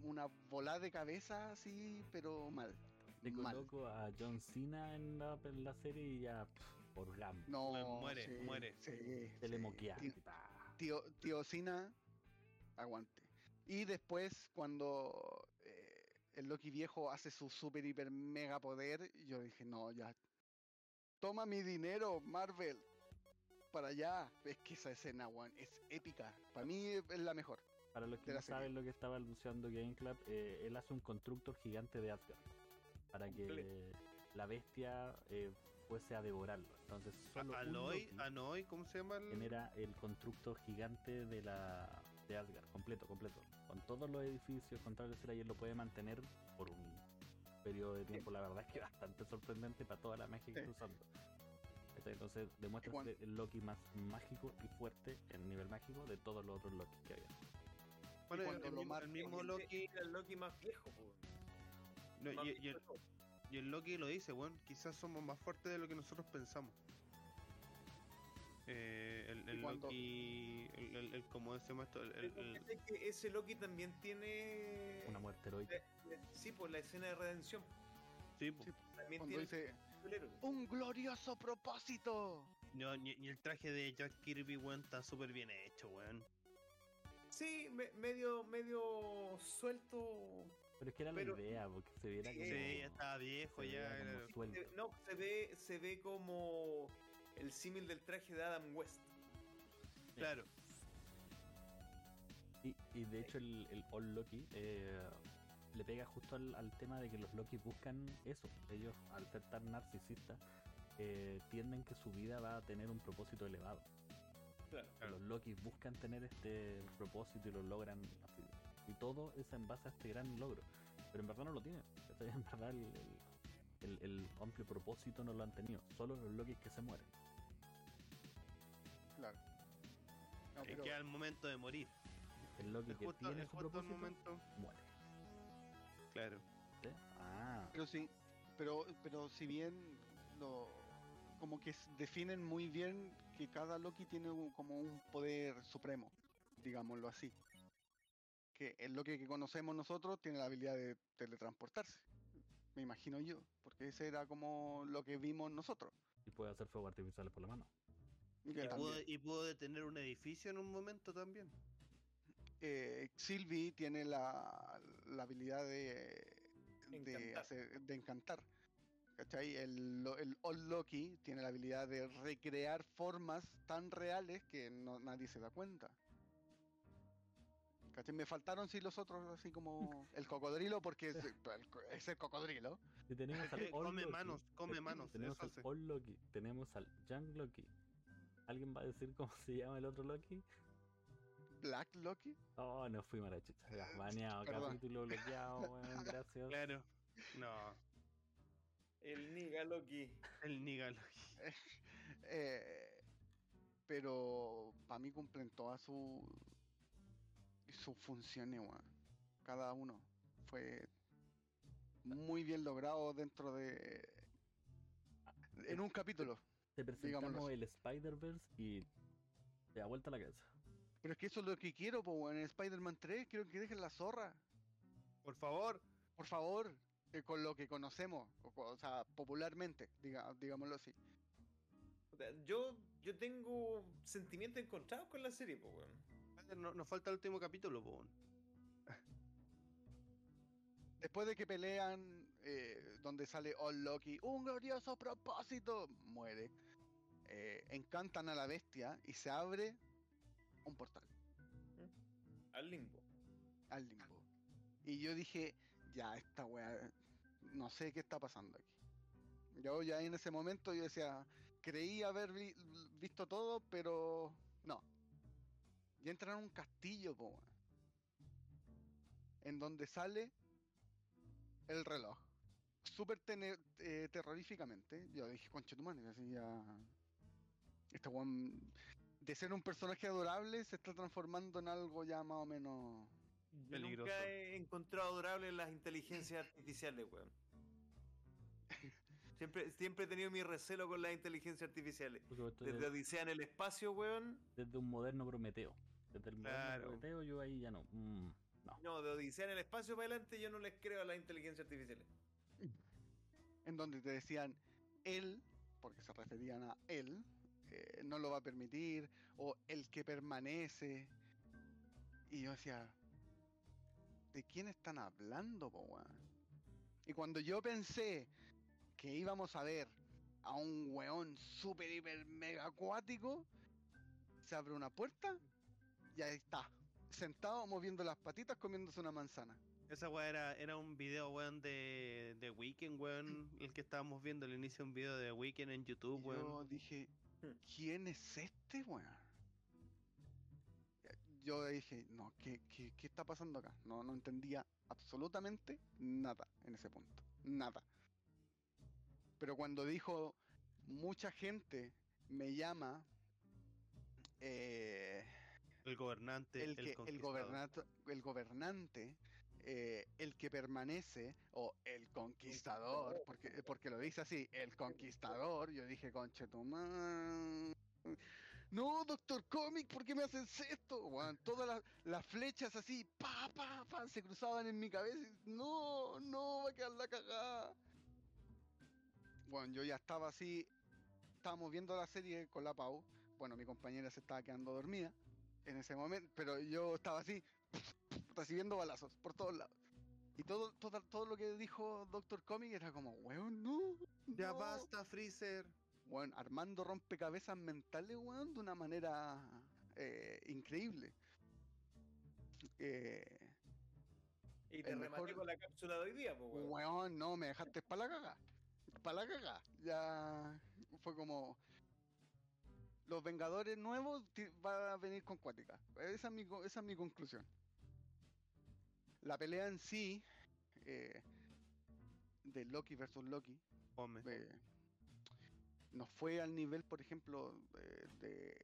una volada de cabeza así, pero mal. Mal. coloco a John Cena en la, en la serie y ya pff, por Gam. No, Muere, sí, muere. Sí, Se le sí. moquea. Tío, tío, tío Cena, aguante. Y después, cuando el Loki viejo hace su super, hiper, mega poder, yo dije, no, ya. Toma mi dinero, Marvel. Para allá. Es que esa escena, weón, es épica. Para mí es la mejor. Para los que no serie. saben lo que estaba anunciando Game Club, eh, él hace un constructor gigante de Asgard para que la bestia eh, fuese a devorarlo. Entonces, solo Aloy, Anoy, ¿cómo se llama? el- genera el constructor gigante de la de Asgard, completo, completo. Con todos los edificios, con esfera, y él lo puede mantener por un periodo de tiempo, la verdad es que bastante sorprendente para toda la magia que está usando. Entonces demuestra ser el Loki más mágico y fuerte en nivel mágico de todos los otros Loki que había. Bueno, el, cuando el lo mismo, el Loki. era el Loki más viejo, no, Más y, viejo y el, y el Loki lo dice, weón. Quizás somos más fuertes de lo que nosotros pensamos. Eh, el, el Loki. El, el, el- ¿Cómo se llama esto? El, el- Pero el- fíjate que ese Loki también tiene. Una muerte heroica. eh, eh, Sí, por la escena de redención. sí, po. Sí, También Cuando tiene dice, un glorioso propósito. No, y, y el traje de Jack Kirby, weón, está súper bien hecho, weón. Sí, me- medio, medio suelto. Pero es que era Pero- la idea, porque se viera Sí, como. Sí, ya estaba viejo, se ya. como era- no, se ve, se ve como el símil del traje de Adam West. Claro. Y, y de hecho el, el All Loki eh, le pega justo al, al tema de que los Loki buscan eso. Ellos, al ser tan narcisistas, eh, tienden que su vida va a tener un propósito elevado. Claro. Claro. Los Loki buscan tener este propósito y lo logran así. Y todo es en base a este gran logro. Pero en verdad no lo tienen. En verdad el, el- el- el amplio propósito no lo han tenido. Solo los Loki que se mueren. Claro. No, Es pero- que al momento de morir. El Loki Es que justo, tiene es su propósito momento. muere. Claro. ¿sí? Ah, Pero sí, pero, pero si bien lo, como que definen muy bien que cada Loki tiene un- como un poder supremo, digámoslo así. Que el Loki que conocemos nosotros tiene la habilidad de teletransportarse, me imagino yo, porque ese era como lo que vimos nosotros. y puede hacer fuego artificiales por la mano. Y Y pudo, y pudo detener un edificio en un momento también. eh, Sylvie tiene la, la habilidad de, de, Encantar. hacer- de encantar. ¿Cachai? El, lo- el Old Loki tiene la habilidad de recrear formas tan reales que no, nadie se da cuenta. ¿Cachai? Me faltaron sí los otros, así como el cocodrilo, porque es, el co- es el cocodrilo. Y tenemos al come Loki, manos, come manos. Tenemos al hace. All Loki, tenemos al Young Loki. ¿Alguien va a decir cómo se llama el otro Loki? Black Loki. Oh, no fui ya, Baneado, capítulo bloqueado, weón, gracias. Claro. No. El Niga Loki. El Nigal. Eh, pero para mí cumplen todas sus sus funciones, weón. Cada uno fue muy bien logrado dentro de en un capítulo. Te presentamos el Spider-Verse y te da vuelta la cabeza. Pero es que eso es lo que quiero, po, weón. En Spider-Man 3 quiero que dejen la zorra. Por favor. Por favor, eh, con lo que conocemos, o, sea, popularmente, diga, digámoslo así. Yo, yo tengo sentimientos encontrados con la serie, pues, weón. No- Nos falta el último capítulo, po. Después de que pelean, eh, donde sale All Loki, un glorioso propósito, muere. Eh, encantan a la bestia y se abre un portal Al limbo. al limbo. Y yo dije, ya, esta weá, no sé qué está pasando aquí. Yo ya en ese momento yo decía, creí haber vi- visto todo, pero no. Y entran a un castillo, po, weón, en donde sale el reloj. Súper eh, terroríficamente. Yo dije, concha tu madre, así ya. Este weón, de ser un personaje adorable, se está transformando en algo ya más o menos. Yo Peligroso. nunca he encontrado adorables las inteligencias artificiales, weón. Siempre, siempre he tenido mi recelo con las inteligencias artificiales. Desde, Odisea en el espacio, weón. desde un moderno Prometeo. Desde el Claro. yo ahí ya no. mm, no. No, de Odisea en el espacio para adelante yo no les creo a las inteligencias artificiales. en donde te decían él, porque se referían a él, eh, no lo va a permitir, o el que permanece. Y yo decía, ¿de quién están hablando, po? Y cuando yo pensé que íbamos a ver a un weón super, hiper, mega acuático, se abre una puerta y ahí está, sentado moviendo las patitas comiéndose una manzana. Esa weá era, era un video, weón, de, de Weekend, weón. El que estábamos viendo al inicio de un video de Weekend en YouTube, yo weón. dije, Hmm. ¿quién es este, weón? Yo dije, no, ¿qué, qué, qué está pasando acá? No, no entendía absolutamente nada en ese punto. Nada. Pero cuando dijo, mucha gente me llama eh, El gobernante, el, el, que, el, conquistador. gobernante, el gobernante, eh, el que permanece, o el conquistador, porque, porque lo dice así, el conquistador, yo dije, conche tu ma- No, Doctor Comic, ¿por qué me haces esto? Todas las, las flechas así, pa, pa, pa, se cruzaban en mi cabeza. y, No, no, va a quedar la cagada. Bueno, yo ya estaba así, estábamos viendo la serie con la Pau. Bueno, mi compañera se estaba quedando dormida en ese momento, pero yo estaba así, recibiendo balazos por todos lados. Y todo, todo, todo lo que dijo Doctor Comic era como, weón, no. Ya no". basta, Freezer. Weón, armando rompecabezas mentales, weón, de una manera eh, increíble. Eh, Y te rematé mejor- con la cápsula de hoy día, pues, weón. weón, no, me dejaste para la caga. Para la caga. Ya fue como. Los Vengadores nuevos van a venir con cuática. Esa es mi, co- esa es mi conclusión. La pelea en sí, eh, de Loki versus Loki, eh, no fue al nivel, por ejemplo, de, de,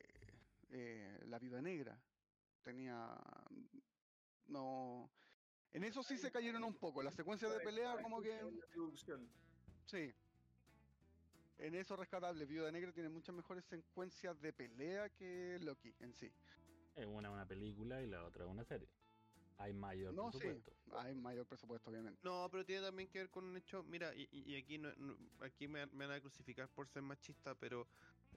eh, la Viuda Negra. Tenía. No. En eso sí se cayeron un poco. Las secuencias de pelea, como que. Sí. En eso rescatable, Viuda Negra tiene muchas mejores secuencias de pelea que Loki en sí. Una es una película y la otra es una serie. Hay mayor No, sí. presupuesto. Hay mayor presupuesto, obviamente. No, pero tiene también que ver con un hecho. Mira, y, y aquí no, no- aquí me, me van a crucificar por ser machista, pero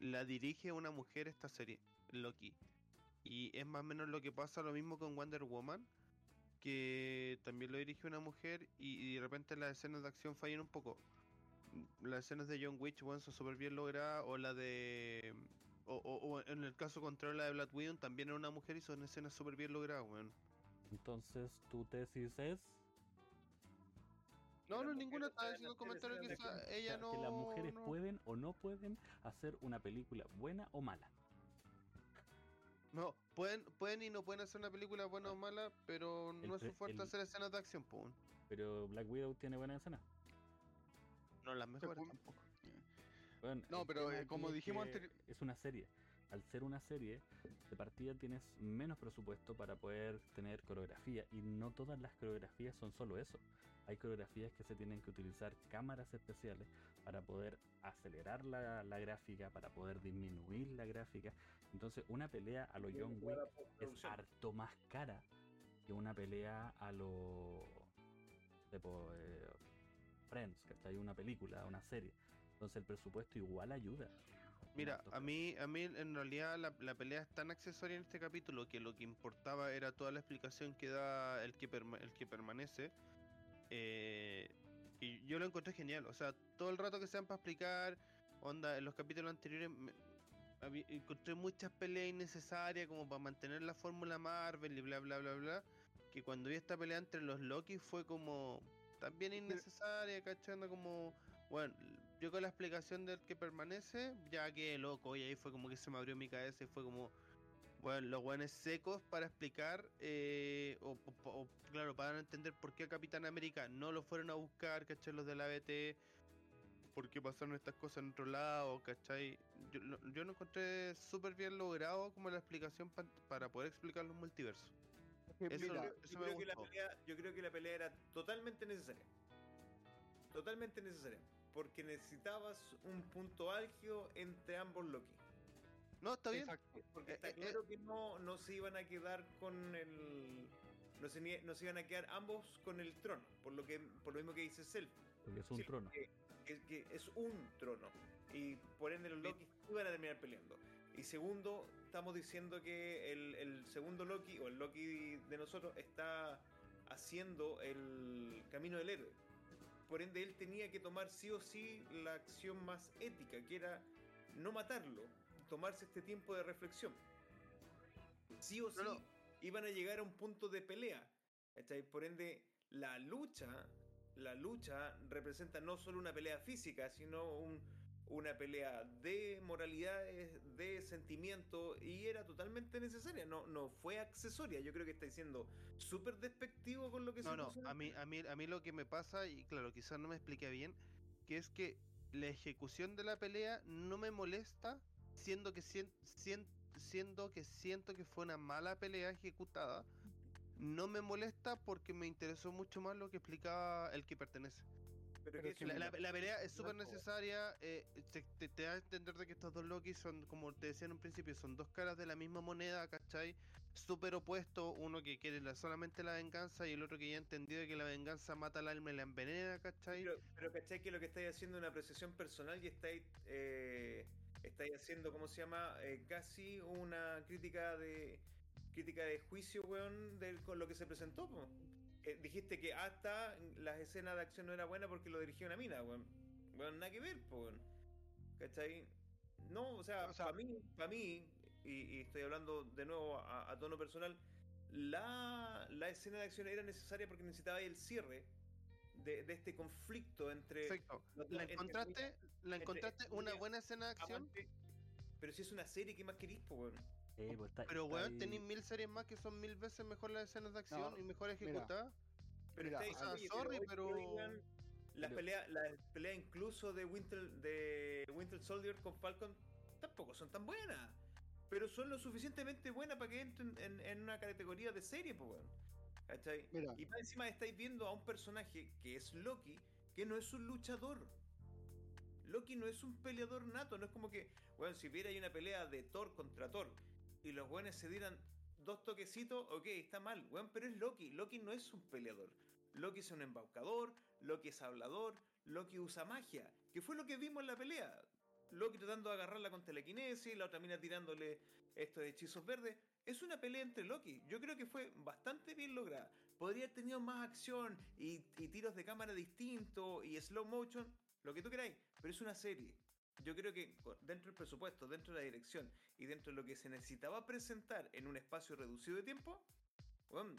la dirige una mujer esta serie, Loki. Y es más o menos lo que pasa lo mismo con Wonder Woman, que también lo dirige una mujer y, y de repente las escenas de acción fallan un poco. Las escenas de John Witch, bueno, son súper bien logradas, o la de... O, o- o en el caso contrario, la de Black Widow también era una mujer y son escenas súper bien logradas, weón. Entonces, tu tesis es No, no, ninguna estaba diciendo un comentario que esa- ella no. que las mujeres no- pueden o no pueden hacer una película buena o mala. No, pueden, pueden y no pueden hacer una película buena o mala, pero El no es su fuerte el- hacer escenas de acción, pues. Pero Black Widow tiene buena escena. No las mejores pu- tampoco. Bueno, No, pero, eh, como dijimos anteri- Es una serie. Al ser una serie, de partida tienes menos presupuesto para poder tener coreografía. Y no todas las coreografías son solo eso. Hay coreografías que se tienen que utilizar cámaras especiales para poder acelerar la, la gráfica, para poder disminuir la gráfica. Entonces, una pelea a lo John Wick es harto más cara que una pelea a lo tipo eh, Friends, hay una película, una serie. Entonces el presupuesto igual ayuda. Mira, a mí, a mí en realidad la, la pelea es tan accesoria en este capítulo que lo que importaba era toda la explicación que da el que, perma- el que permanece. eh, y yo lo encontré genial. O sea, todo el rato que sean para explicar, onda, en los capítulos anteriores me- habí- encontré muchas peleas innecesarias como para mantener la fórmula Marvel y bla bla bla bla. Que cuando vi esta pelea entre los Loki fue como también innecesaria, cachando como bueno, yo con la explicación del que permanece, ya que loco, y ahí fue como que se me abrió mi cabeza y fue como, bueno, los buenos secos para explicar, eh, o, o- o, claro, para entender por qué a Capitán América no lo fueron a buscar, ¿cachai? Los de la BT, por qué pasaron estas cosas en otro lado, ¿cachai? Yo, yo lo encontré súper bien logrado como la explicación pa- para poder explicar los multiversos. Eso, Mira, eso Yo creo, que la pelea, yo creo que la pelea era totalmente necesaria. Totalmente necesaria. Porque necesitabas un punto álgido entre ambos Loki. No, está bien. Exacto. Porque Eh, está eh, claro que no, no se iban a quedar con el. No se, ni- no se iban a quedar ambos con el trono, por lo que por lo mismo que dice Self. Porque es un Sí, trono. Que, que- que es un trono. Y por ende los Loki iban a terminar peleando. Y segundo, estamos diciendo que el, el segundo Loki, o el Loki de nosotros, está haciendo el camino del héroe. Por ende, él tenía que tomar sí o sí la acción más ética, que era no matarlo, tomarse este tiempo de reflexión. Sí o sí, No, iban a llegar a un punto de pelea. Por ende, la lucha, la lucha representa no solo una pelea física, sino un- una pelea de moralidades, de sentimiento, y era totalmente necesaria, no, no fue accesoria. Yo creo que está siendo súper despectivo con lo que No, se no, en a mí, a mí, a mí lo que me pasa, y claro, quizás no me expliqué bien, que es que la ejecución de la pelea no me molesta, siendo que sien- siendo que siento que fue una mala pelea ejecutada. No me molesta porque me interesó mucho más lo que explicaba el que pertenece. Pero pero que es que eso- La, la- la pelea es súper necesaria. eh, te, te- te da a entender de que estos dos Loki son, como te decía en un principio, son dos caras de la misma moneda, ¿cachai? Súper opuesto. Uno que quiere la- solamente la venganza y el otro que ya ha entendido que la venganza mata al alma y la envenena, ¿cachai? Pero, pero ¿cachai que lo que estáis haciendo es una apreciación personal y estáis, eh, estáis haciendo, ¿cómo se llama? Eh, casi una crítica de crítica de juicio, weón, de, con lo que se presentó, po. Eh, dijiste que hasta las escenas de acción no era buena porque lo dirigía una mina, weón. Weón, nada que ver, weón. ¿Cachai? No, o sea, O sea- para mí, para mí, y, y estoy hablando de nuevo a, a tono personal, la, la escena de acción era necesaria porque necesitaba el cierre de, de este conflicto entre... Perfecto. ¿La encontraste, la entre- encontraste una buena escena de acción? Pero si es una serie, ¿qué más querís, weón? Eh, pues está- Pero está weón, tenéis mil series más que son mil veces mejor las escenas de acción No, y mejor ejecutadas. Pero Mira, estáis- o sea, oye, sorry, pero- Las peleas la pelea incluso de Winter, de Winter Soldier con Falcon tampoco son tan buenas. Pero son lo suficientemente buenas para que entren en, en una categoría de serie, pues, weón. ¿Cachai? Mira. Y más encima estáis viendo a un personaje que es Loki, que no es un luchador. Loki no es un peleador nato, no es como que, bueno, si hubiera ahí una pelea de Thor contra Thor y los buenos se dieran dos toquecitos, ok, está mal, weón, pero es Loki. Loki no es un peleador. Loki es un embaucador, Loki es hablador, Loki usa magia, que fue lo que vimos en la pelea. Loki tratando de agarrarla con telequinesis, la otra mina tirándole estos hechizos verdes. Es una pelea entre Loki. Yo creo que fue bastante bien lograda. Podría haber tenido más acción y, tiros de cámara distintos y slow motion, lo que tú queráis, pero es una serie. Yo creo que dentro del presupuesto, dentro de la dirección y dentro de lo que se necesitaba presentar en un espacio reducido de tiempo, bueno,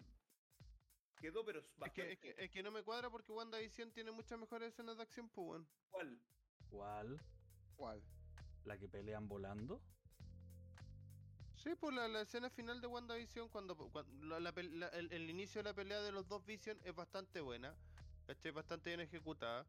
quedó pero Es que, bastante es, que, es que no me cuadra porque WandaVision tiene muchas mejores escenas de acción, pues igual. ¿Cuál? ¿Cuál? ¿La que pelean volando? Sí, pues la, la escena final de WandaVision, cuando, cuando la- la el, el inicio de la pelea de los dos Vision es bastante buena, ¿cachai? Bastante bien ejecutada.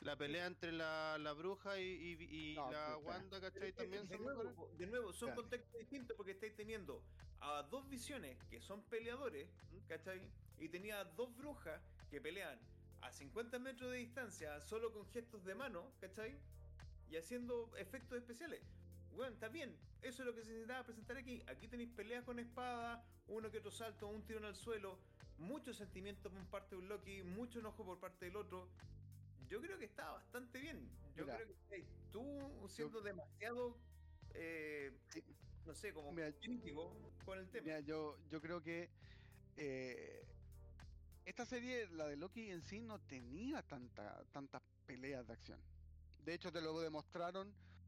La pelea entre la, la bruja y, y- y No, la puta. Wanda, ¿cachai? De- También de, son nuevo, mejores. de nuevo, son Espérate. contextos distintos porque estáis teniendo a dos visiones que son peleadores, ¿cachai? Y tenía a dos brujas que pelean a 50 metros de distancia solo con gestos de mano, ¿cachai? Y haciendo efectos especiales. Bueno, está bien, eso es lo que se necesitaba presentar aquí. Aquí tenéis peleas con espada, uno que otro salto, un tirón al suelo, mucho sentimiento por parte de un Loki, mucho enojo por parte del otro. Yo creo que está bastante bien. Yo Mira. creo que tú siendo demasiado, eh, no sé, como Mira, crítico con el tema. Mira, yo, yo creo que eh, esta serie, la de Loki en sí, no tenía tanta, tantas peleas de acción. De hecho, te lo demostraron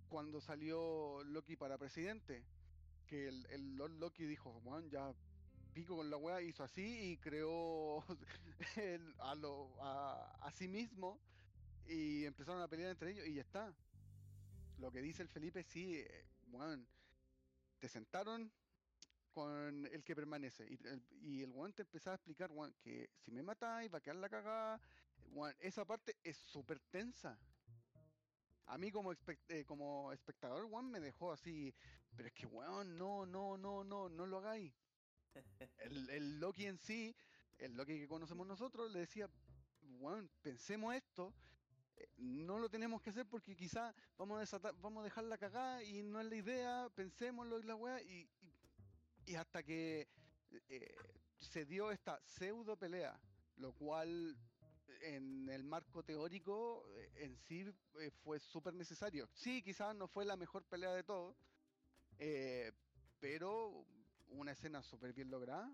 cuando salió Loki para presidente. Que el, el Lord Loki dijo, Juan, ya pico con la weá, hizo así y creó el- a, lo, a, a sí mismo y empezaron a pelear entre ellos y ya está. Lo que dice el Felipe, sí, eh, weón, te sentaron con el que permanece. Y el, y el te empezaba a explicar, weón, que si me matáis va a quedar la cagada. Esa parte es súper tensa. A mí como, espec- eh, como espectador, weón, me dejó así. Pero es que, weón, no, no, no, no, no lo hagáis. El, el Loki en sí, el Loki que conocemos nosotros, le decía, weón, pensemos esto. No lo tenemos que hacer porque quizá vamos a, desatar, vamos a dejar la cagada y no es la idea, pensémoslo y la weá, y, y, y hasta que eh, se dio esta pseudo pelea, lo cual en el marco teórico eh, en sí eh, fue súper necesario. Sí, quizás no fue la mejor pelea de todo, eh, pero una escena súper bien lograda.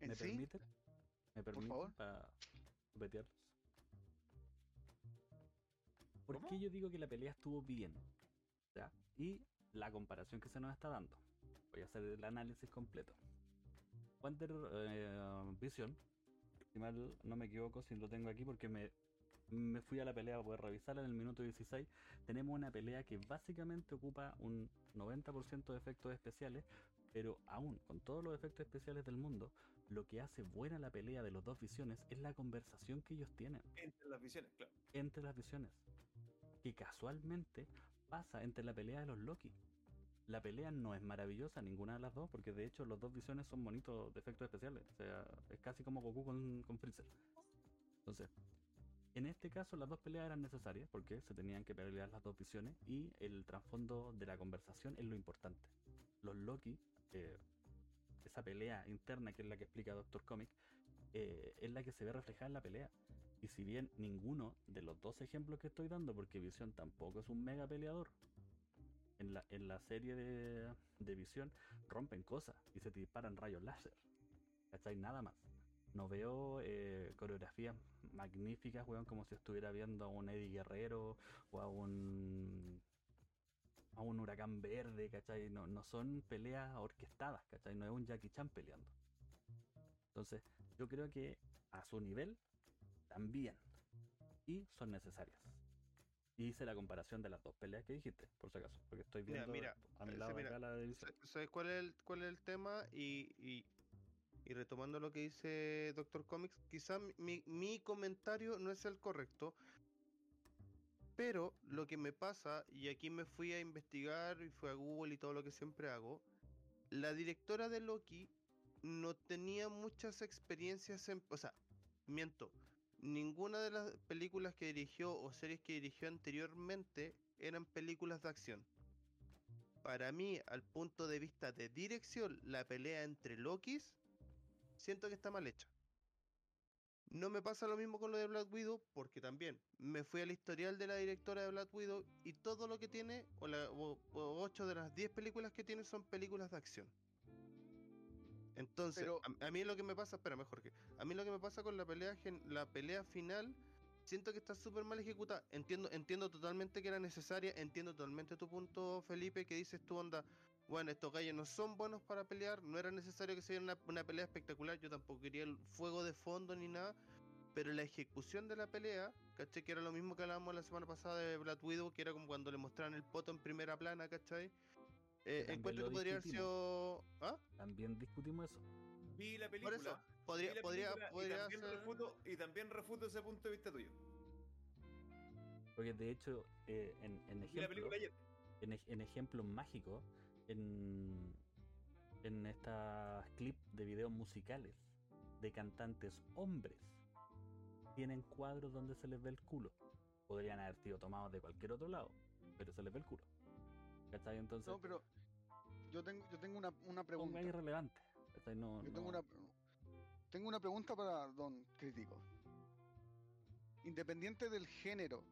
En ¿Me sí, permite? ¿Me permite favor. para? ¿Por ¿Cómo? qué yo digo que la pelea estuvo bien? ¿Ya? Y la comparación que se nos está dando. Voy a hacer el análisis completo. Wonder eh, Vision, si mal no me equivoco, si lo tengo aquí porque me, me fui a la pelea para poder revisarla en el minuto 16. Tenemos una pelea que básicamente ocupa un 90% de efectos especiales, pero aún con todos los efectos especiales del mundo, lo que hace buena la pelea de los dos visiones es la conversación que ellos tienen Entre las visiones, claro. entre las visiones. Que casualmente pasa entre la pelea de los Loki. La pelea no es maravillosa ninguna de las dos, porque de hecho los dos visiones son bonitos de efectos especiales. O sea, es casi como Goku con, con Freezer. Entonces, en este caso las dos peleas eran necesarias, porque se tenían que pelear las dos visiones, y el trasfondo de la conversación es lo importante. Los Loki, eh, esa pelea interna que es la que explica Doctor Comic, eh, es la que se ve reflejada en la pelea. Y si bien ninguno de los dos ejemplos que estoy dando, porque Visión tampoco es un mega peleador, en la, en la serie de, de Visión rompen cosas y se disparan rayos láser. ¿Cachai? Nada más. No veo eh, coreografías magníficas, weón, como si estuviera viendo a un Eddie Guerrero o a un a un huracán verde, ¿cachai? No, no son peleas orquestadas, ¿cachai? No es un Jackie Chan peleando. Entonces, yo creo que a su nivel también. Y son necesarias. Y hice la comparación de las dos peleas que dijiste, por si acaso. Porque estoy Mira, viendo mira, a mi lado mira, acá la división. ¿Sabes cuál es el, cuál es el tema? Y, y, y retomando lo que dice Doctor Comics, quizá mi, mi comentario no es el correcto, pero lo que me pasa, y aquí me fui a investigar y fui a Google y todo lo que siempre hago, la directora de Loki no tenía muchas experiencias en... O sea, miento, ninguna de las películas que dirigió o series que dirigió anteriormente eran películas de acción. Para mí, al punto de vista de dirección, la pelea entre Lokis, siento que está mal hecha. No me pasa lo mismo con lo de Black Widow, porque también me fui al historial de la directora de Black Widow y todo lo que tiene, o, la, o, 8 de las 10 películas que tiene son películas de acción. Entonces, Pero- a, a mí lo que me pasa, espera, mejor que. A mí lo que me pasa con la pelea, la pelea final, siento que está súper mal ejecutada. Entiendo, entiendo totalmente que era necesaria, entiendo totalmente tu punto, Felipe, que dices tú, onda. Bueno, estos gallos no son buenos para pelear, no era necesario que se diera una, una pelea espectacular, yo tampoco quería el fuego de fondo ni nada, pero la ejecución de la pelea, ¿cachai? Que era lo mismo que hablábamos la semana pasada de Black Widow, que era como cuando le mostraron el poto en primera plana, ¿cachai? Eh, encuentro que podría haber sido... ¿Ah? También discutimos eso. Vi la Por película. eso, vi podría, la podría, película y podría también ser... refuto, y también refuto ese punto de vista tuyo. Porque de hecho, eh, en, en ejemplo, película en ejemplos mágicos, en, en estas clips de videos musicales de cantantes hombres, tienen cuadros donde se les ve el culo. Podrían haber sido tomados de cualquier otro lado, pero se les ve el culo. ¿Cachai? Entonces, No, pero yo tengo, yo tengo una, una pregunta. ponga irrelevante. ¿cachai? No, Yo tengo no- una, tengo una pregunta para Don Crítico. Independiente del género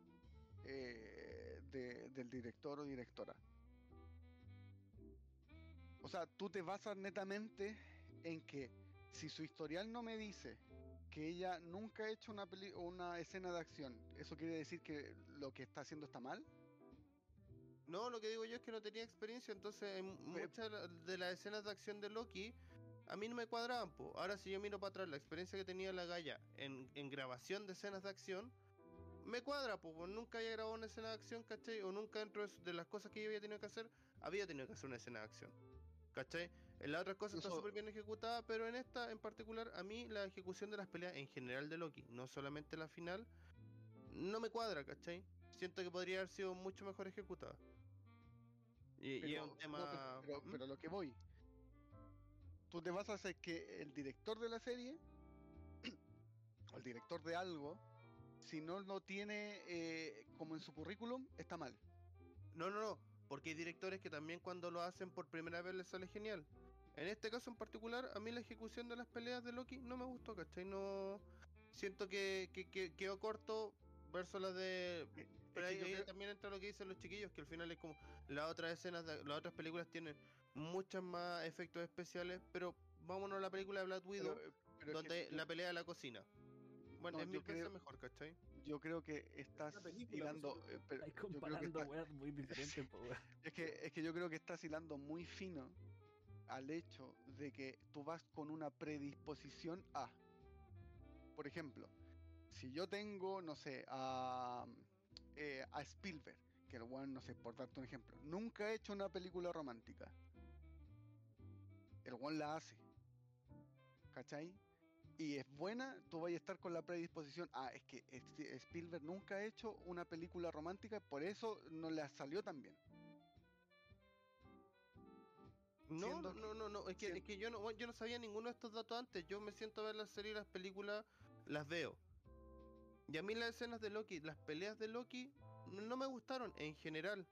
eh, de- del director o directora. O sea, tú te basas netamente en que si su historial no me dice que ella nunca ha hecho una, peli- o una escena de acción, ¿eso quiere decir que lo que está haciendo está mal? No, lo que digo yo es que no tenía experiencia, entonces en muchas de la- de las escenas de acción de Loki a mí no me cuadraban. po. Ahora si yo miro para atrás la experiencia que tenía la Gaia en, en grabación de escenas de acción, me cuadra, pues nunca había grabado una escena de acción, ¿cachai? O nunca dentro de, las cosas que yo había tenido que hacer, había tenido que hacer una escena de acción. ¿Cachai? En las otras cosas está Eso- súper bien ejecutada, pero en esta en particular, a mí la ejecución de las peleas en general de Loki, no solamente la final, no me cuadra, ¿cachai? Siento que podría haber sido mucho mejor ejecutada. Y, y es Pero- un no, tema. pero, ¿Mm? pero lo que voy. Tú te basas en que el director de la serie, o el director de algo, si no lo tiene eh, como en su currículum, está mal. No, no, no. Porque hay directores que también cuando lo hacen por primera vez les sale genial. En este caso en particular, a mí la ejecución de las peleas de Loki no me gustó, ¿cachai? No. Siento que, que, que quedó corto versus las de. Pero ahí, creo- también entra lo que dicen los chiquillos, que al final es como. Las otras escenas, de, las otras películas tienen muchas más efectos especiales, pero vámonos a la película de Black Widow, pero- pero es donde que la pelea de la cocina. Bueno, No, es mil veces creo- mejor, ¿cachai? yo creo que estás hilando. eh, pero Estáis yo creo que comparando está- weas muy diferentes, weón. es, que, es que yo creo que estás hilando muy fino al hecho de que tú vas con una predisposición a. Por ejemplo, si yo tengo, no sé, a, eh, a Spielberg, que el weón, no sé, por darte un ejemplo, nunca ha hecho una película romántica. El weón la hace. ¿Cachai? Y es buena, tú vas a estar con la predisposición. Ah, es que este- Spielberg nunca ha hecho una película romántica, por eso no le salió tan bien. No, no, no, no, es que, es que yo no, yo no sabía ninguno de estos datos antes. Yo me siento a ver las series y las películas, las veo. Y a mí las escenas de Loki, las peleas de Loki, no, me gustaron en general.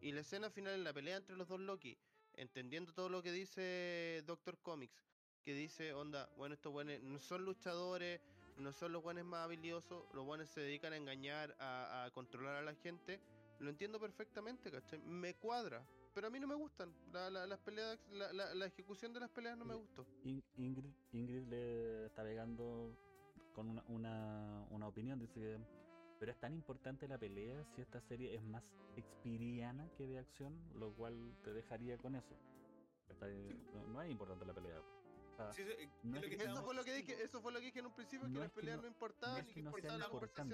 Y la escena final en la pelea entre los dos Loki, entendiendo todo lo que dice Doctor Comics, que dice, onda, bueno, estos buenos no son luchadores, no son los buenos más habilidosos, los buenos se dedican a engañar, a, a controlar a la gente. Lo entiendo perfectamente, ¿cachai? Me cuadra. Pero a mí no me gustan. La, la- las peleas, la, la- la ejecución de las peleas no me Sí. gustó. In- Ingrid, Ingrid le está pegando con una, una, una opinión, dice que... Pero es tan importante la pelea si esta serie es más expiriana que de acción, lo cual te dejaría con eso. Está- no, no es importante la pelea. O sea, Sí, sí, no es lo es que que- Eso fue lo que dije, eso fue lo que dije en un principio, que No las peleas no- importaban no es que que no importaba la conversación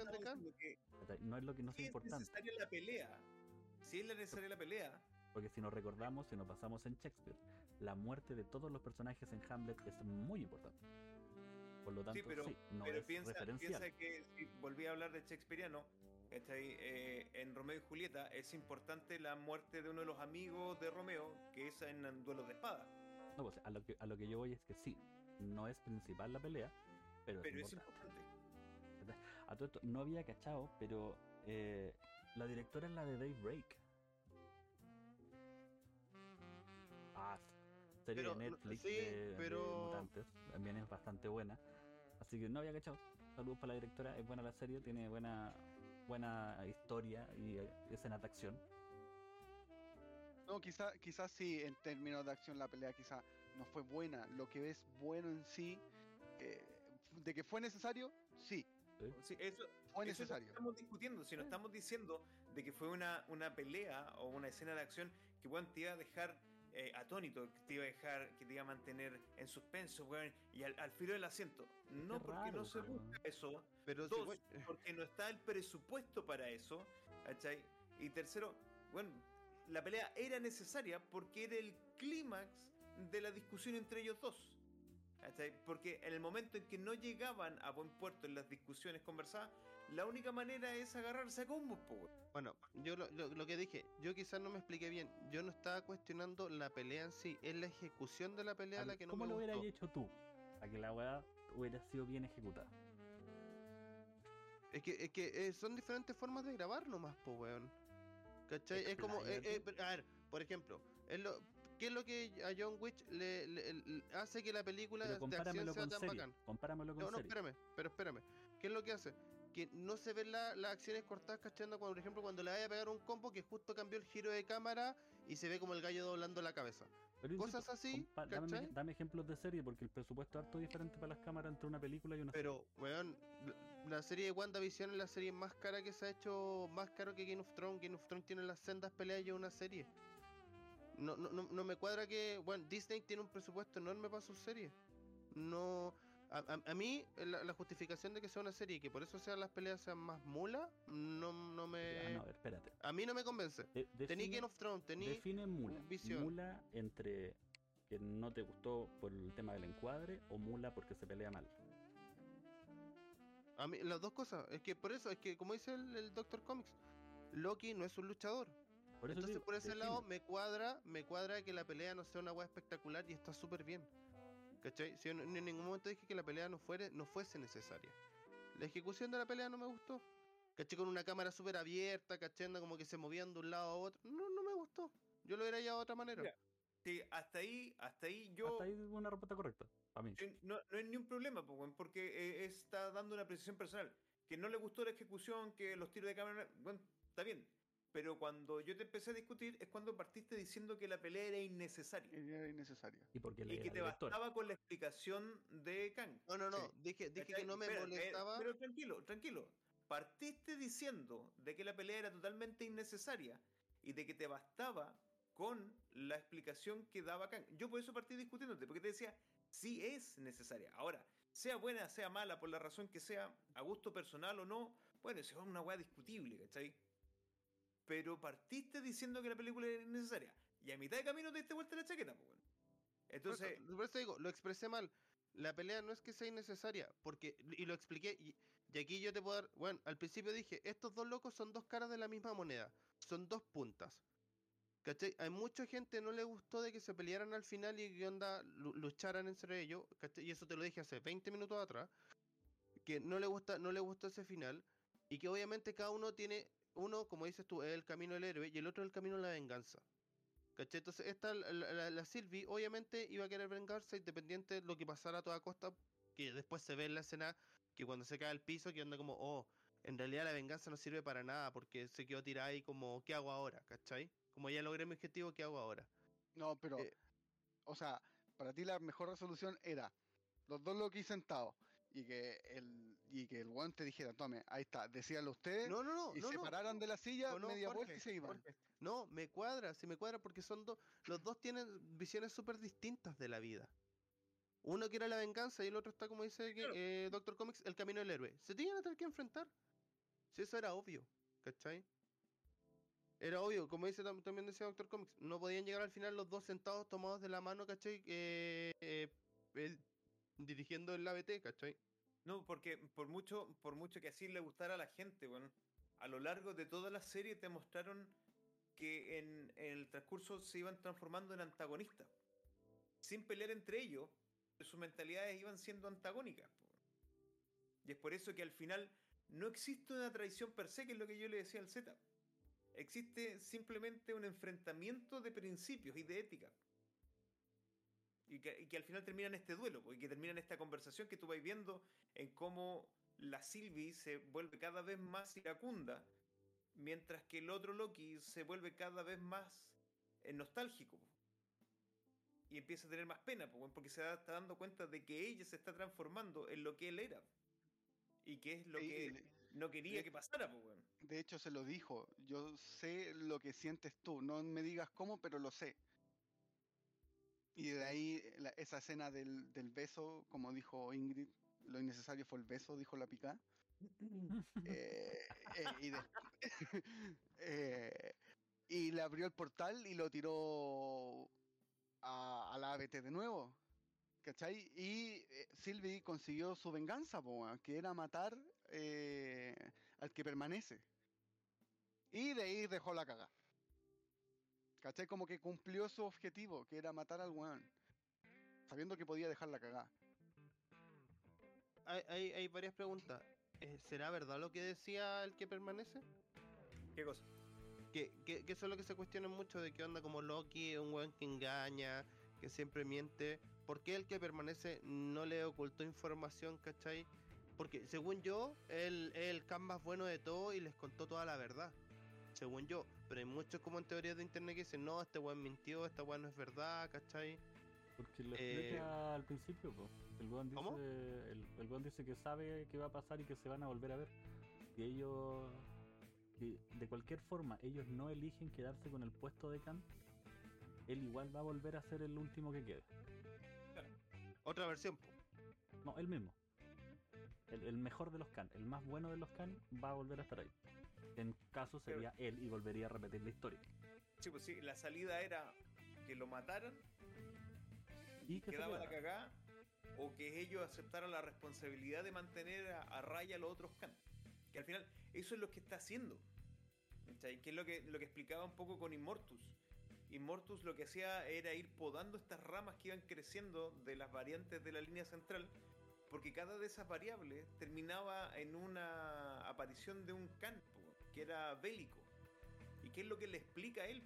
no es lo que no es sí es importante. necesaria la pelea. Si es la necesaria la pelea, Porque si nos recordamos, si nos basamos en Shakespeare, la muerte de todos los personajes en Hamlet es muy importante. Por lo tanto, sí, pero, no pero es piensa, piensa que si volví a hablar de Shakespeareano, ¿cachai? Eh, en Romeo y Julieta es importante la muerte de uno de los amigos de Romeo, que es en un duelo de espada. No, pues, a, lo que, a lo que yo voy es que sí, no es principal la pelea, pero, Pero es es importante. importante. A todo esto, no había cachado, pero eh, la directora es la de Daybreak. Serie Pero, de Netflix sí, de, de pero- mutantes. También es bastante buena. Así que no había cachado. Saludos para la directora. Es buena la serie, tiene buena buena historia y eh, escena de acción. No, quizás quizás sí, en términos de acción, la pelea quizá no fue buena. Lo que es bueno en sí, eh, de que fue necesario, sí, Sí, eso, fue eso necesario. estamos discutiendo. Si no estamos diciendo de que fue una, una pelea o una escena de acción que bueno, te iba a dejar eh, atónito, que te iba a dejar, que te iba a mantener en suspenso, weón, y al, al filo del asiento. No Qué porque no se busca eso. Pero Dos, porque no está el presupuesto para eso. ¿cachai? Y tercero, bueno, la pelea era necesaria porque era el clímax de la discusión entre ellos dos. ¿cachai? Porque en el momento en que no llegaban a buen puerto en las discusiones conversadas, la única manera es agarrarse a combos, po, weón. Bueno, yo lo, lo- lo que dije, yo quizás no me expliqué bien. Yo no estaba cuestionando la pelea en sí, es la ejecución de la pelea A la que no ¿Cómo me lo hubieras gustó. hecho tú? Para que la weá hubiera sido bien ejecutada. Es que, es que eh, son diferentes formas de grabar nomás, po, weón. ¿Cachai? Es como, eh, eh, a ver, por ejemplo, es lo, ¿qué es lo que a John Witch le, le- le- hace que la película de acción sea tan serie. bacán? Compáramelo con No, no, serie. espérame, pero espérame. ¿Qué es lo que hace? Que no se ven la- las acciones cortadas cachando, cuando, por ejemplo, cuando le vaya a pegar un combo que justo cambió el giro de cámara y se ve como el gallo doblando la cabeza. Pero insisto, Cosas así, compa- dame, dame ejemplos de serie, porque el presupuesto es harto diferente para las cámaras entre una película y una Pero, weón, la- la serie de WandaVision es la serie más cara que se ha hecho, más caro que Game of Thrones. Game of Thrones tiene las sendas peleas y es una serie. No, no, no, no me cuadra que, bueno, Disney tiene un presupuesto enorme para sus series. No, a, a- a mí la, la justificación de que sea una serie y que por eso sean las peleas sean más mulas, no, no. Ah, me, no, a ver, espérate. a mí no me convence. De- Tení Game of Thrones, tení, Define mula. Visión. Mula entre que no te gustó por el tema del encuadre o mula porque se pelea mal. a mí las dos cosas. Es que por eso, es que como dice el, el Doctor Comics, Loki no es un luchador. Por Entonces digo, por ese define. lado me cuadra, me cuadra que la pelea no sea una weá espectacular y está súper bien. ¿Cachai? Si yo en, en ningún momento dije que la pelea no fuere, no fuese necesaria. La ejecución de la pelea no me gustó. Caché con una cámara súper abierta, cachando como que se movían de un lado a otro. No, no me gustó. Yo lo hubiera llevado de otra manera. Sí, hasta ahí, hasta ahí yo. Hasta ahí una respuesta correcta. Para mí. no, no es ni un problema, weón, porque eh, está dando una apreciación personal. Que no le gustó la ejecución, que los tiros de cámara. Bueno, está bien. Pero cuando yo te empecé a discutir es cuando partiste diciendo que la pelea era innecesaria. Era innecesaria. Y porque Y que te bastaba con la explicación de Kang. No, no, no. Sí. Dije, dije que no me Espera, eh, molestaba. pero tranquilo, tranquilo. Partiste diciendo de que la pelea era totalmente innecesaria y de que te bastaba con la explicación que daba Kang. Yo por eso partí discutiéndote, porque te decía, sí es necesaria. Ahora, sea buena, sea mala, por la razón que sea, a gusto personal o no, bueno, eso es una weá discutible, ¿cachai? Pero partiste diciendo que la película era innecesaria. Y a mitad de camino te diste vuelta la chaqueta, pues. Por Entonces, por eso digo, lo expresé mal. La pelea no es que sea innecesaria, porque, y lo expliqué, y, aquí yo te puedo dar, bueno, al principio dije, estos dos locos son dos caras de la misma moneda, son dos puntas. ¿Cachai? Hay mucha gente no le gustó de que se pelearan al final y que onda lu- lucharan entre ellos, ¿cachai? Y eso te lo dije hace 20 minutos atrás, que no le gusta, no le gustó ese final, y que obviamente cada uno tiene, uno, como dices tú, es el camino del héroe, y el otro es el camino de la venganza. ¿Cachai? Entonces, esta, la, la, la Sylvie, obviamente iba a querer vengarse independiente de lo que pasara a toda costa, que después se ve en la escena que cuando se cae al piso, que anda como, oh, en realidad la venganza no sirve para nada, porque se quedó tirada ahí como, ¿qué hago ahora? ¿Cachai? Como ya logré mi objetivo, ¿qué hago ahora? No, pero, Eh. o sea, para ti la mejor resolución era los dos Loki sentados y que el y que el weón te dijera, tome, ahí está, decíanlo ustedes No, no, no, y no, se no. pararan de la silla, No, media Jorge, vuelta y se iban. Jorge, No, me cuadra, sí me cuadra porque son dos, los dos tienen visiones súper distintas de la vida. Uno quiere la venganza y el otro está, como dice Claro. eh, Doctor Comics, el camino del héroe. Se tienen a tener que enfrentar. Si eso era obvio, ¿cachai? Era obvio, como dice tam- también decía Doctor Comics, no podían llegar al final los dos sentados tomados de la mano, ¿cachai? Eh, eh, dirigiendo el ABT, ¿cachai? No, porque por mucho, por mucho que así le gustara a la gente, bueno, a lo largo de toda la serie te mostraron que en, en el transcurso se iban transformando en antagonistas. Sin pelear entre ellos, sus mentalidades iban siendo antagónicas. Y es por eso que al final no existe una traición per se, que es lo que yo le decía al Z. Existe simplemente un enfrentamiento de principios y de ética. Y que, y que al final termina en este duelo, po, y que termina en esta conversación que tú vas viendo en cómo la Sylvie se vuelve cada vez más iracunda, mientras que el otro Loki se vuelve cada vez más eh, nostálgico. po. Y empieza a tener más pena, weón, porque se da- está dando cuenta de que ella se está transformando en lo que él era. Y que es lo que no quería que pasara. De hecho, se lo dijo. Yo sé lo que sientes tú. No me digas cómo, pero lo sé. Y de ahí la- esa escena del, del beso, como dijo Ingrid, lo innecesario fue el beso, dijo la pica. Eh, eh, y, de- eh, y le abrió el portal y lo tiró a, a la ABT de nuevo. ¿Cachai? Y eh, Sylvie consiguió su venganza, weón, que era matar eh, al que permanece. Y de ahí dejó la caga. ¿Cachai? Como que cumplió su objetivo, que era matar al weón. Sabiendo que podía dejar la cagada. Hay, hay, hay varias preguntas. Eh, ¿Será verdad lo que decía el que permanece? ¿Qué cosa? Que, que, que eso es lo que se cuestiona mucho de que onda como Loki, un weón que engaña, que siempre miente. ¿Por qué el que permanece no le ocultó información, cachai? Porque según yo, él es el can más bueno de todo y les contó toda la verdad. Según yo. Pero hay muchos como en teorías de internet que dicen, no, este weón mintió, esta weón no es verdad, cachai. Porque lo Eh, explica al principio, po. El weón dice, ¿Cómo? el, el weón dice que sabe qué va a pasar y que se van a volver a ver. Y ellos, de cualquier forma, ellos no eligen quedarse con el puesto de Khan. Él igual va a volver a ser el último que quede. Otra versión, po. No, él mismo. El, el mejor de los Khan, el más bueno de los Khan, va a volver a estar ahí. En caso sería él y volvería a repetir la historia. Sí, pues sí, la salida era que lo mataran, Y que quedaba la cagada, o que ellos aceptaran la responsabilidad de mantener a, a raya a los otros Khan. Que al final, eso es lo que está haciendo. ¿cachai? Que es lo que, lo que explicaba un poco con Immortus. Immortus lo que hacía era ir podando estas ramas que iban creciendo de las variantes de la línea central porque cada de esas variables terminaba en una aparición de un campo que era bélico. ¿Y qué es lo que le explica a él?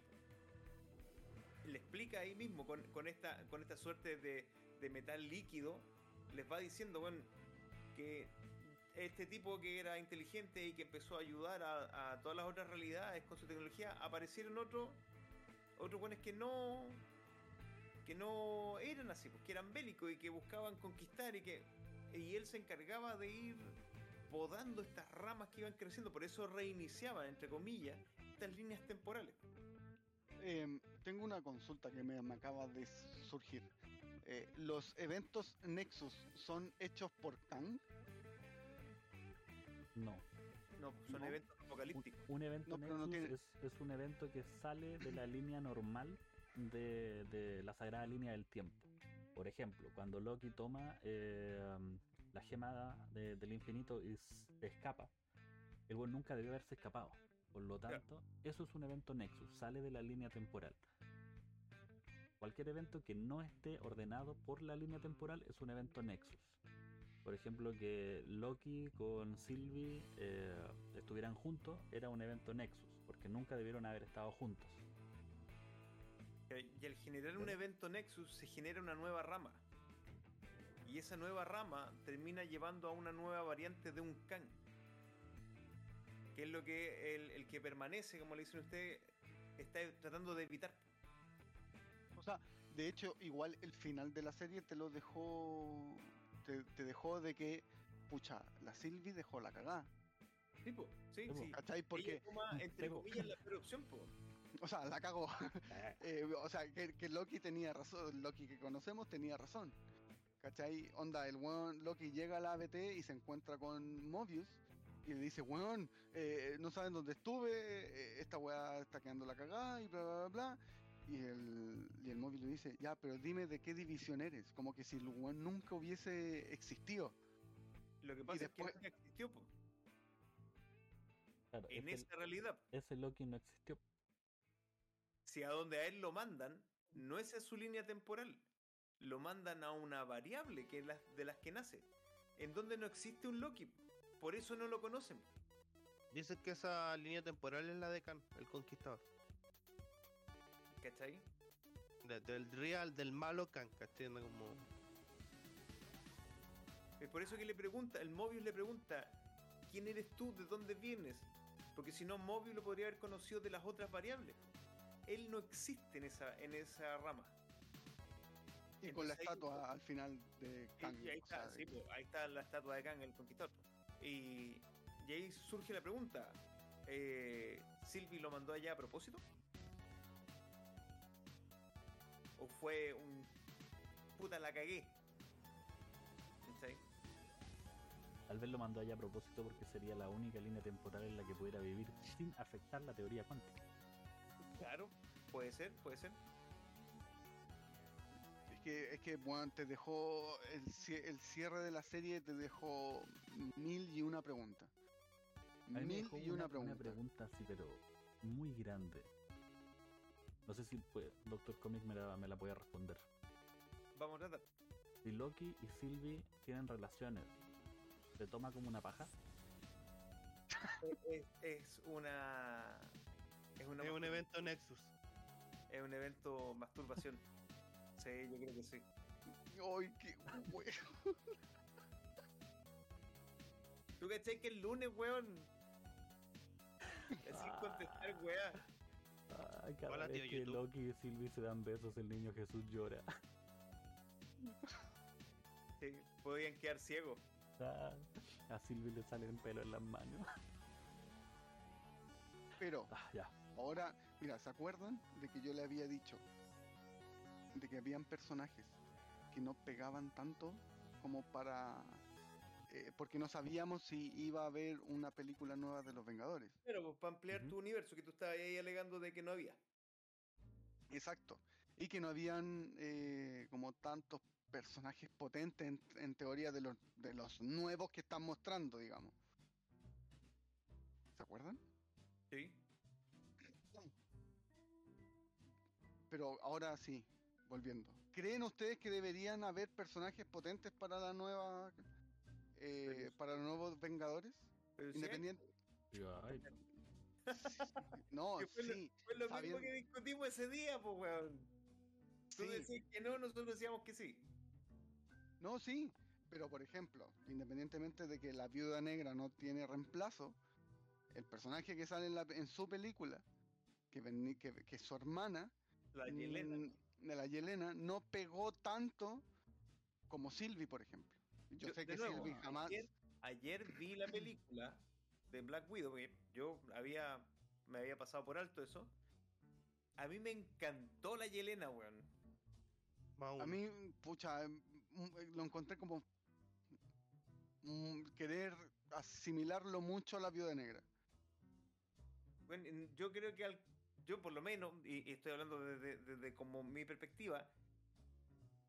Le explica ahí mismo con, esta, con esta suerte de, metal líquido, les va diciendo, bueno, que este tipo que era inteligente y que empezó a ayudar a, a todas las otras realidades con su tecnología, aparecieron otros otros buenos que no que no eran así, pues, que eran bélicos y que buscaban conquistar y que y él se encargaba de ir podando estas ramas que iban creciendo, por eso reiniciaban entre comillas estas líneas temporales. Em, tengo una consulta que me, me acaba de surgir. Eh, ¿Los eventos Nexus son hechos por Kang? No. No, son No. eventos apocalípticos. un evento No, pero no Nexus tiene- es, es un evento que sale de la línea normal de, de la sagrada línea del tiempo. Por ejemplo, cuando Loki toma eh, la gema de- del infinito y escapa, el buen nunca debió haberse escapado. Por lo tanto, eso es un evento Nexus, sale de la línea temporal. Cualquier evento que no esté ordenado por la línea temporal es un evento Nexus. Por ejemplo, que Loki con Sylvie eh, estuvieran juntos era un evento Nexus, porque nunca debieron haber estado juntos. Eh, Y al generar un evento Nexus se genera una nueva rama. Y esa nueva rama termina llevando a una nueva variante de un Kang. Que es lo que el, el que permanece, como le dicen ustedes, está tratando de evitar. O sea, de hecho, igual el final de la serie te lo dejó. Te, te dejó de que, pucha, la Sylvie dejó la cagada. Tipo, sí, Sí, po. sí. ¿Cachai? Porque, Ella toma, entre comillas, la peor opción, po. o sea, la cagó. Eh, o sea, que, que Loki tenía razón. Loki que conocemos tenía razón. ¿Cachai? Onda, el weón Loki llega a la ABT y se encuentra con Mobius. Y le dice, weón, eh, no saben dónde estuve, eh, esta weá está quedando la cagada y bla, bla, bla, bla. Y el, y el Mobius le dice, ya, pero dime de qué división eres. Como que si el weón nunca hubiese existido. Lo que pasa después- es que nunca existió, po. Claro, En esa realidad. ese Loki no existió. Si a donde a él lo mandan, no esa es su línea temporal. Lo mandan a una variable que es la, de las que nace. En donde no existe un Loki. Por eso no lo conocen. Dicen que esa línea temporal es la de Khan, el conquistador. ¿Cachai? De- del real, del malo Khan, ¿cachai? Como... Es por eso que le pregunta, el Mobius le pregunta, ¿quién eres tú? ¿De dónde vienes? Porque si no, Mobius lo podría haber conocido de las otras variables. Él no existe en esa, en esa rama. Y con la ahí- estatua al final de Kang. y ahí o sea, está, sí, po, ahí está la estatua de Kang, el conquistador. Y, y ahí surge la pregunta, eh, ¿Sylvie lo mandó allá a propósito? ¿O fue un... puta, la cagué? ¿Cachai? Tal vez lo mandó allá a propósito porque sería la única línea temporal en la que pudiera vivir sin afectar la teoría cuántica. Claro, puede ser, puede ser. Es que, es que bueno, te dejó. El, cie- el cierre de la serie te dejó mil y una pregunta. Mil y una, pregunta. pregunta así, pero muy grande. No sé si pues, Doctor Comic me la, me la puede responder. Vamos a tratar. Si Loki y Sylvie tienen relaciones, ¿se toma como una paja? es, es una... Es, una Es un evento Nexus. Es un evento masturbación. Sí, yo creo que sí. ¡Ay, qué bueno! ¿Tú cachai que el lunes, weón? Sin contestar, weá. Ay, cada Hola, vez tío que YouTube. Loki y Sylvie se dan besos, el niño Jesús llora. Sí, podían quedar ciegos. Ah, A Sylvie le salen pelo en las manos. Pero Ah, ya. ahora, mira, ¿se acuerdan de que yo le había dicho de que habían personajes que no pegaban tanto como para. eh, porque no sabíamos si iba a haber una película nueva de los Vengadores. Pero pues para ampliar tu universo, que tú estabas ahí alegando de que no había. Exacto. Y que no habían eh, como tantos personajes potentes en, en teoría de los, de los nuevos que están mostrando, digamos. ¿Se acuerdan? Sí. Pero ahora sí, volviendo. ¿Creen ustedes que deberían haber personajes potentes para la nueva eh, para los nuevos Vengadores. Sí, Independiente. Ay, No, que fue, lo- sí. fue lo mismo que discutimos ese día, pues, weón. Tú Sí. decís que no, nosotros decíamos que sí. No, sí, pero por ejemplo, independientemente de que la viuda negra no tiene reemplazo, el personaje que sale en, la, en su película, que, que, que es su hermana, La Yelena. De la Yelena, no pegó tanto como Sylvie, por ejemplo. Yo, Yo- sé que nuevo, Sylvie jamás... Ayer, ayer vi la película de Black Widow, porque yo había, me había pasado por alto eso. A mí me encantó la Yelena, weón. A mí, pucha, mm, eh, lo encontré como mm, querer asimilarlo mucho a la viuda negra. Bueno, en- yo creo que al, yo por lo menos, y, y estoy hablando desde, desde como mi perspectiva,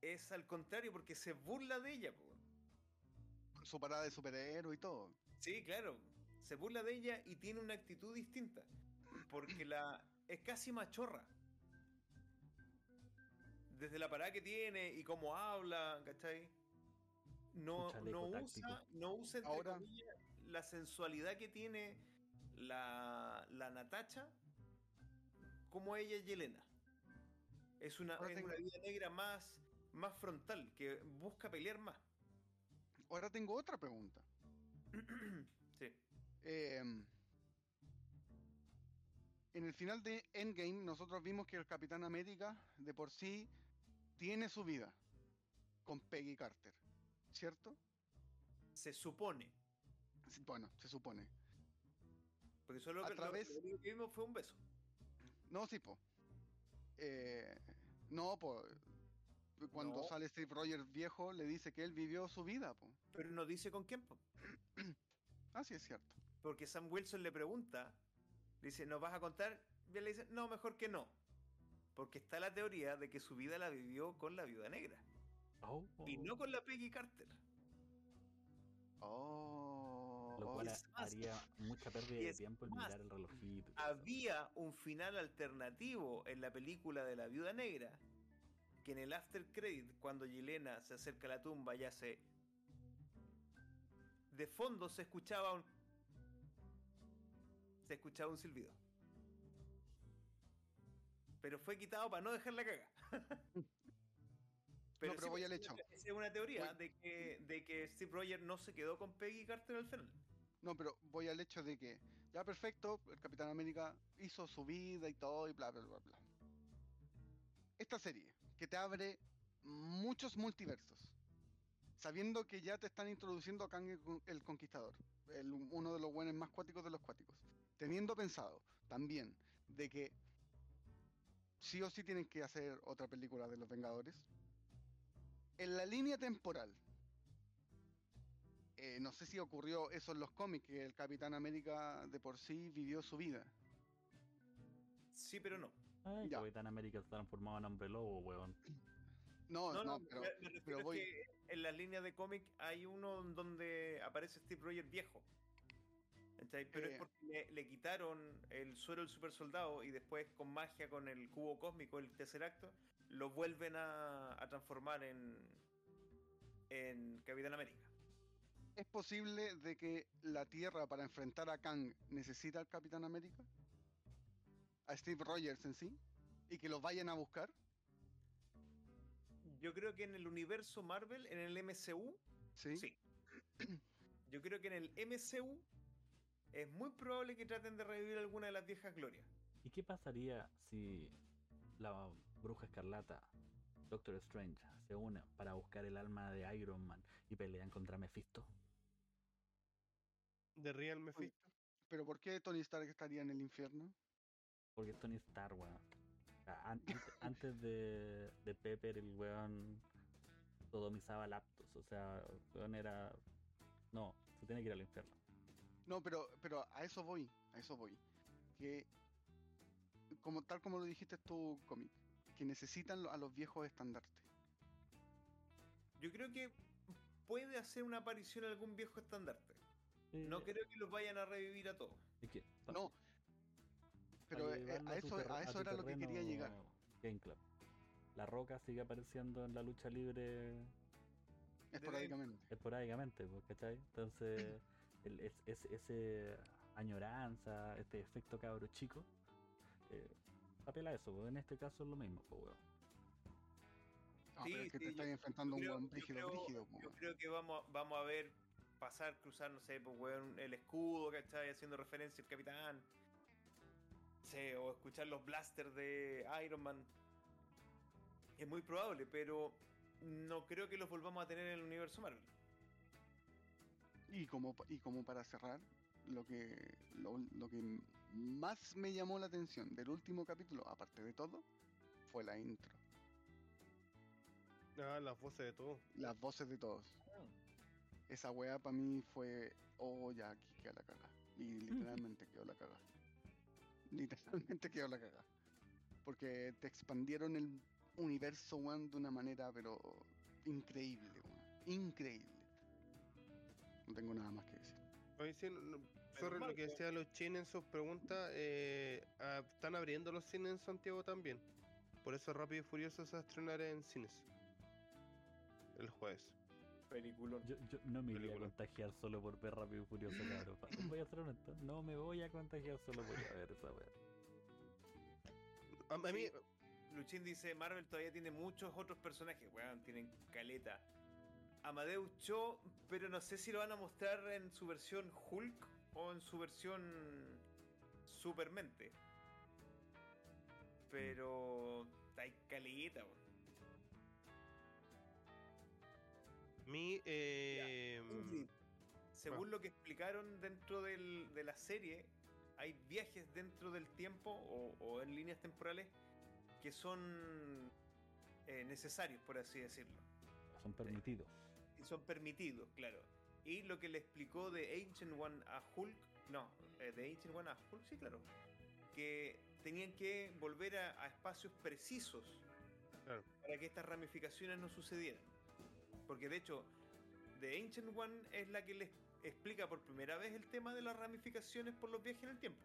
es al contrario, porque se burla de ella. po. Su parada de superhéroe y todo. Sí, claro. Se burla de ella y tiene una actitud distinta. Porque la es casi machorra. Desde la parada que tiene y cómo habla, ¿cachai? No, no usa, no usa entre Ahora- comillas, la sensualidad que tiene la, la Natacha como ella es Yelena. Es una, es tengo- una vida negra más, más frontal, que busca pelear más. Ahora tengo otra pregunta. sí. Em, en el final de Endgame, nosotros vimos que el Capitán América de por sí tiene su vida con Peggy Carter, ¿cierto? Se supone. Bueno, se supone. Porque solo A que, través- lo que vimos fue un beso. No, sí, po. Eh, no, po. Cuando No. sale Steve Rogers viejo, le dice que él vivió su vida, po. Pero no dice con quién. po. Ah, sí, es cierto. Porque Sam Wilson le pregunta, le dice, ¿nos vas a contar? Y él le dice, no, mejor que no. Porque está la teoría de que su vida la vivió con la viuda negra. oh, Y no con la Peggy Carter. Oh, Lo oh, cual más- haría mucha pérdida de tiempo en más, mirar el relojito. y todo eso. Había un final alternativo en la película de la viuda negra. Que en el after credit, cuando Yelena se acerca a la tumba y hace. De fondo se escuchaba un. Se escuchaba un silbido. Pero fue quitado para no dejarla cagar. pero sí, voy pues, al hecho. Esa es una teoría Voy- de que, de que Steve Rogers no se quedó con Peggy Carter al final. No, pero voy al hecho de que, ya perfecto, el Capitán América hizo su vida y todo y bla, bla, bla, bla. Esta serie, que te abre muchos multiversos, sabiendo que ya te están introduciendo a Kang el Con- el Conquistador, el- uno de los buenos más cuáticos de los cuáticos, teniendo pensado también de que sí o sí tienen que hacer otra película de los Vengadores, en la línea temporal eh, no sé si ocurrió eso en los cómics, que el Capitán América de por sí vivió su vida. Sí, pero no. Ay, ya. Capitán América se transformaba en hombre lobo, weón. No, No, no, no, pero, me, me refiero pero es voy. que en las líneas de cómic hay uno donde aparece Steve Rogers viejo. Pero Eh. es porque le, le quitaron el suero del super soldado y después con magia, con el cubo cósmico, el tercer acto, lo vuelven a, a transformar en, en Capitán América. ¿Es posible de que la Tierra para enfrentar a Kang necesita al Capitán América? ¿A Steve Rogers en sí? ¿Y que los vayan a buscar? Yo creo que en el universo Marvel, en el MCU, Sí. sí. Yo creo que en el MCU es muy probable que traten de revivir alguna de las viejas glorias. ¿Y qué pasaría si la bruja escarlata, Doctor Strange, se une para buscar el alma de Iron Man y pelean contra Mephisto? De Real Mephisto. ¿Pero por qué Tony Stark estaría en el infierno? Porque es Tony Stark, weón. Antes de, de Pepper, el weón sodomizaba laptops. O sea, el weón era. No, se tiene que ir al infierno. No, pero, pero a eso voy, a eso voy. Que, como tal como lo dijiste tú, cómic, que necesitan a los viejos estandartes. Yo creo que puede hacer una aparición algún viejo estandarte. No Eh, creo que los vayan a revivir a todos. es que, pa- No. Pero eh, a eso, a era lo que quería llegar. Game Club. La Roca sigue apareciendo en la lucha libre Esporádicamente. esporádicamente, pues, ¿cachai? Entonces, el, es, es- ese añoranza, este efecto cabro chico, eh, apela a eso, pues, en este caso es lo mismo, pues, weón. No, Sí, pero es que sí, te estás enfrentando a un buen brígido, creo- brígido, po, Yo creo que vamos, vamos a ver pasar, cruzar, no sé, pues, weón, el escudo, ¿cachai? Haciendo referencia al capitán. Sí, o escuchar los blasters de Iron Man. Es muy probable, pero no creo que los volvamos a tener en el universo Marvel. Y como, y como para cerrar, lo que, lo, lo que más me llamó la atención del último capítulo, aparte de todo, fue la intro. Ah, las voces de todo. Las voces de todos. Esa weá para mí fue, oh, ya aquí quedó la caga. Y literalmente quedó la caga. Literalmente quedó la caga. Porque te expandieron el universo, weón, de una manera, pero increíble, weón. Increíble. No tengo nada más que decir. Oye, sí, no- no, sorry, lo que decía los chinos en sus preguntas, eh, ah, están abriendo los cines en Santiago también. Por eso Rápido y Furioso se va a estrenar en cines. El jueves. Peliculón. Yo, yo no me iría a contagiar solo por ver Rápido y Furioso, cabrón. Voy a ser honesto, no me voy a contagiar solo por ir a ver esa weá. A, a mí, Luchín dice, Marvel todavía tiene muchos otros personajes, weón, tienen caleta. Amadeus Cho, pero no sé si lo van a mostrar en su versión Hulk o en su versión Supermente. Pero hay caleta, weón. Mi, eh, según lo que explicaron dentro del- de la serie, hay viajes dentro del tiempo o, o en líneas temporales que son eh, necesarios, por así decirlo. Son permitidos. Y son permitidos, claro. Y lo que le explicó de Ancient One a Hulk, no, eh, de Ancient One a Hulk, sí, claro, que tenían que volver a, a espacios precisos Claro. para que estas ramificaciones no sucedieran. Porque de hecho, The Ancient One es la que les explica por primera vez el tema de las ramificaciones por los viajes en el tiempo.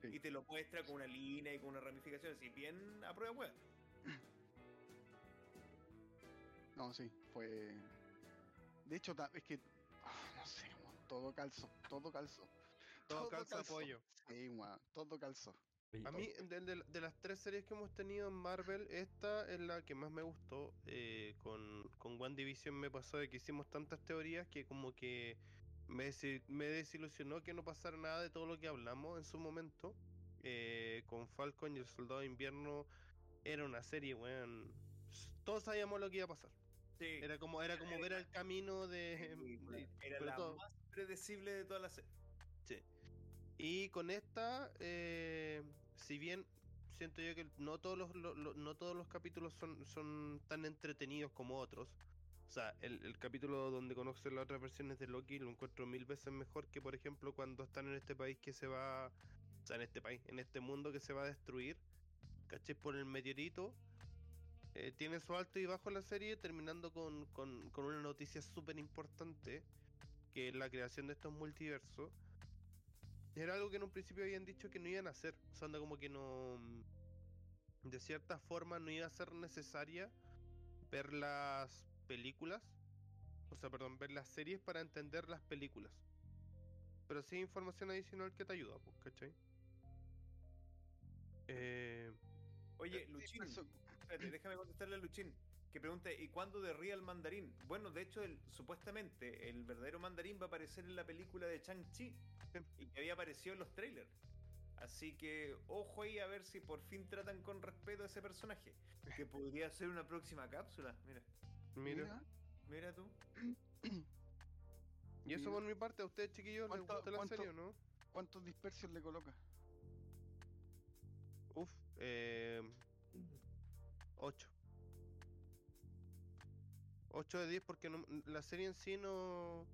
Sí. Y te lo muestra con una línea y con una ramificación, así bien a prueba web. No, sí, fue. De hecho, es que. ah, no sé, todo calzó, todo calzó. todo calza apoyo. Sí, weón, todo calzó. A mí, de, de- de las tres series que hemos tenido en Marvel, esta es la que más me gustó. Eh, con, con WandaVision me pasó de que hicimos tantas teorías que como que me, desi- me desilusionó que no pasara nada de todo lo que hablamos en su momento. Eh, con Falcon y el Soldado de Invierno era una serie, weón. Todos sabíamos lo que iba a pasar. Sí, Era como, era como ver el camino de... de- era la todo- más predecible de todas las series. Y con esta, eh, si bien siento yo que no todos los, lo- lo- no todos los capítulos son, son tan entretenidos como otros. O sea, el, el capítulo donde conocen las otras versiones de Loki lo encuentro mil veces mejor que, por ejemplo, cuando están en este país que se va. O sea, en este país, en este mundo que se va a destruir. ¿Cachai? Por el meteorito. Eh, tiene su alto y bajo la serie, terminando con, con, con una noticia súper importante, que es la creación de estos multiversos. Era algo que en un principio habían dicho que no iban a hacer. O sea, onda como que no. mm, De cierta forma no iba a ser necesaria ver las películas. O sea, perdón, ver las series para entender las películas. Pero sí hay información adicional que te ayuda, pues, ¿cachai? Eh, Oye, Luchín, eso- espérate, déjame contestarle a Luchín, que pregunta, ¿y cuándo de Real Mandarín? Bueno, de hecho, el, supuestamente el verdadero mandarín va a aparecer en la película de Chang-Chi y que había aparecido en los trailers. Así que ojo ahí a ver si por fin tratan con respeto a ese personaje, que podría ser una próxima cápsula. Mira, mira. Mira, tú. Y eso por mi parte, ¿a ustedes chiquillos les ¿Cuánto- gusta la cuánto- serie no? ¿cuántos dispersios le coloca? Uf, eh. 8. 8 de 10 porque la serie en sí no...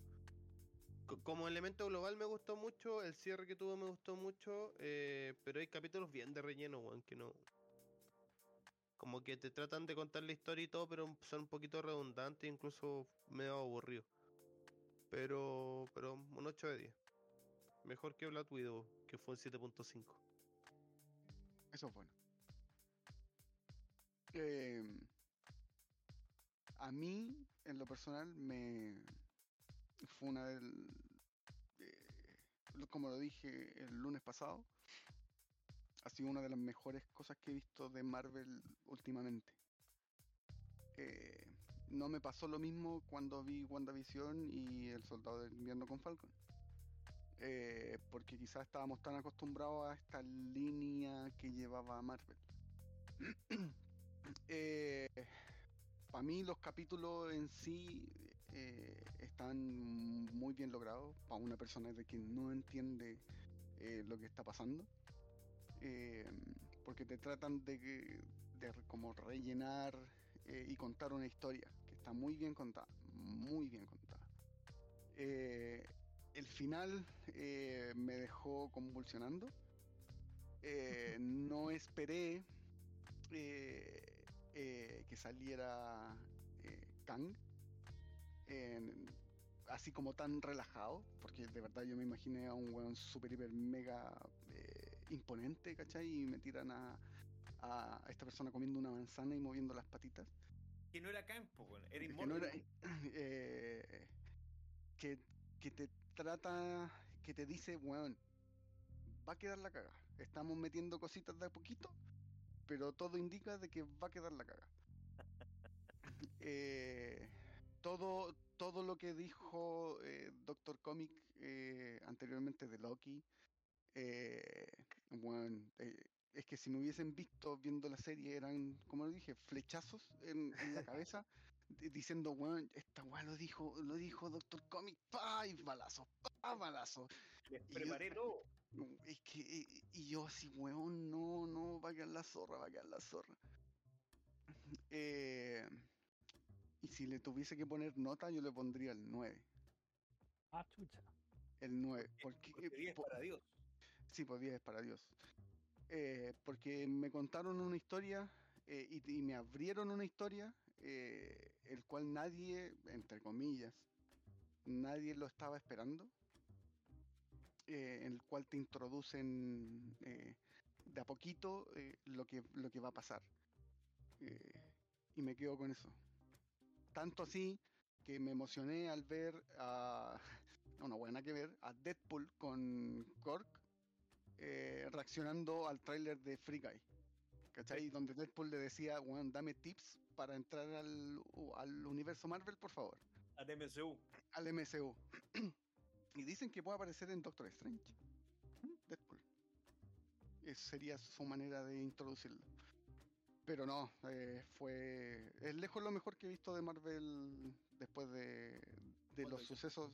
co- Como elemento global me gustó mucho, el cierre que tuvo me gustó mucho, eh, pero hay capítulos bien de relleno, weón, que no... Como que te tratan de contar la historia y todo, pero son un poquito redundantes, incluso medio aburrido. Pero, pero un 8 de 10. Mejor que Black Widow, que fue un 7.5. Eso es bueno. Eh, a mí, en lo personal, me fue una del, eh, como lo dije el lunes pasado, ha sido una de las mejores cosas que he visto de Marvel últimamente. Eh, no me pasó lo mismo cuando vi WandaVision y El Soldado del Invierno con Falcon. Eh, porque quizás estábamos tan acostumbrados a esta línea que llevaba Marvel. eh, para mí los capítulos en sí eh, están muy bien logrados para una persona de quien no entiende eh, lo que está pasando. Eh, porque te tratan de, de como rellenar y contar una historia que está muy bien contada, muy bien contada. el final me dejó convulsionando. no esperé que saliera Kang así como tan relajado, porque de verdad yo me imaginé a un weón super, hiper, mega eh, imponente, ¿cachai? Y me tiran a, a, esta persona comiendo una manzana y moviendo las patitas. Que no era campo, era inmóvil. Eh, que, que te trata, que te dice, weón, va a quedar la caga. Estamos metiendo cositas de a poquito, pero todo indica de que va a quedar la caga. eh, todo, todo lo que dijo eh, Doctor Comic eh, anteriormente de Loki, eh, bueno, es que si me hubiesen visto viendo la serie eran, como lo dije, flechazos en, la cabeza, diciendo, bueno, esta weá lo dijo, lo dijo Doctor Comic, pa, y balazo, pa, balazo. preparé todo. Es que, y yo así, weón, no, no, va a quedar la zorra, va a quedar la zorra. Eh, y si le tuviese que poner nota, yo le pondría el 9. Ah, chucha. El 9. Porque, porque 10 para Dios. Sí, pues 10 es para Dios. Eh, porque me contaron una historia eh, y, y, me abrieron una historia, eh, el cual nadie, entre comillas, nadie lo estaba esperando. En el cual te introducen de a poquito lo, que, lo que va a pasar. y me quedo con eso. Tanto así que me emocioné al ver a. Una buena que ver, a Deadpool con Cork eh, reaccionando al tráiler de Free Guy. ¿Cachai? Donde Deadpool le decía, bueno, dame tips para entrar al, al universo Marvel, por favor. Al MCU. Al MCU. y dicen que puede aparecer en Doctor Strange. Deadpool. Esa sería su manera de introducirlo. Pero no, eh, fue. Es lejos lo mejor que he visto de Marvel después de, de los sucesos.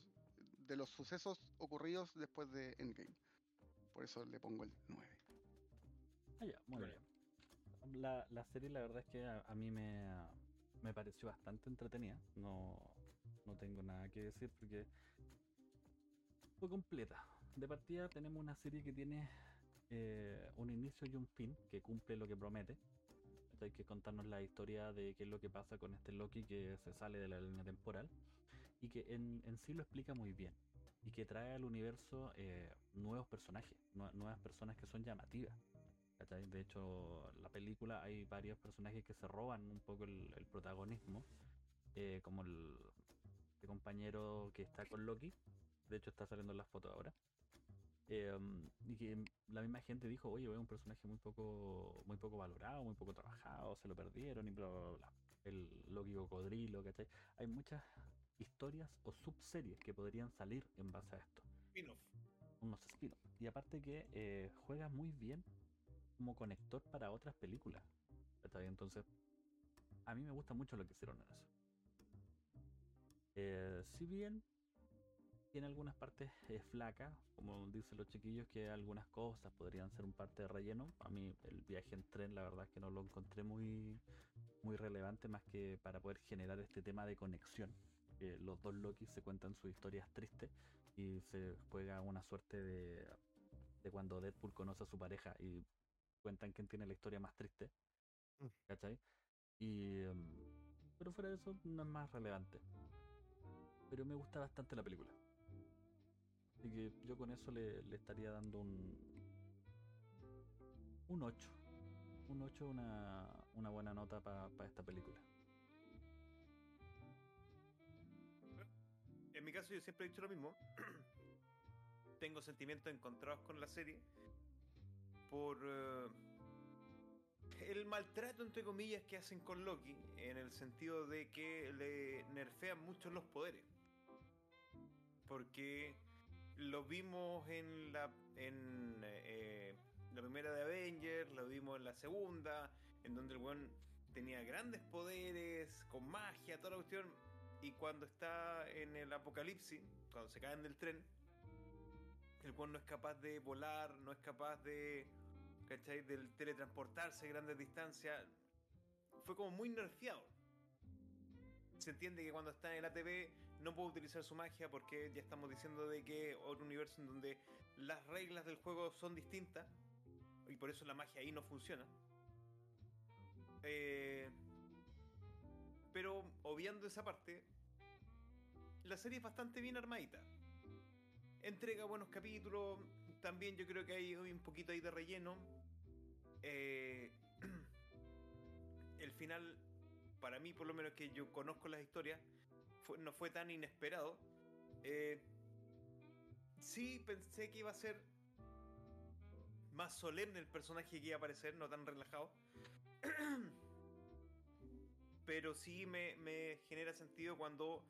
De los sucesos ocurridos después de Endgame. Por eso le pongo el 9. Ah, ya, muy bien. La, la, serie, la verdad es que a, a mí me, me, pareció bastante entretenida. No, no tengo nada que decir porque completa. De partida tenemos una serie que tiene eh, un inicio y un fin, que cumple lo que promete hay que contarnos la historia de qué es lo que pasa con este Loki que se sale de la línea temporal y que en, en sí lo explica muy bien y que trae al universo eh, nuevos personajes, nuevas personas que son llamativas. De hecho, la película hay varios personajes que se roban un poco el, protagonismo, eh, como el, el, compañero que está con Loki, de hecho está saliendo en las fotos ahora, Em, y que la misma gente dijo, oye, es un personaje muy poco, muy poco valorado, muy poco trabajado, se lo perdieron y bla, bla, bla. El Loki Cocodrilo, ¿cachai? Hay muchas historias o subseries que podrían salir en base a esto. Spin-off. Unos spin Y aparte que eh, juega muy bien como conector para otras películas. Entonces, a mí me gusta mucho lo que hicieron en eso. Eh, si bien tiene algunas partes eh, flacas, como dicen los chiquillos, que algunas cosas podrían ser un parte de relleno. A mí el viaje en tren, la verdad es que no lo encontré muy, muy relevante, más que para poder generar este tema de conexión. Los dos Loki se cuentan sus historias tristes y se juega una suerte de, de cuando Deadpool conoce a su pareja y cuentan quién tiene la historia más triste. Mm. ¿Cachai? Y, em, pero fuera de eso no es más relevante. Pero me gusta bastante la película. Así que yo con eso le, le estaría dando un, un 8. Un 8, una, una buena nota para pa esta película. en mi caso yo siempre he dicho lo mismo. Tengo sentimientos encontrados con la serie por eh, el maltrato, entre comillas, que hacen con Loki, en el sentido de que le nerfean mucho los poderes. Porque lo vimos en la, en, eh, la primera de Avengers, lo vimos en la segunda, en donde el weón tenía grandes poderes, con magia, toda la cuestión. Y cuando está en el apocalipsis, cuando se caen del tren, el weón no es capaz de volar, no es capaz de, ¿cachai? De teletransportarse a grandes distancias. Fue como muy nerfeado. Se entiende que cuando está en el ATV no puede utilizar su magia porque ya estamos diciendo de que otro universo en donde las reglas del juego son distintas y por eso la magia ahí no funciona. Eh, pero obviando esa parte, la serie es bastante bien armadita. Entrega buenos capítulos. También yo creo que hay un poquito ahí de relleno. Eh, el final, para mí, por lo menos que yo conozco las historias, no fue tan inesperado. Eh, sí pensé que iba a ser más solemne el personaje que iba a aparecer, no tan relajado. Pero sí me, me, genera sentido cuando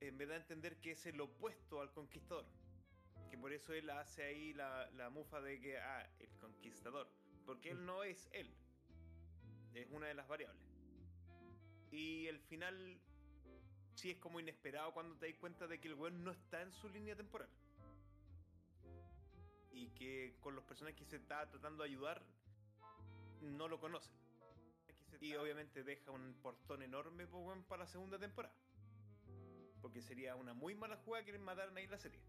eh, me da a entender que es el opuesto al conquistador. Que por eso él hace ahí la, la mufa de que, ah, el conquistador. Porque él no es él. Es una de las variables. Y el final sí es como inesperado cuando te das cuenta de que el weón no está en su línea temporal. Y que con los personajes que se está tratando de ayudar, no lo conocen. Y obviamente deja un portón enorme para la segunda temporada. Porque sería una muy mala jugada que mataran ahí la serie.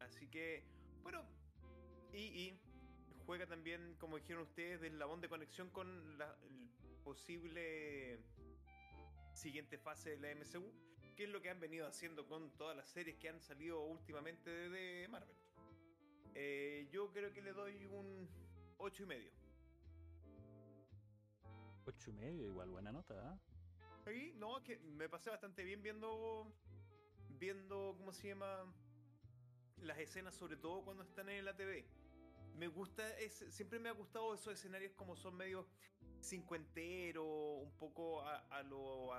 Así que, bueno, y, juega también, como dijeron ustedes, del labón de conexión con la posible siguiente fase de la MCU, que es lo que han venido haciendo con todas las series que han salido últimamente de, Marvel. Eh, yo creo que le doy un 8 y medio. 8 y medio, igual buena nota, ¿eh? no, es que me pasé bastante bien viendo. Viendo, ¿cómo se llama? Las escenas, sobre todo cuando están en la TV. Me gusta, es, siempre me ha gustado esos escenarios como son medio cincuentero, un poco a, a lo.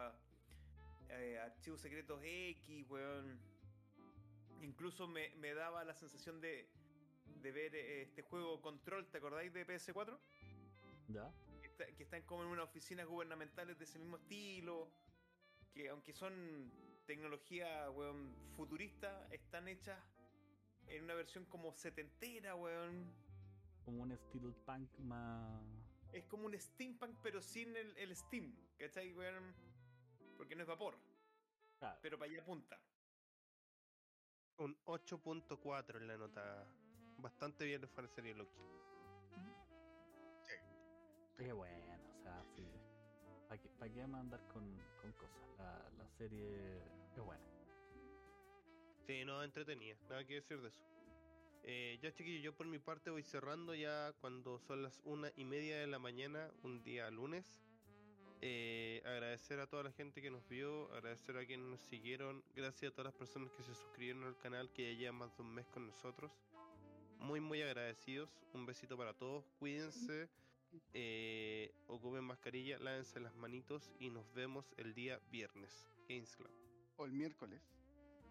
Eh, archivos secretos X, weón. Incluso me, me daba la sensación de, de ver eh, este juego Control, ¿te acordáis de PS4? Ya. Que, están como en unas oficinas gubernamentales de ese mismo estilo. Que aunque son tecnología, weón, futurista, están hechas en una versión como setentera, weón. Como un steampunk más es como un steampunk, pero sin el, el steam, ¿cachai? Porque no es vapor. Pero para allá apunta. Un 8.4 en la nota. Bastante bien para la serie Loki. Sí. Qué bueno, o sea, sí. ¿Para qué, para qué mandar con, con cosas? La, la serie es buena. Sí, no, entretenida. Nada que decir de eso. Eh, ya chiquillos, yo por mi parte voy cerrando ya cuando son las una y media de la mañana, un día lunes. Eh, agradecer a toda la gente que nos vio, agradecer a quienes nos siguieron, gracias a todas las personas que se suscribieron al canal que ya llevan más de un mes con nosotros. Muy muy agradecidos, un besito para todos, cuídense, eh, ocupen mascarilla, lávense las manitos y nos vemos el día viernes, Games Club. O el miércoles.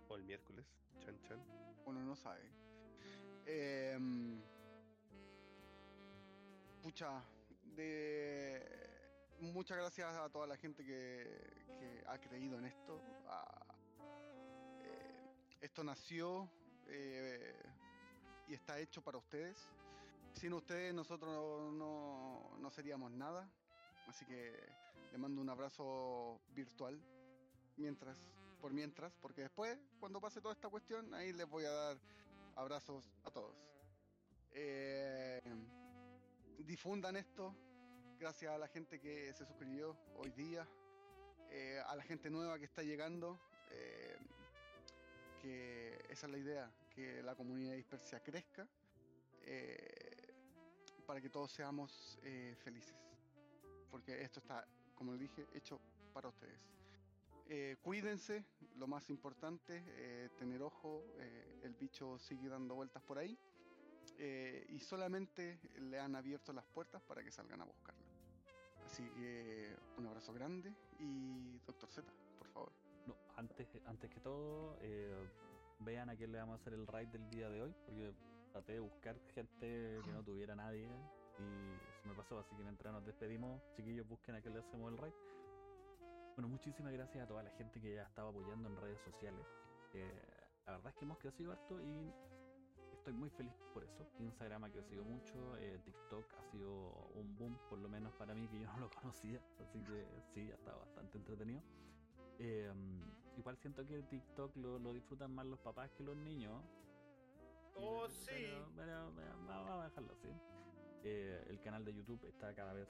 O el miércoles, chan chan. Uno no sabe. Eh, muchas gracias a toda la gente que, ha creído en esto. Eh, esto nació eh, y está hecho para ustedes. Sin ustedes nosotros no, no seríamos nada. Así que le mando un abrazo virtual mientras, por mientras, porque después, cuando pase toda esta cuestión, ahí les voy a dar abrazos a todos. Eh, difundan esto, gracias a la gente que se suscribió hoy día, eh, a la gente nueva que está llegando, eh, que esa es la idea, que la comunidad dispersia crezca, para que todos seamos felices, porque esto está, como le dije, hecho para ustedes. Eh, cuídense, lo más importante, eh, tener ojo, eh, el bicho sigue dando vueltas por ahí eh, y solamente le han abierto las puertas para que salgan a buscarlo. Así que un abrazo grande y Doctor Z, por favor. No, antes, antes que todo, eh, vean a quién le vamos a hacer el raid del día de hoy, porque traté de buscar gente que no tuviera nadie y se me pasó, así que mientras nos despedimos, chiquillos, busquen a quién le hacemos el raid. Bueno, muchísimas gracias a toda la gente que ya estaba apoyando en redes sociales. Eh, la verdad es que hemos crecido harto y estoy muy feliz por eso. Instagram ha crecido mucho, eh, TikTok ha sido un boom, por lo menos para mí, que yo no lo conocía, así que sí, ha estado bastante entretenido. Eh, igual siento que TikTok lo, lo disfrutan más los papás que los niños. Oh, Pero- sí. Pero, pero, pero vamos a dejarlo así. Eh, el canal de YouTube está cada vez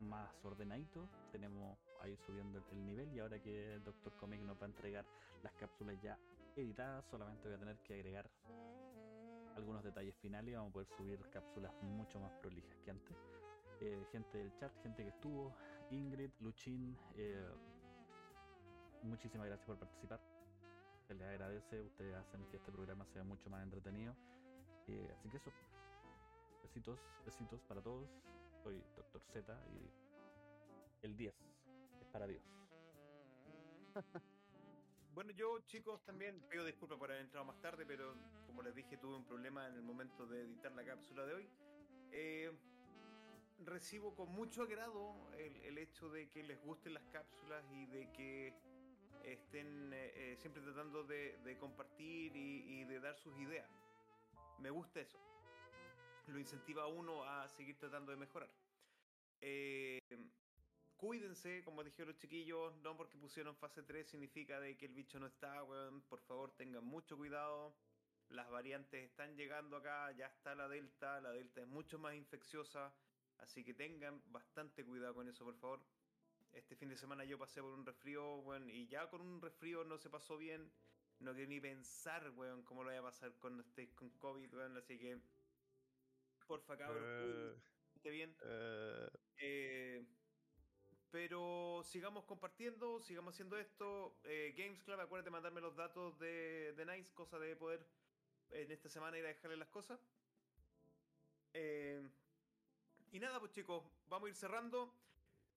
más ordenadito. Tenemos ahí subiendo el, el nivel. Y ahora que Doctor Comic nos va a entregar las cápsulas ya editadas, solamente voy a tener que agregar algunos detalles finales y vamos a poder subir cápsulas mucho más prolijas que antes. Eh, gente del chat, gente que estuvo, Ingrid, Luchín, eh, muchísimas gracias por participar. Se les agradece, ustedes hacen que este programa sea mucho más entretenido. Eh, así que eso. Besitos, besitos para todos. Soy Doctor Z y el 10 es para Dios. Bueno, yo chicos también pido disculpas por haber entrado más tarde, pero como les dije tuve un problema en el momento de editar la cápsula de hoy. Eh, recibo con mucho agrado el, el hecho de que les gusten las cápsulas y de que estén eh, eh, siempre tratando de, de compartir y, y de dar sus ideas. Me gusta eso. Lo incentiva a uno a seguir tratando de mejorar. Eh, cuídense, como dijeron los chiquillos, no porque pusieron fase 3 significa de que el bicho no está, weón. Por favor, tengan mucho cuidado. Las variantes están llegando acá, ya está la Delta, la Delta es mucho más infecciosa, así que tengan bastante cuidado con eso, por favor. Este fin de semana yo pasé por un resfrío, weón, y ya con un resfrío no se pasó bien. No quiero ni pensar, weón, cómo lo voy a pasar cuando estéis con COVID, weón, así que... Porfa, cabros, cuídense bastante bien. Eh, pero sigamos compartiendo, sigamos haciendo esto. Eh, Games Club, acuérdate de mandarme los datos de, de Nice, cosa de poder en esta semana ir a dejarle las cosas. Eh, y nada, pues chicos, vamos a ir cerrando.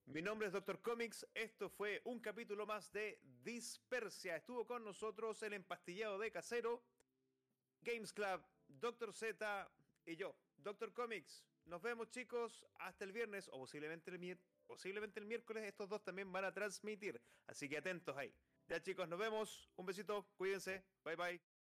Mi nombre es Doctor Comics. Esto fue un capítulo más de Dispersia. Estuvo con nosotros el empastillado de casero, Games Club, Doctor Z y yo, Doctor Comics. Nos vemos, chicos, hasta el viernes o posiblemente el, mi- posiblemente el miércoles. Estos dos también van a transmitir. Así que atentos ahí. Ya, chicos, nos vemos. Un besito. Cuídense. Bye, bye.